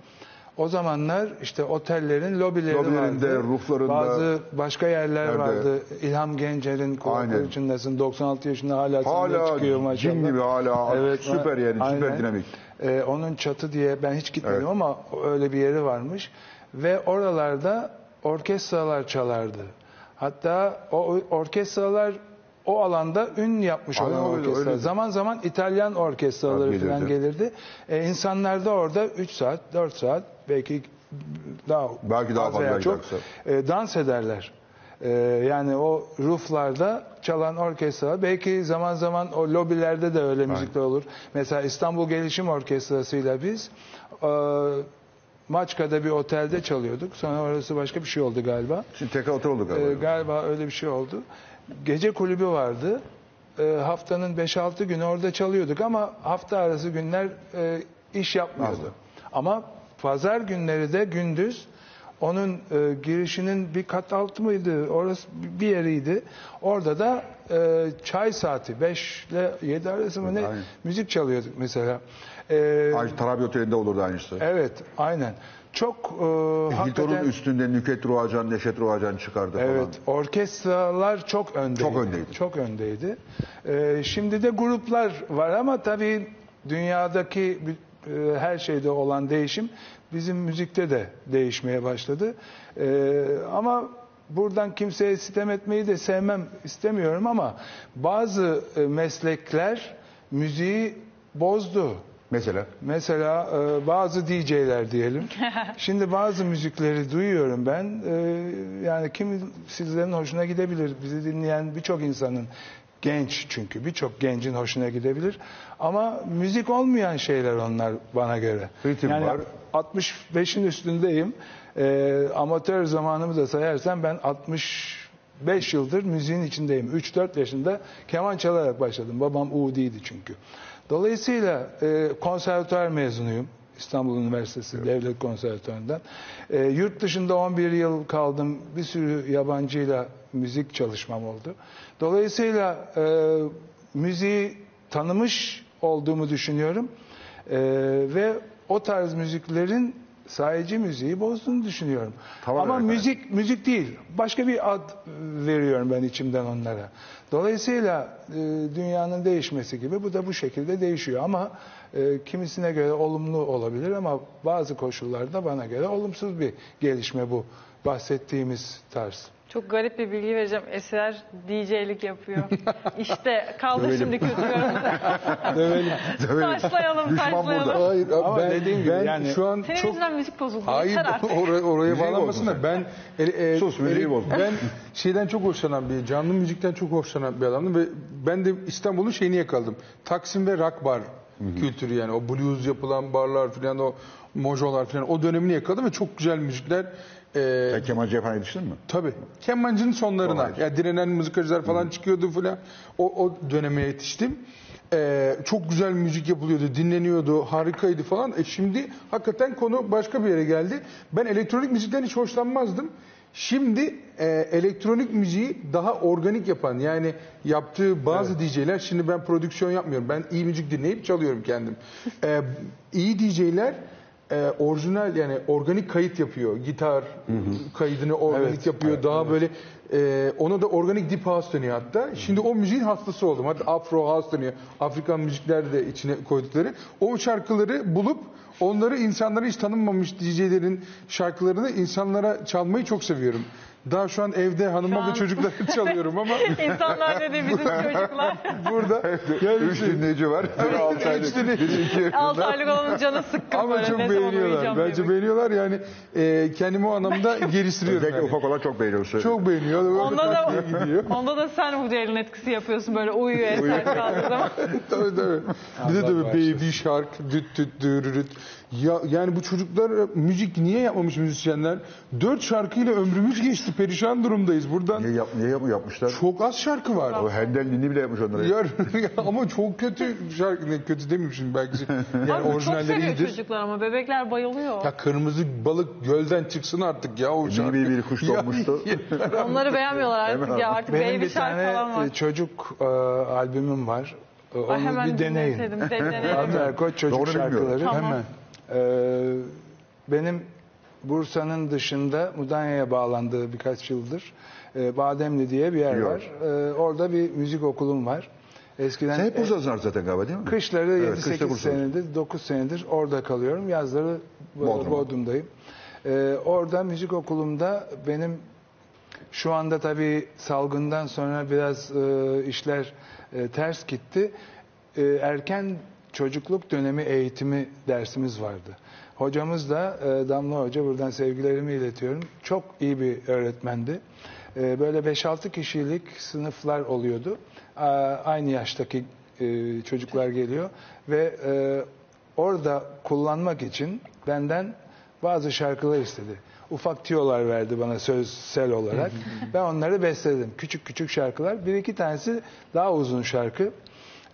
O zamanlar işte otellerin lobileri Lobilerinde, vardı. ruflarında, Bazı başka yerler nerede? vardı. İlham Gencer'in kulakları çınlasın. 96 yaşında hala, Hala çıkıyor maşallah. cin gibi hala Evet, süper yani süper aynen. dinamik. Ee, onun çatı diye ben hiç gitmedim Evet. ama öyle bir yeri varmış. Ve oralarda orkestralar çalardı. Hatta o orkestralar o alanda ün yapmış Aynen olan orkestralar. öyle. Zaman zaman İtalyan orkestraları Gelirdi. falan gelirdi. Ee, insanlar da orada 3 saat, 4 saat belki daha Belki daha az fazla, çok e, dans ederler. E, yani o rooflarda çalan orkestra belki zaman zaman o lobilerde de öyle müzikler olur. Mesela İstanbul Gelişim Orkestrası'yla biz e, Maçka'da bir otelde çalıyorduk. Sonra orası başka bir şey oldu galiba. Şimdi tekrar otel olduk E, galiba. galiba öyle bir şey oldu. Gece kulübü vardı. E, haftanın 5-6 günü orada çalıyorduk ama hafta arası günler e, iş yapmıyordu. Ama pazar günleri de gündüz onun e, girişinin bir kat altı mıydı? Orası bir yeriydi. Orada da e, çay saati 5 ile 7 arası mı ne Aynen. müzik çalıyorduk mesela. E, Ay, Tarabi Oteli'nde olurdu aynısı. evet, aynen. Çok e, Hilton'un hakikaten üstünde Nüket Ruacan, Neşet Ruacan çıkardı falan. Evet, orkestralar çok öndeydi. Çok öndeydi. Çok öndeydi. Ee, şimdi de gruplar var ama tabii dünyadaki e, her şeyde olan değişim bizim müzikte de değişmeye başladı. Ee, ama buradan kimseye sitem etmeyi de sevmem istemiyorum ama bazı e, meslekler müziği bozdu. Mesela Mesela e, bazı DJ'ler diyelim. [LAUGHS] Şimdi bazı müzikleri duyuyorum ben. E, yani kim sizlerin hoşuna gidebilir. Bizi dinleyen birçok insanın genç çünkü birçok gencin hoşuna gidebilir. Ama müzik olmayan şeyler onlar bana göre. Ritim yani var. 65'in üstündeyim. E, amatör zamanımı da sayarsam ben 65 yıldır müziğin içindeyim. 3-4 yaşında keman çalarak başladım. Babam Udi'ydi çünkü. Dolayısıyla e, konservatuar mezunuyum. İstanbul Üniversitesi Devlet Konservatuarı'ndan. E, yurt dışında 11 yıl kaldım. Bir sürü yabancıyla müzik çalışmam oldu. Dolayısıyla e, müziği tanımış olduğumu düşünüyorum. E, ve o tarz müziklerin sahici müziği bozduğunu düşünüyorum. Tamamen Ama öyle. müzik müzik değil. Başka bir ad veriyorum ben içimden onlara. Dolayısıyla e, dünyanın değişmesi gibi bu da bu şekilde değişiyor ama e, kimisine göre olumlu olabilir ama bazı koşullarda bana göre olumsuz bir gelişme bu bahsettiğimiz tarz. Çok garip bir bilgi vereceğim. Eser DJ'lik yapıyor. [LAUGHS] İşte kaldı Dövelim. şimdi kötü yorumda. [LAUGHS] taşlayalım, Düşman taşlayalım. burada. Hayır Ama ben, dediğim gibi ben yani- şu an çok yüzünden müzik bozuldu. Hayır Yeter artık. oraya, oraya Müziği bağlanmasın da ben e, e, Sus, müziği bozdun. ben şeyden çok hoşlanan bir canlı müzikten çok hoşlanan bir adamdım ve ben de İstanbul'un şeyini yakaladım. Taksim ve rock bar kültürü yani o blues yapılan barlar falan o mojolar falan o dönemini yakaladım ve çok güzel müzikler e, sen kemancıya falan yetiştin mi? Tabii. Kemancının sonlarına. Kolay. Ya direnen müzikacılar falan çıkıyordu falan. O, o döneme yetiştim. Ee, çok güzel müzik yapılıyordu, dinleniyordu, harikaydı falan. E şimdi hakikaten konu başka bir yere geldi. Ben elektronik müzikten hiç hoşlanmazdım. Şimdi e, elektronik müziği daha organik yapan yani yaptığı bazı DJ'ler şimdi ben prodüksiyon yapmıyorum. Ben iyi müzik dinleyip çalıyorum kendim. [LAUGHS] Ee, iyi DJ'ler e, orijinal yani organik kayıt yapıyor. Gitar kaydını organik Evet, yapıyor. Daha böyle e, ona da organik deep house deniyor hatta. Şimdi o müziğin hastası oldum. Hatta afro house deniyor. Afrikan müzikler de içine koydukları. O şarkıları bulup onları insanlara hiç tanınmamış DJ'lerin şarkılarını insanlara çalmayı çok seviyorum. Daha şu an evde hanıma ve an- çocuklara [LAUGHS] çalıyorum ama İnsanlar dedi bizim [LAUGHS] çocuklar. burada Üç dinleyici var. Biri altı aylık, biri iki. 6 aylık olanın canı sıkkın ama böyle. çok ne beğeniyorlar. Bence diye. beğeniyorlar yani e, kendimi o anlamda [LAUGHS] geliştiriyorum. Özellikle yani. ufak olan çok beğeniyor. Çok beğeniyor. Öyle Onda da, onda da sen Allen etkisi yapıyorsun böyle uyuyor eser kaldığı zaman. tabii tabii. Bir de tabii baby shark, düt düt dürürüt. Ya yani bu çocuklar müzik niye yapmamış müzisyenler? Dört şarkıyla ömrümüz geçti. Perişan durumdayız. Buradan Niye, yap, niye yap- yapmışlar? çok az şarkı var. O Handel Nini bile yapmış onları. Ya, [LAUGHS] ama çok kötü şarkı. Ne, kötü demeyeyim şimdi belki. [LAUGHS] Yani Abi, çok orijinalleri seviyor iyidir. çocuklar ama bebekler bayılıyor. Ya kırmızı balık gölden çıksın artık ya o şarkı. bir kuş [LAUGHS] Ya, doğmuştu. Onları beğenmiyorlar artık ya artık Benim baby bir şarkı tane falan var. e, çocuk e, albümüm var. E, Ay, Onu hemen bir deneyin. dinletelim, de- [LAUGHS] deneyelim. Erkoç Çocuk Doğru bilmiyorum. Şarkıları. Tamam. Hemen. Ee, benim Bursa'nın dışında Mudanya'ya bağlandığı birkaç yıldır e, Bademli diye bir yer Biliyorum. var. Ee, orada bir müzik okulum var. Eskiden Sen hep e, Bursa'sın zaten galiba değil mi? kışları Evet, 7-8 kışta senedir, 9 senedir orada kalıyorum. Yazları Bo- Bodrum'da. Bodrum'dayım. Ee, orada müzik okulumda benim şu anda tabii salgından sonra biraz e, işler e, ters gitti. E, erken çocukluk dönemi eğitimi dersimiz vardı. Hocamız da e, Damla Hoca buradan sevgilerimi iletiyorum. Çok iyi bir öğretmendi. E, böyle 5-6 kişilik sınıflar oluyordu. A, aynı yaştaki e, çocuklar geliyor ve e, orada kullanmak için benden bazı şarkılar istedi. Ufak tiyolar verdi bana sözsel olarak. ben onları besledim. Küçük küçük şarkılar. Bir iki tanesi daha uzun şarkı.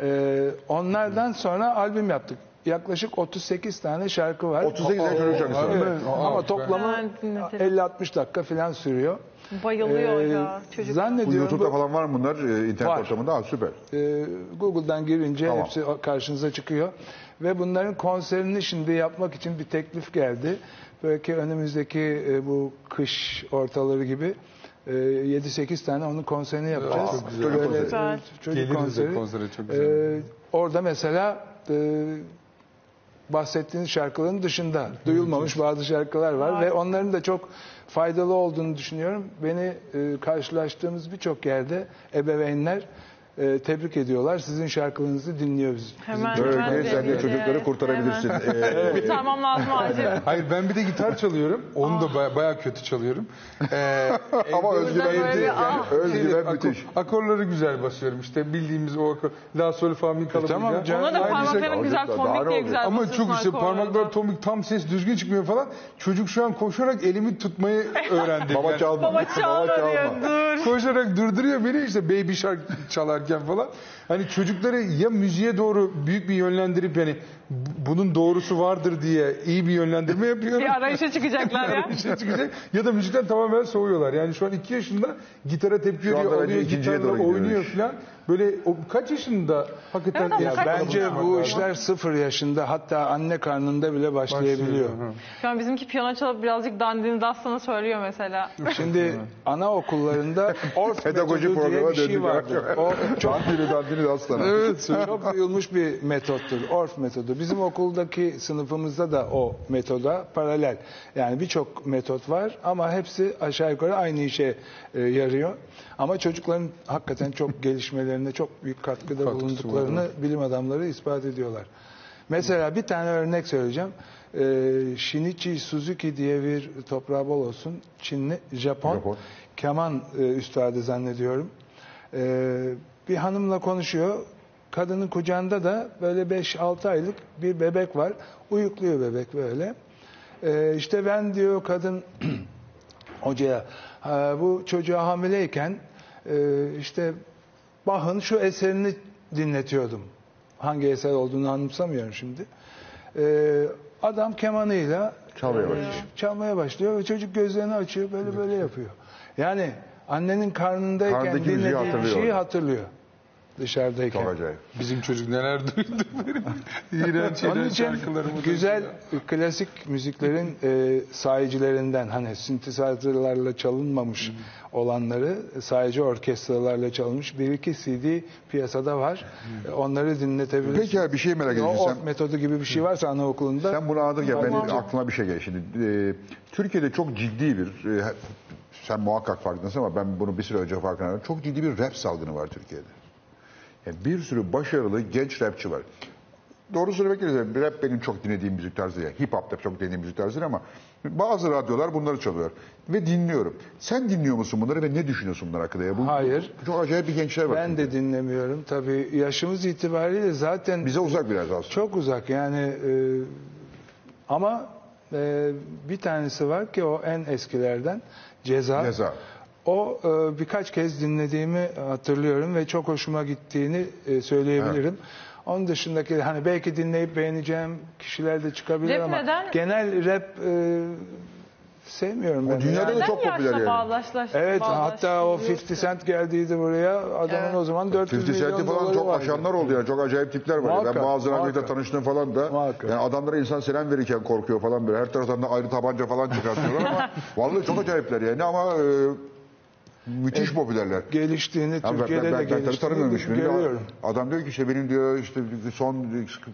Ee, onlardan sonra albüm yaptık. Yaklaşık 38 tane şarkı var. 38 tane şarkısı var. Evet. Ama toplamı Ben dinletelim. 50-60 dakika falan sürüyor. Bayılıyor Ee, ya çocuk. Bu Zannediyorum YouTube'da bu- falan var mı bunlar? Ee, internet Var. ortamında. Ha, süper. e, Google'dan girince Tamam. hepsi karşınıza çıkıyor. Ve bunların konserini şimdi yapmak için bir teklif geldi. Belki önümüzdeki e, bu kış ortaları gibi e, 7-8 tane onun konserini yapacağız. çok güzel. Böyle, Çok güzel. e, Çocuk Geliriz konseri. konsere, çok güzel. E, orada mesela e, bahsettiğiniz şarkıların dışında duyulmamış bazı şarkılar var Var. ve onların da çok faydalı olduğunu düşünüyorum. Beni e, karşılaştığımız birçok yerde ebeveynler e, tebrik ediyorlar. Sizin şarkılarınızı dinliyoruz. Hemen hemen sen de çocukları kurtarabilirsin. Ee, [LAUGHS] Kurtarmam lazım [LAUGHS] acil. Hayır ben bir de gitar çalıyorum. Onu da baya, bayağı kötü çalıyorum. Ee, [LAUGHS] Ama özgüven böyle müthiş. ah. Özgüven akor- müthiş. akorları güzel basıyorum. İşte bildiğimiz o akor. La sol fa mi kalıbıyla. tamam canım. Ona da Aynı şey- parmakların güzel tombik diye güzel Ama basıyorsun çok işte parmaklar tomik tam ses düzgün çıkmıyor falan. Çocuk şu an koşarak elimi tutmayı öğrendi. Baba Yani çalma. Baba çağla diyor dur. koşarak durduruyor beni işte baby shark çalarken falan. Hani çocukları ya müziğe doğru büyük bir yönlendirip yani bu- bunun doğrusu vardır diye iyi bir yönlendirme yapıyorum. Bir arayışa çıkacaklar ya. [LAUGHS] şey çıkacak. Ya da müzikten tamamen soğuyorlar. Yani şu an iki yaşında gitara tepki veriyor, alıyor, gitarla oynuyor falan. Böyle o, kaç yaşında hakikaten Evet Ya kaç bence yaşında bu bakmak işler sıfır yaşında hatta anne karnında bile başlayabiliyor. Başlıyor. Şu an bizimki piyano çalıp birazcık dandini dastana söylüyor mesela. Şimdi anaokullarında [LAUGHS] orf Pedagoji metodu diye programa bir şey döndük. vardır. O çok Dandini dandini aslanım. Evet, [LAUGHS] çok duyulmuş bir metottur. Orf metodu. Bizim okuldaki sınıfımızda da o metoda paralel. Yani birçok metot var ama hepsi aşağı yukarı aynı işe e, yarıyor. Ama çocukların hakikaten çok [LAUGHS] gelişmelerine çok büyük katkıda Katkısı bulunduklarını bilim adamları ispat ediyorlar. Mesela bir tane örnek söyleyeceğim. Ee, Shinichi Suzuki diye bir toprağı bol olsun. Çinli, Japon, Japon. keman e, üstadı zannediyorum. Ee, bir hanımla konuşuyor. Kadının kucağında da böyle 5-6 aylık bir bebek var. Uyukluyor bebek böyle. Ee, işte ben diyor kadın [CLEARS THROAT] hocaya "Ha, bu çocuğa hamileyken işte Bach'ın şu eserini dinletiyordum. Hangi eser olduğunu anımsamıyorum şimdi. Ee, adam kemanıyla Çalmaya e, başlıyor. çalmaya başlıyor ve çocuk gözlerini açıyor böyle böyle yapıyor. Yani annenin karnındayken Karnındaki dinlediği şeyi hatırlıyor dışarıdayken. Çok acayip. Bizim çocuk neler duydu benim. [LAUGHS] İğrenç Onun için şarkılarımı güzel duydu. klasik müziklerin e, sahicilerinden hani synthesizerlarla çalınmamış olanları sadece orkestralarla çalınmış bir iki CD piyasada var. E, Onları dinletebiliriz. Peki abi bir şey merak ediyorum. Sen, metodu gibi bir şey varsa anaokulunda sen bunu anlatırken benim Tamam. aklıma bir şey geldi. Şimdi e, Türkiye'de çok ciddi bir e, sen muhakkak farkındasın ama ben bunu bir süre önce farkına. Çok ciddi bir rap salgını var Türkiye'de. Yani bir sürü başarılı genç rapçi var. Doğru söylemek gerekirse rap benim çok dinlediğim müzik tarzı ya. Hip hop da çok dinlediğim müzik tarzı ama bazı radyolar bunları çalıyor. Ve dinliyorum. Sen dinliyor musun bunları ve ne düşünüyorsun bunlar hakkında? Ya? Bu, Hayır. Çok acayip bir gençler var. ben çünkü. de dinlemiyorum. Tabii yaşımız itibariyle zaten Bize uzak biraz aslında. Çok uzak yani e, Ama e, bir tanesi var ki o en eskilerden Ceza. Ceza. O e, birkaç kez dinlediğimi hatırlıyorum ve çok hoşuma gittiğini e, söyleyebilirim. Onun dışındaki hani belki dinleyip beğeneceğim kişiler de çıkabilir Rap ama neden? genel rap e, sevmiyorum ben. dünyada Yani- da çok popüler yani. Evet hatta o bağdaştırıyorsun? 50 Cent geldiydi buraya. Adamın Evet. o zaman 400 50 milyon Cent'i falan doları çok vardı. aşanlar oldu yani. Çok acayip tipler var. Muhakkak, ben bazılarıyla muhakkak. tanıştım falan da. Muhakkak. Yani adamlara insan selam verirken korkuyor falan böyle. Her taraftan da ayrı tabanca falan çıkartıyorlar ama [LAUGHS] vallahi çok acayipler yani ama e, müthiş popülerler. Geliştiğini, Ya ben, Türkiye'de ben, de ben, tanımıyorum geliştiğini görüyorum. Adam diyor ki işte benim diyor işte son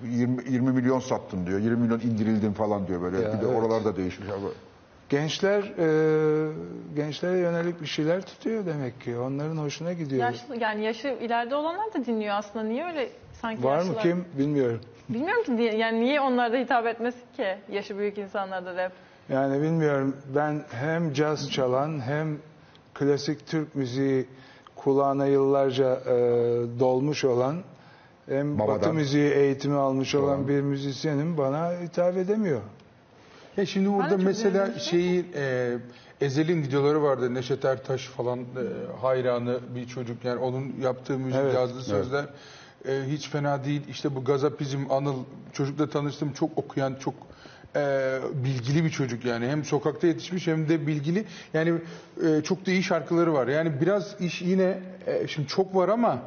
20, 20 milyon sattım diyor. 20 milyon indirildim falan diyor böyle. Ya, bir de evet. oralarda değişmiş abi. Gençler e, gençlere yönelik bir şeyler tutuyor demek ki. Onların hoşuna gidiyor. Yaşlı, yani yaşı ileride olanlar da dinliyor aslında. Niye öyle sanki Var mı yaşlılar- kim bilmiyorum. Bilmiyorum ki diye- yani niye onlara da hitap etmesin ki yaşı büyük insanlarda rap. Yani bilmiyorum ben hem caz çalan hem klasik Türk müziği kulağına yıllarca e, dolmuş olan hem Babadan. batı müziği eğitimi almış olan Olan. bir müzisyenin bana hitap edemiyor. Ya şimdi çok mesela şeyi e, Ezel'in videoları vardı. Neşet Ertaş falan e, hayranı bir çocuk. Yani onun yaptığı müzik, Evet, yazdığı sözler e, hiç fena değil. İşte bu Gazapizm, Anıl çocukla tanıştım. Çok okuyan, çok e, bilgili bir çocuk yani. Hem sokakta yetişmiş hem de bilgili. Yani e, çok da iyi şarkıları var. Yani biraz iş yine e, şimdi çok var ama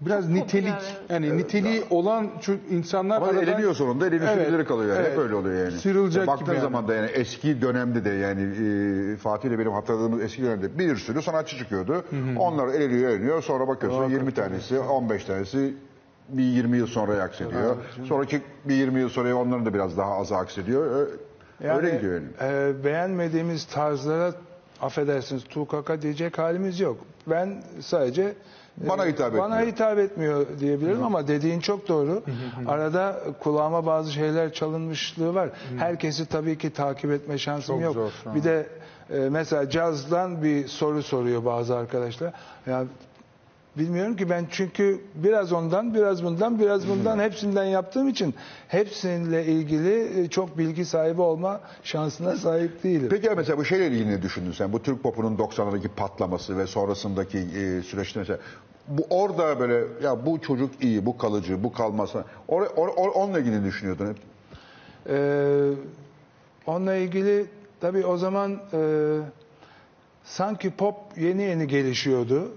biraz nitelik popüler, yani niteliği olan ço- insanlar Ama aradan- eleniyor sonunda elinin Evet, kalıyor yani. evet. Hep öyle oluyor yani. Sıyrılacak Baktığın gibi yani. zaman da yani eski dönemde de yani e, Fatih ile benim hatırladığımız eski dönemde bir sürü sanatçı çıkıyordu. Onlar eleniyor eleniyor sonra bakıyorsun 20 tanesi 15 tanesi bir 20 yıl sonra aksediyor. Sonraki bir 20 yıl sonra onların da biraz daha az aksediyor. Yani, öyle gidiyor yani. e, beğenmediğimiz tarzlara affedersiniz tukaka diyecek halimiz yok. Ben sadece e, Bana hitap bana etmiyor. hitap etmiyor diyebilirim ama dediğin çok doğru. Arada kulağıma bazı şeyler çalınmışlığı var. Herkesi tabii ki takip etme şansım Çok yok. zor. Bir de e, mesela cazdan bir soru soruyor bazı arkadaşlar. Ya Bilmiyorum ki ben çünkü biraz ondan, biraz bundan, biraz bundan hepsinden yaptığım için hepsininle ilgili e, çok bilgi sahibi olma şansına sahip değilim. Peki mesela bu şeyle ilgili ne düşündün sen? Bu Türk popunun 90'lardaki patlaması ve sonrasındaki e, süreçte mesela bu orada böyle ya bu çocuk iyi, bu kalıcı, bu kalmasa or, or, or- onunla ilgili ne düşünüyordun hep? Ee, onunla ilgili tabii o zaman e, sanki pop yeni yeni gelişiyordu.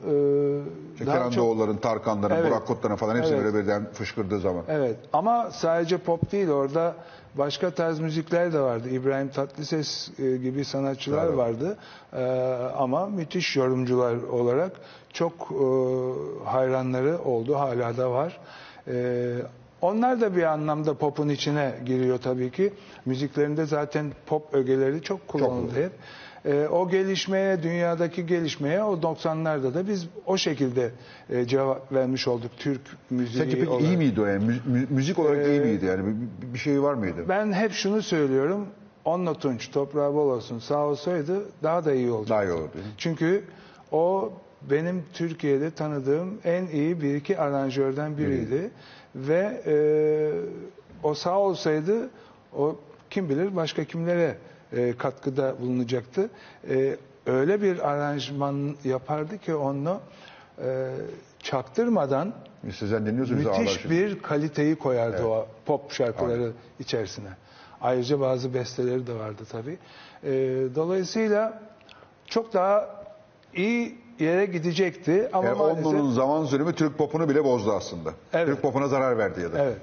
Ee, Kenan çok- Doğulların, Tarkanların, Evet. Burak Kutlar'ın falan hepsi Evet. böyle birden fışkırdığı zaman. Evet ama sadece pop değil orada başka tarz müzikler de vardı. İbrahim Tatlıses e, gibi sanatçılar Tabii. vardı. Ee, ama müthiş yorumcular olarak çok e, hayranları oldu. Hala da var. Ee, onlar da bir anlamda popun içine giriyor tabii ki. Müziklerinde zaten pop ögeleri çok kullanıldı hep. Ee, o gelişmeye, dünyadaki gelişmeye o 90'larda da biz o şekilde e, cevap vermiş olduk Türk müziği Sence peki olarak. iyi miydi o yani? Mü- mü- müzik olarak iyi Ee, miydi yani? Bir, bir şey var mıydı? Ben hep şunu söylüyorum. Onunla Tunç, toprağı bol olsun sağ olsaydı daha da iyi olacak. Daha iyi olurdu. Çünkü o benim Türkiye'de tanıdığım en iyi bir iki aranjörden biriydi. Ve e, o sağ olsaydı o kim bilir başka kimlere e, katkıda bulunacaktı. E, öyle bir aranjman yapardı ki onu e, çaktırmadan Sizden dinliyorsunuz. müthiş bir kaliteyi koyardı o pop şarkıları içerisine. Ayrıca bazı besteleri de vardı tabii. Ee, dolayısıyla çok daha iyi yere gidecekti ama Yani maalesef onun zaman sürümü Türk popunu bile bozdu aslında. Evet. Türk popuna zarar verdi ya da. evet.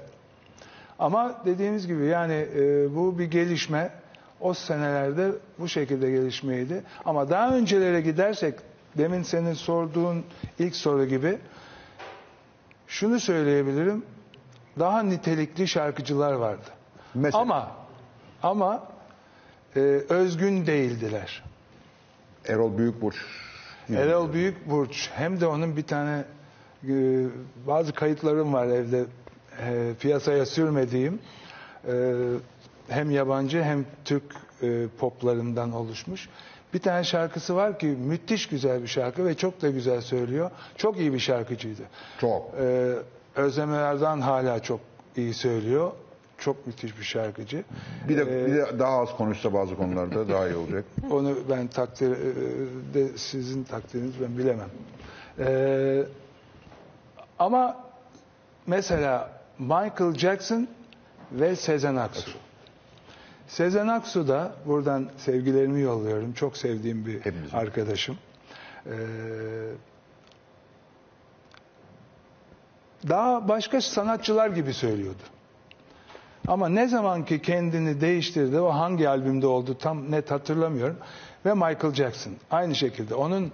Ama dediğimiz gibi yani e, bu bir gelişme. O senelerde bu şekilde gelişmeydi. Ama daha öncelere gidersek demin senin sorduğun ilk soru gibi şunu söyleyebilirim. Daha nitelikli şarkıcılar vardı. Mesela. Ama ama e, özgün değildiler. Erol Büyükburç. Erol Büyükburç hem de onun bir tane e, bazı kayıtlarım var evde e, piyasaya sürmediğim e, hem yabancı hem Türk e, poplarından oluşmuş. Bir tane şarkısı var ki müthiş güzel bir şarkı ve çok da güzel söylüyor. Çok iyi bir şarkıcıydı. Çok. Ee, Özlem Erdoğan hala çok iyi söylüyor. çok müthiş bir şarkıcı. Bir de, Ee, bir de daha az konuşsa bazı konularda [LAUGHS] daha iyi olacak. Onu ben takdir e, de sizin takdiriniz ben bilemem. Ee, ama mesela Michael Jackson ve Sezen Aksu. Sezen Aksu da buradan sevgilerimi yolluyorum. Çok sevdiğim bir Hepimizin. arkadaşım. Ee, daha başka sanatçılar gibi söylüyordu. Ama ne zaman ki kendini değiştirdi, o hangi albümde oldu tam net hatırlamıyorum. Ve Michael Jackson aynı şekilde. Onun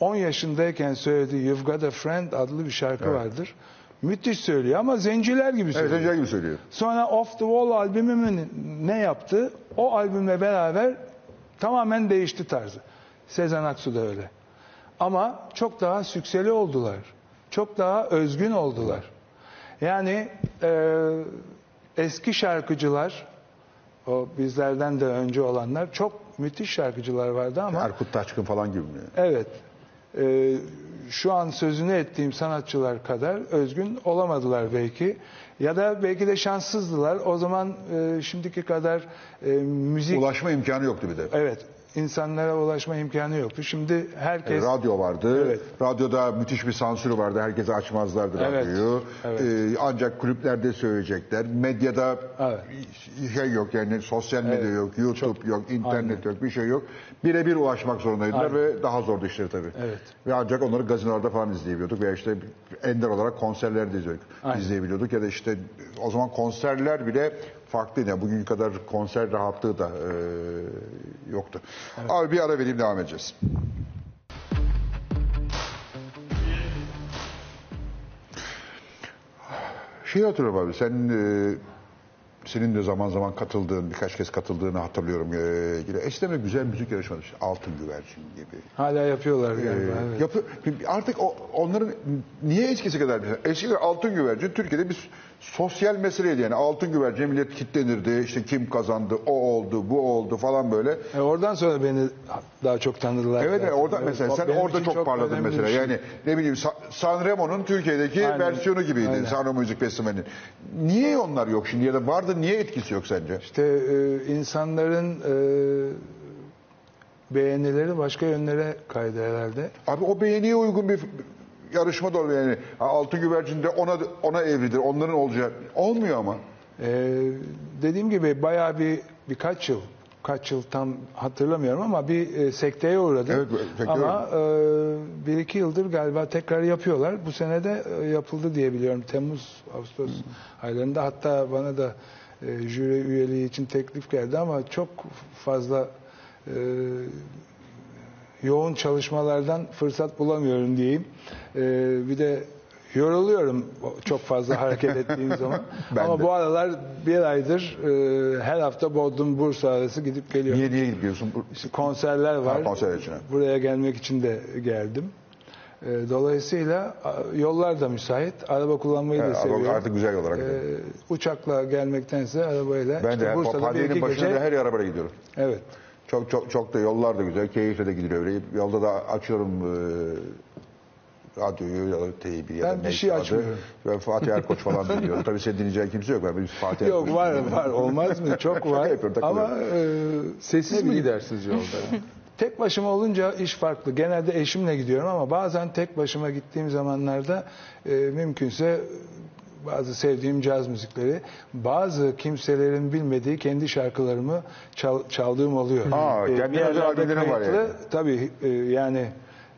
10 yaşındayken söylediği You've Got a Friend adlı bir şarkı Evet. vardır. Müthiş söylüyor ama zenciler gibi Evet, söylüyor. Ece gibi söylüyor. Sonra Off the Wall albümü mü ne yaptı? O albümle beraber tamamen değişti tarzı. Sezen Aksu da öyle. Ama çok daha sükseli oldular. Çok daha özgün oldular. Yani e, eski şarkıcılar, o bizlerden de önce olanlar çok müthiş şarkıcılar vardı ama Erkut Taşkın falan gibi mi? Evet. Ee, şu an sözünü ettiğim sanatçılar kadar özgün olamadılar belki. Ya da belki de şanssızdılar. O zaman e, şimdiki kadar e, müzik... Ulaşma imkanı yoktu bir de. Evet. İnsanlara ulaşma imkanı yoktu. Şimdi herkes... Radyo vardı. Evet. Radyoda müthiş bir sansürü vardı. Herkese açmazlardı Evet, radyoyu. evet. Ee, ancak kulüplerde söyleyecekler. Medyada Evet. şey yok yani sosyal medya Evet. yok, YouTube Çok- yok, internet Aynen. yok, bir şey yok. Birebir ulaşmak zorundaydılar Aynen. ve daha zordu işleri tabii. Evet. Ve ancak onları gazinolarda falan izleyebiliyorduk veya işte ender olarak konserlerde izliyorduk, Aynen. izleyebiliyorduk ya da işte o zaman konserler bile farklıydı. Yani bugün kadar konser rahatlığı da e, yoktu. Abi bir ara vereyim devam edeceğiz. Şey hatırlıyorum abi sen e, senin de zaman zaman katıldığın birkaç kez katıldığını hatırlıyorum. E, yine Esneme güzel müzik yarışması Altın Güvercin gibi. Hala yapıyorlar galiba. Ee, evet. yapı- artık o, onların niye eskisi kadar eskiden altın güvercin Türkiye'de bir sosyal meseleydi yani altın güvercin millet kitlenirdi işte kim kazandı o oldu bu oldu falan böyle. E, oradan sonra beni daha çok tanıdılar. Evet zaten. orada Evet, mesela sen benim orada için çok, parladın mesela şey. yani ne bileyim Sa- Sanremo'nun Türkiye'deki Aynen. versiyonu gibiydi. Sanremo Müzik Festivali'nin. Niye onlar yok şimdi ya da vardı niye etkisi yok sence? İşte e, insanların e, beğenileri başka yönlere kaydı herhalde. Abi o beğeniye uygun bir yarışma da oluyor yani. Ha, Altın güvercin de ona ona evridir. Onların olacağı. Olmuyor ama. Ee, dediğim gibi bayağı bir birkaç yıl, kaç yıl tam hatırlamıyorum ama bir e, sekteye uğradı. Evet, sekteye ama e, bir iki yıldır galiba tekrar yapıyorlar. Bu sene de e, yapıldı diye biliyorum. Temmuz, Ağustos aylarında hatta bana da e, jüri üyeliği için teklif geldi ama çok fazla e, yoğun çalışmalardan fırsat bulamıyorum diyeyim. Ee, bir de yoruluyorum çok fazla hareket ettiğim zaman. [LAUGHS] Ben Ama de. bu aralar bir aydır e, her hafta Bodrum Bursa arası gidip geliyorum. Niye niye gidiyorsun? İşte konserler var. konser için. Buraya gelmek için de geldim. E, dolayısıyla yollar da müsait. Araba kullanmayı da Evet, seviyorum. artık güzel olarak. E, uçakla gelmektense arabayla. ben işte de Bursa'da bir Papadiye'nin iki başına gece. her arabaya gidiyorum. Evet. Çok çok çok da yollar da güzel. Keyifle de gidiliyor. Böyle Yolda da açıyorum e, radyoyu ya da teybi ya Ben da bir şey açmıyorum. Ben Fatih [LAUGHS] Erkoç falan dinliyorum. Tabii senin dinleyeceğin kimse yok. Ben bir Fatih Yok Erkoç var dinliyorum. var olmaz mı? Çok var. yapıyorum, Ama e, Sessiz mi gidersiniz yolda? [LAUGHS] Tek başıma olunca iş farklı. Genelde eşimle gidiyorum ama bazen tek başıma gittiğim zamanlarda e, mümkünse bazı sevdiğim caz müzikleri, bazı kimselerin bilmediği kendi şarkılarımı çal- çaldığım oluyor. Aa, E, kendi bir özel yerlerde albümlerin var kayıtlı. yani. Tabii e, yani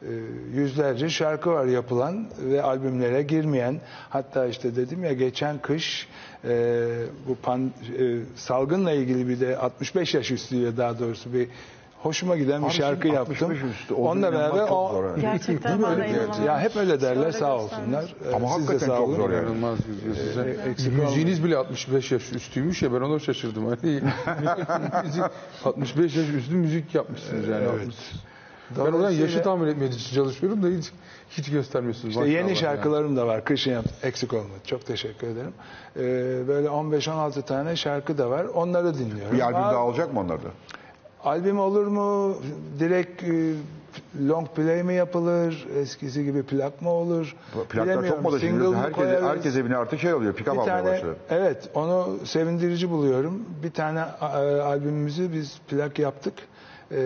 e, yüzlerce şarkı var yapılan ve albümlere girmeyen. Hatta işte dedim ya geçen kış e, bu pan, e, salgınla ilgili bir de 65 yaş üstüyle daha doğrusu bir hoşuma giden bir Abi şarkı şimdi yaptım. 65 üstü olduğunu Onunla inanmak beraber çok o zor yani. Gerçekten Değil mi? inanamam. ya hep öyle derler Şöyle sağ göstermiş. olsunlar. Ee, Ama siz de hakikaten sağ çok olun. zor yani. İnanılmaz yüzüyorsunuz. Ee, eksik Müziğiniz bile 65 yaş üstüymüş ya ben ona şaşırdım. Hani [LAUGHS] müzik, 65 yaş üstü müzik yapmışsınız yani. Evet. Ben oradan Dolayısıyla- yaşı tahmin etmeye için çalışıyorum da hiç hiç göstermiyorsunuz. İşte Maşallah yeni yani. şarkılarım da var. Kışın yap, eksik olmadı. Çok teşekkür ederim. Ee, böyle 15-16 tane şarkı da var. Onları dinliyorum. Bir albüm Aa, daha olacak mı onlarda? Albüm olur mu? Direkt e, long play mi yapılır, eskisi gibi plak mı olur? Plaklar çok Bilemiyorum. moda Single şimdi. mı Herkes, koyarız? herkes evine artık şey alıyor. Pick-up bir almaya tane başladı. evet onu sevindirici buluyorum. Bir tane e, albümümüzü biz plak yaptık. E,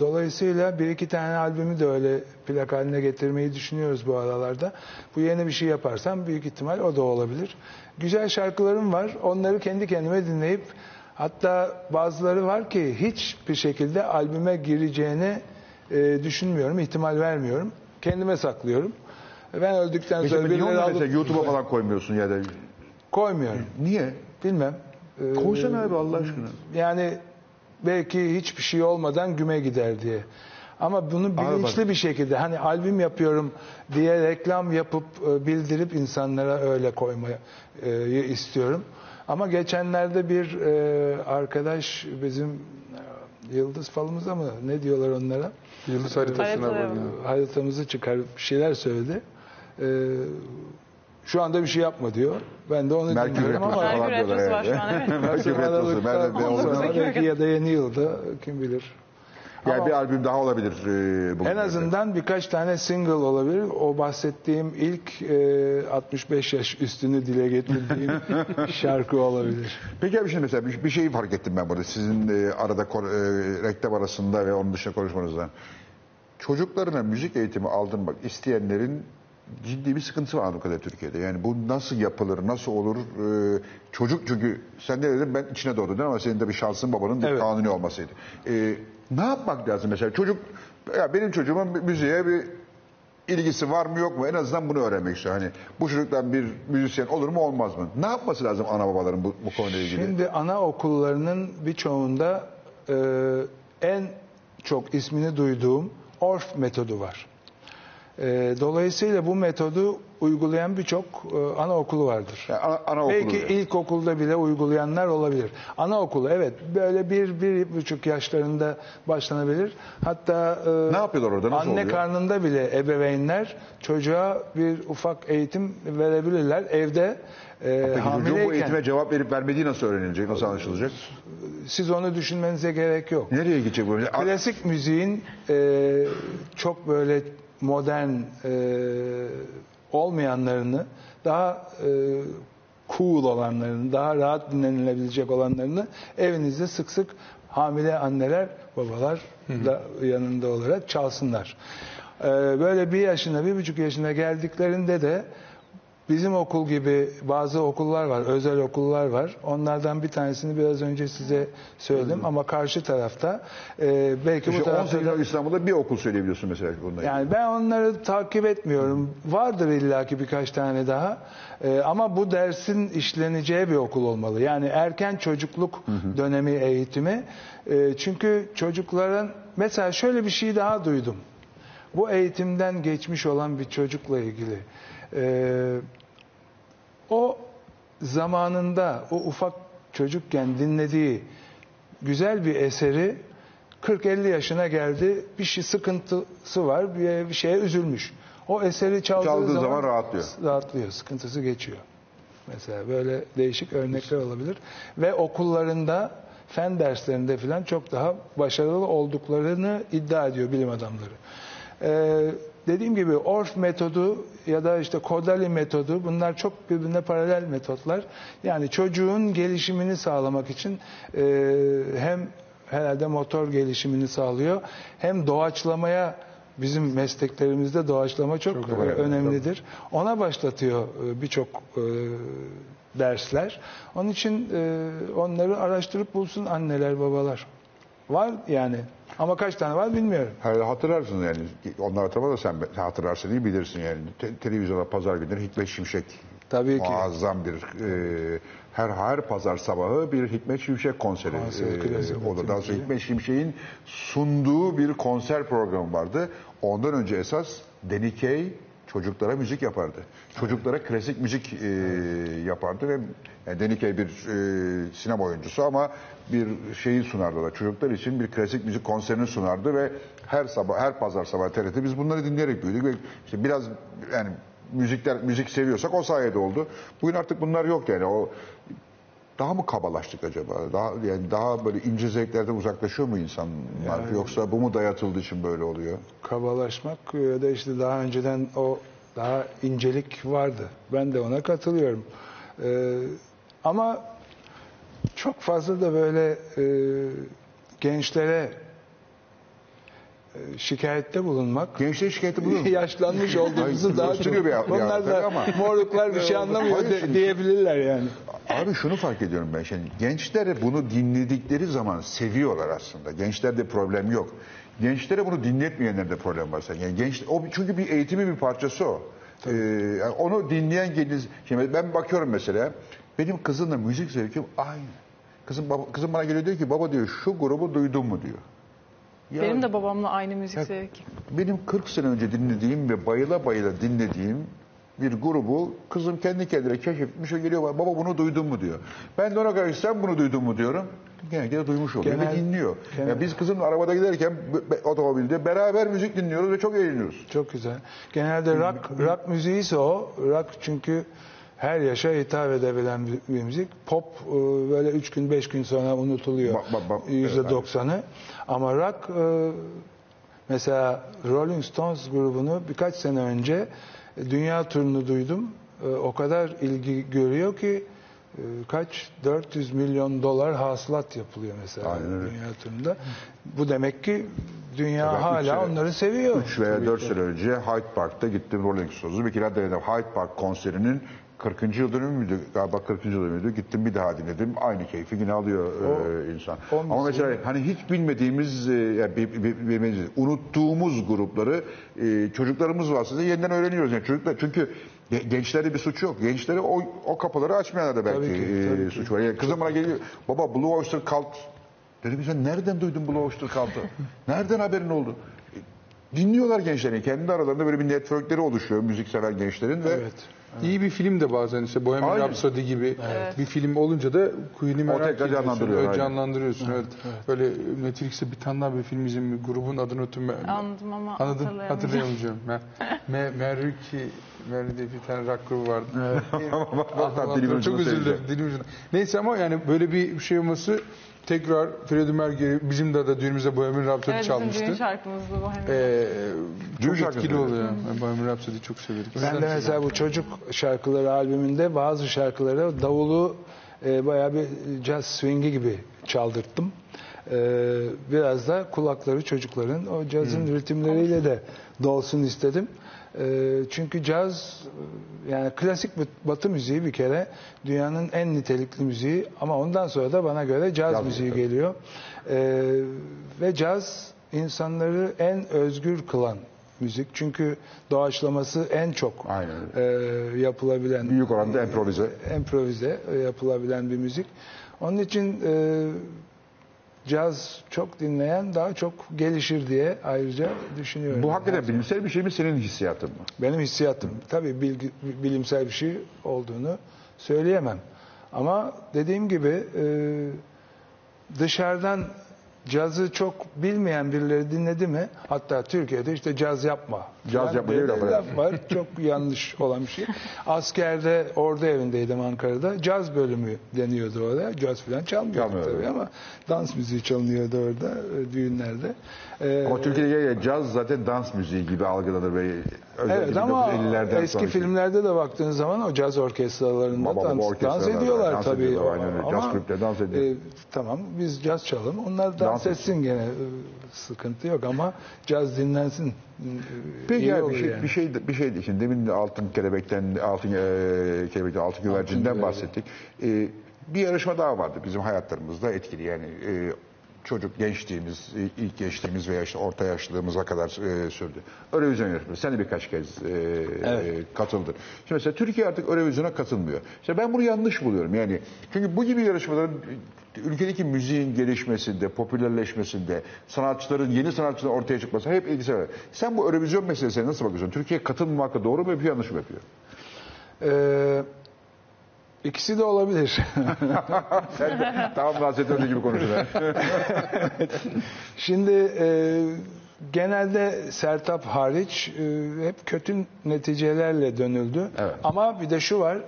dolayısıyla bir iki tane albümü de öyle plak haline getirmeyi düşünüyoruz bu aralarda. Bu yeni bir şey yaparsam büyük ihtimal o da olabilir. Güzel şarkılarım var. Onları kendi kendime dinleyip hatta bazıları var ki hiçbir şekilde albüme gireceğini e, düşünmüyorum, ihtimal vermiyorum. Kendime saklıyorum. Ben öldükten Peki sonra birileri alıp mesela YouTube'a falan koymuyorsun ya da? koymuyorum. Niye? Bilmem. Ee, Koysana abi Allah aşkına. Yani belki hiçbir şey olmadan güme gider diye. Ama bunu bilinçli bir şekilde hani albüm yapıyorum diye reklam yapıp e, bildirip insanlara öyle koymayı e, istiyorum. Ama geçenlerde bir e, arkadaş bizim e, yıldız falımıza mı ne diyorlar onlara? Yıldız haritasına Haritaya böyle. bak. haritamızı çıkarıp bir şeyler söyledi. Ee, şu anda bir şey yapma diyor. Ben de onu Merkür dinliyorum ama Merkür. Retrosu var şu an, evet. Merkür Retrosu. Aralıkta, onu- sonra Merkür belki ya da yeni yılda kim bilir. Yani Ama bir albüm daha olabilir. E, bugün. en azından birkaç tane single olabilir. O bahsettiğim ilk e, 65 yaş üstünü dile getirdiğim [LAUGHS] şarkı olabilir. Peki abi şimdi mesela bir, bir şeyi fark ettim ben burada. Sizin e, arada e, reklam arasında ve onun dışında konuşmanızdan. Çocuklarına müzik eğitimi aldırmak isteyenlerin ciddi bir sıkıntısı var kadarıyla Türkiye'de. Yani bu nasıl yapılır, nasıl olur? Ee, çocuk çünkü sen ne dedin ben içine doğdum değil mi? ama senin de bir şansın babanın Evet. kanuni olmasıydı. Ee, ne yapmak lazım mesela? Çocuk, ya benim çocuğumun müziğe bir ilgisi var mı yok mu? En azından bunu öğrenmek istiyor. Hani bu çocuktan bir müzisyen olur mu olmaz mı? Ne yapması lazım ana babaların bu, bu konuyla ilgili? Şimdi anaokullarının birçoğunda e, en çok ismini duyduğum ORF metodu var. E, dolayısıyla bu metodu uygulayan birçok e, anaokulu vardır. Yani ana, anaokulu Belki diyor. ilkokulda bile uygulayanlar olabilir. Anaokulu evet böyle bir, bir buçuk yaşlarında başlanabilir. Hatta e, Ne yapıyorlar orada? Nasıl anne oluyor? karnında bile ebeveynler çocuğa bir ufak eğitim verebilirler. Evde e, Peki bu eğitime cevap verip vermediği nasıl öğrenilecek, nasıl anlaşılacak? siz onu düşünmenize gerek yok. Nereye gidecek bu? Klasik müziğin e, çok böyle modern e, olmayanlarını, daha e, cool olanlarını, daha rahat dinlenilebilecek olanlarını evinizde sık sık hamile anneler, babalar da yanında olarak çalsınlar. E, böyle bir yaşına, bir buçuk yaşına geldiklerinde de Bizim okul gibi bazı okullar var, özel okullar var. Onlardan bir tanesini biraz önce size söyledim ama karşı tarafta e, belki bu İşte tarafta 18 da- yıl İstanbul'da bir okul söyleyebiliyorsun mesela bununla. yani ben onları takip etmiyorum. Vardır illaki birkaç tane daha. Ee, ama bu dersin işleneceği bir okul olmalı. Yani erken çocukluk dönemi eğitimi. Ee, çünkü çocukların mesela şöyle bir şey daha duydum. Bu eğitimden geçmiş olan bir çocukla ilgili. Ee, o zamanında o ufak çocukken dinlediği güzel bir eseri 40-50 yaşına geldi. Bir şey sıkıntısı var. Bir, bir şeye üzülmüş. O eseri çaldığı, Çaldığı zaman, zaman rahatlıyor. Rahatlıyor. Sıkıntısı geçiyor. Mesela böyle değişik örnekler olabilir. Ve okullarında fen derslerinde falan çok daha başarılı olduklarını iddia ediyor bilim adamları. Ee, dediğim gibi Orff metodu ya da işte Kodali metodu bunlar çok birbirine paralel metotlar. Yani çocuğun gelişimini sağlamak için e, hem herhalde motor gelişimini sağlıyor hem doğaçlamaya bizim mesleklerimizde doğaçlama çok, Çok önemli, önemlidir. Ona başlatıyor e, birçok e, dersler. Onun için e, onları araştırıp bulsun anneler babalar. Var yani ama kaç tane var bilmiyorum. Herhalde hatırlarsın yani. Onlar hatırlamaz da sen sen hatırlarsın iyi bilirsin yani. Te- televizyonda pazar günleri Hikmet Şimşek. Tabii ki. Muazzam bir e, her her pazar sabahı bir Hikmet Şimşek konseri Konser, e, olur. Daha sonra. Hikmet Şimşek'in sunduğu bir konser programı vardı. Ondan önce esas Denikey çocuklara müzik yapardı. Çocuklara klasik müzik e, yapardı ve yani Denikey bir e, sinema oyuncusu ama bir şeyi sunardı da çocuklar için bir klasik müzik konserini sunardı ve her sabah her pazar sabah TRT biz bunları dinleyerek büyüdük ve işte biraz yani müzikler müzik seviyorsak o sayede oldu. Bugün artık bunlar yok yani o daha mı kabalaştık acaba? Daha yani daha böyle ince zevklerden uzaklaşıyor mu insanlar? Yoksa bu mu dayatıldığı için böyle oluyor? kabalaşmak ya da işte daha önceden o daha incelik vardı. Ben de ona katılıyorum. Ee, ama çok fazla da böyle e, gençlere e, şikayette bulunmak Gençliğe şikayeti buluyor mu? [LAUGHS] yaşlanmış olduğumuzu daha çok. bir- bir Onlar tabii da ama- morluklar bir şey anlamıyor Hayır, de- şimdi- diyebilirler yani. Abi şunu fark ediyorum ben şimdi. Gençler bunu dinledikleri zaman seviyorlar aslında. Gençlerde problem yok. Gençlere bunu dinletmeyenlerde problem var. Yani genç, o çünkü bir eğitimin bir parçası o. Ee, yani onu dinleyen genç, şimdi ben bakıyorum mesela, benim kızımla müzik zevkim aynı. Kızım, baba- kızım bana geliyor diyor ki baba diyor şu grubu duydun mu diyor. Ya- Benim de babamla aynı müzik zevki. benim 40 sene önce dinlediğim ve bayıla bayıla dinlediğim bir grubu kızım kendi kendine keşfetmiş ve geliyor bana, baba bunu duydun mu diyor. Ben de ona karşı sen bunu duydun mu diyorum. Gene gene duymuş oluyor Genel- ve dinliyor. genel- Ya biz kızımla arabada giderken otomobilde beraber müzik dinliyoruz ve çok eğleniyoruz. Çok güzel. Genelde rock, rock müziği ise o. Rock çünkü her yaşa hitap edebilen bir, müzik. Pop e, böyle üç gün beş gün sonra unutuluyor. Bak, bak, bak. Yüzde Evet, doksanı. Ama rock e, mesela Rolling Stones grubunu birkaç sene önce e, dünya turunu duydum. O kadar ilgi görüyor ki kaç 400 milyon dolar hasılat yapılıyor mesela Aynen dünya turunda. Bu demek ki dünya üç hala sene- onları seviyor. 3 veya 4 sene önce Hyde Park'ta gittim Rolling Stones'u. Bir kere denedim. Hyde Park konserinin 40. yıl dönümü müydü? Galiba 40. yıl dönümüydü. Gittim bir daha dinledim. Aynı keyfi yine alıyor e, insan. o Ama mesela hani hiç bilmediğimiz, e, yani bilmediğimiz, unuttuğumuz grupları e, çocuklarımız vasıtasıyla yeniden öğreniyoruz. Yani çocuklar çünkü ge- gençlerde bir suç yok. Gençlere o, o kapıları açmayanlarda belki Tabii ki, e, tabii ki. suç var. Yani kızım bana geliyor. Baba Blue Oyster Cult. Dedim sen nereden duydun Blue Oyster Cult'ı? nereden haberin oldu? E, Dinliyorlar gençlerin. Kendi aralarında böyle bir networkleri oluşuyor müzik seven gençlerin ve Evet. İyi bir film de bazen işte Bohemian Aynen. Rhapsody gibi bir film olunca da Queen'i merak ediyorsun. canlandırıyor, Evet, aynen. canlandırıyorsun. Evet. Böyle Netflix'te bir tane daha bir film bir Grubun adını ben. Anladım ama Anladım. hatırlayamayacağım. Hatırlayamayacağım. Me, me, Meruki Mary diye bir tane rock grubu vardı. Hatta [LAUGHS] dilimin Çok ucunu özür dilerim. seveceğim. Dilim ucunda. Neyse ama yani böyle bir şey olması tekrar Freddie Mercury bizim de da düğünümüzde Bohemian Rhapsody Evet bizim çalmıştı. düğün şarkımızdı bu hem. Ee, Düğün çok etkili oluyor. Bohemian Rhapsody'yi çok severim. Ben de mesela bu çocuk şarkıları albümünde bazı şarkıları davulu e, bayağı bir jazz swingi gibi çaldırttım. E, biraz da kulakları çocukların o cazın ritimleriyle de dolsun istedim. E, çünkü caz e, yani klasik bat- batı müziği bir kere dünyanın en nitelikli müziği ama ondan sonra da bana göre caz, Caz müziği müziği, geliyor. E, ve caz insanları en özgür kılan müzik. Çünkü doğaçlaması en çok Aynen e, yapılabilen Büyük oranda improvize. improvize e, yapılabilen bir müzik. Onun için e, caz çok dinleyen daha çok gelişir diye ayrıca düşünüyorum. Bu hakikaten bilimsel bir şey mi senin hissiyatın mı? benim hissiyatım. Tabii bilgi, bilimsel bir şey olduğunu söyleyemem. Ama dediğim gibi e, dışarıdan cazı çok bilmeyen birileri dinledi mi? Hatta Türkiye'de işte caz yapma. Caz falan yapma diye laf var. Çok [LAUGHS] yanlış olan bir şey. Askerde ordu evindeydim Ankara'da. Caz bölümü deniyordu orada. Caz falan çalmıyordu Çalmıyordu. tabii ama dans müziği çalınıyordu orada e, düğünlerde. E, Ama Türkiye'de caz zaten dans müziği gibi algılanır ve özellikle Evet ama 1950'lerden eski sonraki- filmlerde de baktığın zaman o caz orkestralarında Baba dans, orkestralar dans ediyorlar dans tabii. ediyorlar, aynen öyle. Caz Ama, kulüpleri dans ediyor. e, tamam biz caz çalalım. Onlar dans, Dans etsin gene. e, Sıkıntı yok ama caz dinlensin. e, Peki iyi ya olur bir şey, yani. bir şey bir şey şimdi demin de altın kelebekten altın e, kelebekten altın güvercinden güvercin. bahsettik. E, bir yarışma daha vardı bizim hayatlarımızda etkili yani e, çocuk gençliğimiz, e, ilk gençliğimiz veya işte orta yaşlılığımıza kadar e, sürdü. Eurovision yarışması. Sen de birkaç kez e, Evet. e, katıldın. Şimdi mesela Türkiye artık Eurovision'a katılmıyor. İşte ben bunu yanlış buluyorum. Yani çünkü bu gibi yarışmaların e, ülkedeki müziğin gelişmesinde, popülerleşmesinde, sanatçıların, yeni sanatçıların ortaya çıkması hep ilgisi var. Sen bu Eurovision meselesine nasıl bakıyorsun? Türkiye katılmamakla doğru mu yapıyor, yanlış mı yapıyor? E, ikisi de olabilir. [LAUGHS] Nasrettin Hoca gibi konuşuyorsun. Şimdi e, genelde Sertap hariç e, hep kötü neticelerle dönüldü. Evet. Ama bir de şu var.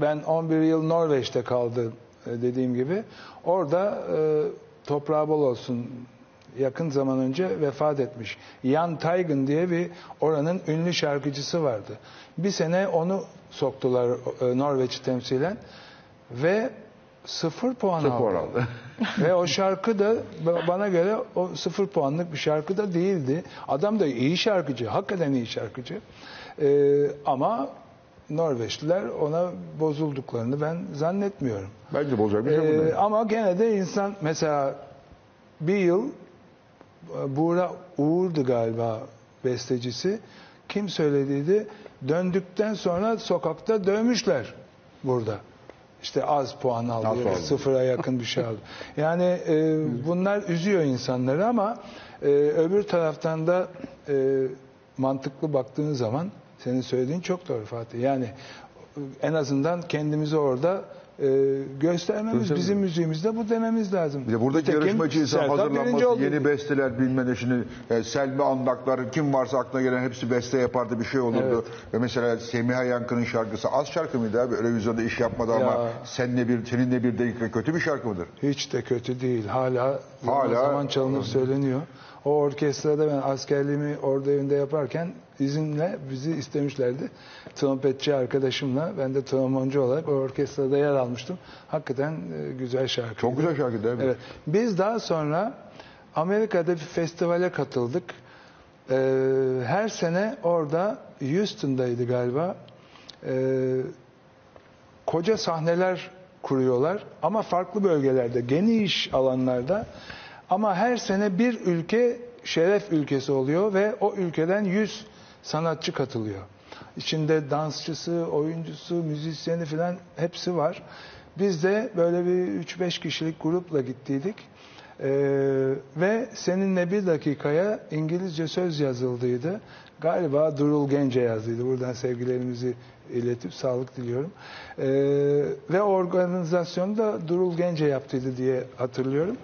Ben 11 yıl Norveç'te kaldım. E, dediğim gibi. Orada e, toprağı bol olsun yakın zaman önce vefat etmiş. Jan Taygen diye bir oranın ünlü şarkıcısı vardı. Bir sene onu soktular e, Norveç'i temsilen ve sıfır puan Sıfır aldı. puan aldı. [LAUGHS] ve o şarkı da ba- bana göre o sıfır puanlık bir şarkı da değildi. Adam da iyi şarkıcı, hakikaten iyi şarkıcı. Ee, ama Norveçliler ona bozulduklarını ben zannetmiyorum. Bence bozacak bir şey Ee, ama gene de insan mesela bir yıl e, Buğra Uğur'du galiba bestecisi. Kim söylediydi? Döndükten sonra sokakta dövmüşler burada. İşte az puan aldı, Az puan. sıfıra yakın bir şey aldı. Yani e, bunlar üzüyor insanları ama e, öbür taraftan da e, mantıklı baktığın zaman senin söylediğin çok doğru Fatih. Yani e, en azından kendimizi orada e, göstermemiz, bizim müziğimizde bu dememiz lazım. De buradaki Nitekim yarışmacı insan birinci hazırlanması, oldu. yeni besteler bilmem ne şimdi e, Selmi Andaklar kim varsa aklına gelen hepsi beste yapardı bir şey olurdu. Ve mesela Semiha Yankı'nın şarkısı az şarkı mıydı abi? Eurovizyonda iş yapmadı ama Ya. seninle bir seninle bir dakika kötü bir şarkı mıdır? Hiç de kötü değil. Hala, Hala- zaman zaman çalınıp söyleniyor. O orkestrada ben askerliğimi orada evinde yaparken izinle bizi istemişlerdi. Trompetçi arkadaşımla ben de tromboncu olarak o orkestrada yer almıştım. Hakikaten e, güzel şarkı. Çok güzel şarkı değil mi? Evet. Biz daha sonra Amerika'da bir festivale katıldık. Ee, her sene orada Houston'daydı galiba. Ee, koca sahneler kuruyorlar ama farklı bölgelerde, geniş alanlarda. Ama her sene bir ülke şeref ülkesi oluyor ve o ülkeden 100 sanatçı katılıyor. İçinde dansçısı, oyuncusu, müzisyeni falan hepsi var. Biz de böyle bir 3-5 kişilik grupla gittiydik. Ee, ve seninle bir dakikaya İngilizce söz yazıldıydı. Galiba Durul Gence yazdıydı. Buradan sevgilerimizi iletip sağlık diliyorum. Ee, ve organizasyonu da Durul Gence yaptıydı diye hatırlıyorum.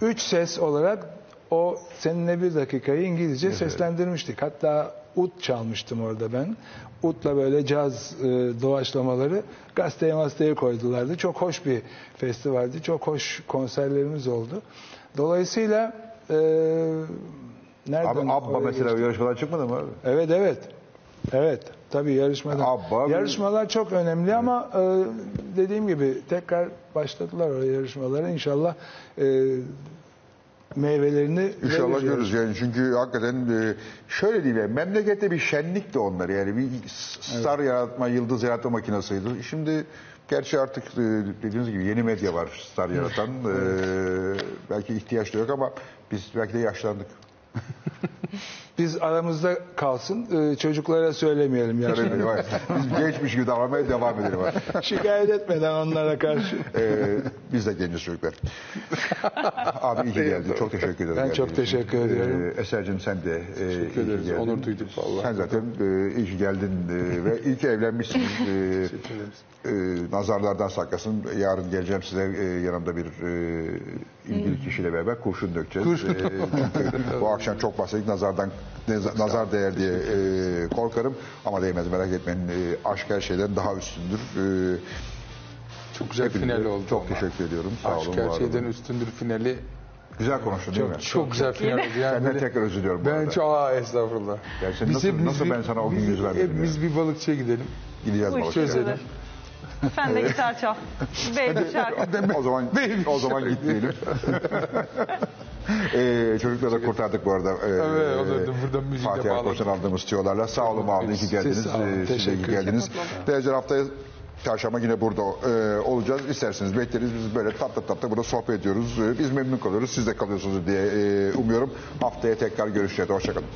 Üç ses olarak o seninle bir dakikayı İngilizce seslendirmiştik. Hatta ut çalmıştım orada ben. Utla böyle caz e, doğaçlamaları gazeteye masteye koydulardı. Çok hoş bir festivaldi. Çok hoş konserlerimiz oldu. Dolayısıyla e, nereden Abi Abba mesela geçtik? yarışmadan çıkmadı mı abi? Evet evet. Evet. Tabii yarışmadan. Abba- Yarışmalar çok önemli ama e, dediğim gibi tekrar başladılar o yarışmalara. İnşallah e, meyvelerini İnşallah görürüz yani çünkü hakikaten e, şöyle diyeyim yani, memlekette bir şenlik de onlar yani bir star yaratma, yıldız yaratma makinasıydı. Şimdi gerçi artık e, dediğiniz gibi yeni medya var star yaratan. [LAUGHS] E, belki ihtiyaç da yok ama biz belki de yaşlandık. [LAUGHS] Biz aramızda kalsın. e, çocuklara söylemeyelim yani. Öyle mi? Vay. Biz gençmiş gibi davranmaya devam edelim. [LAUGHS] Şikayet etmeden onlara karşı. E, biz de genciz çocuklar. [LAUGHS] Abi iyi ki geldin. Çok teşekkür ederim. Ben çok geldiğin için. teşekkür ediyorum. E, Eser'cim sen de e, iyi ki ederiz. geldin. Onur duyduk vallahi. Sen zaten e, iyi ki geldin e, ve iyi ki evlenmişsin. [LAUGHS] E, e, nazarlardan saklasın. Yarın geleceğim size e, yanımda bir e, ilgili kişiyle beraber kurşun dökeceğiz. E, çünkü [LAUGHS] bu akşam çok bahsettik nazardan nazar değer diye e, korkarım ama değmez merak etmeyin. E, aşk her şeyden daha üstündür. E, Çok güzel hepinize final oldu. Çok ama. teşekkür ediyorum. Sağ Aşk olun. her var şeyden olun. üstündür finali. Güzel konuştun değil mi? Çok, çok güzel final oldu. [LAUGHS] Yani Senden tekrar özür diliyorum bu Ben arada. çok aa estağfurullah. Gerçekten nasıl- nasıl ben sana o gün biz- yüz vermedim Hepimiz bir balıkçıya gidelim. Gideceğiz balıkçıya. Çözelim. Sen de gitar çal. Baby şarkı. o zaman [LAUGHS] o zaman gitmeyelim. [LAUGHS] ee, çocukları da kurtardık bu arada. Ee, Evet, o da buradan müzikle Fatih. Erkoç'tan aldığımız tüyolarla. Sağ olun abi, iyi ki geldiniz. Ee, siz de iyi geldiniz. Değerli haftaya Çarşamba yine burada e, olacağız. İsterseniz bekleriz. Biz böyle tatlı tatlı burada sohbet ediyoruz. Ee, Biz memnun kalıyoruz. Siz de kalıyorsunuz diye e, umuyorum. Haftaya tekrar görüşeceğiz. Hoşçakalın.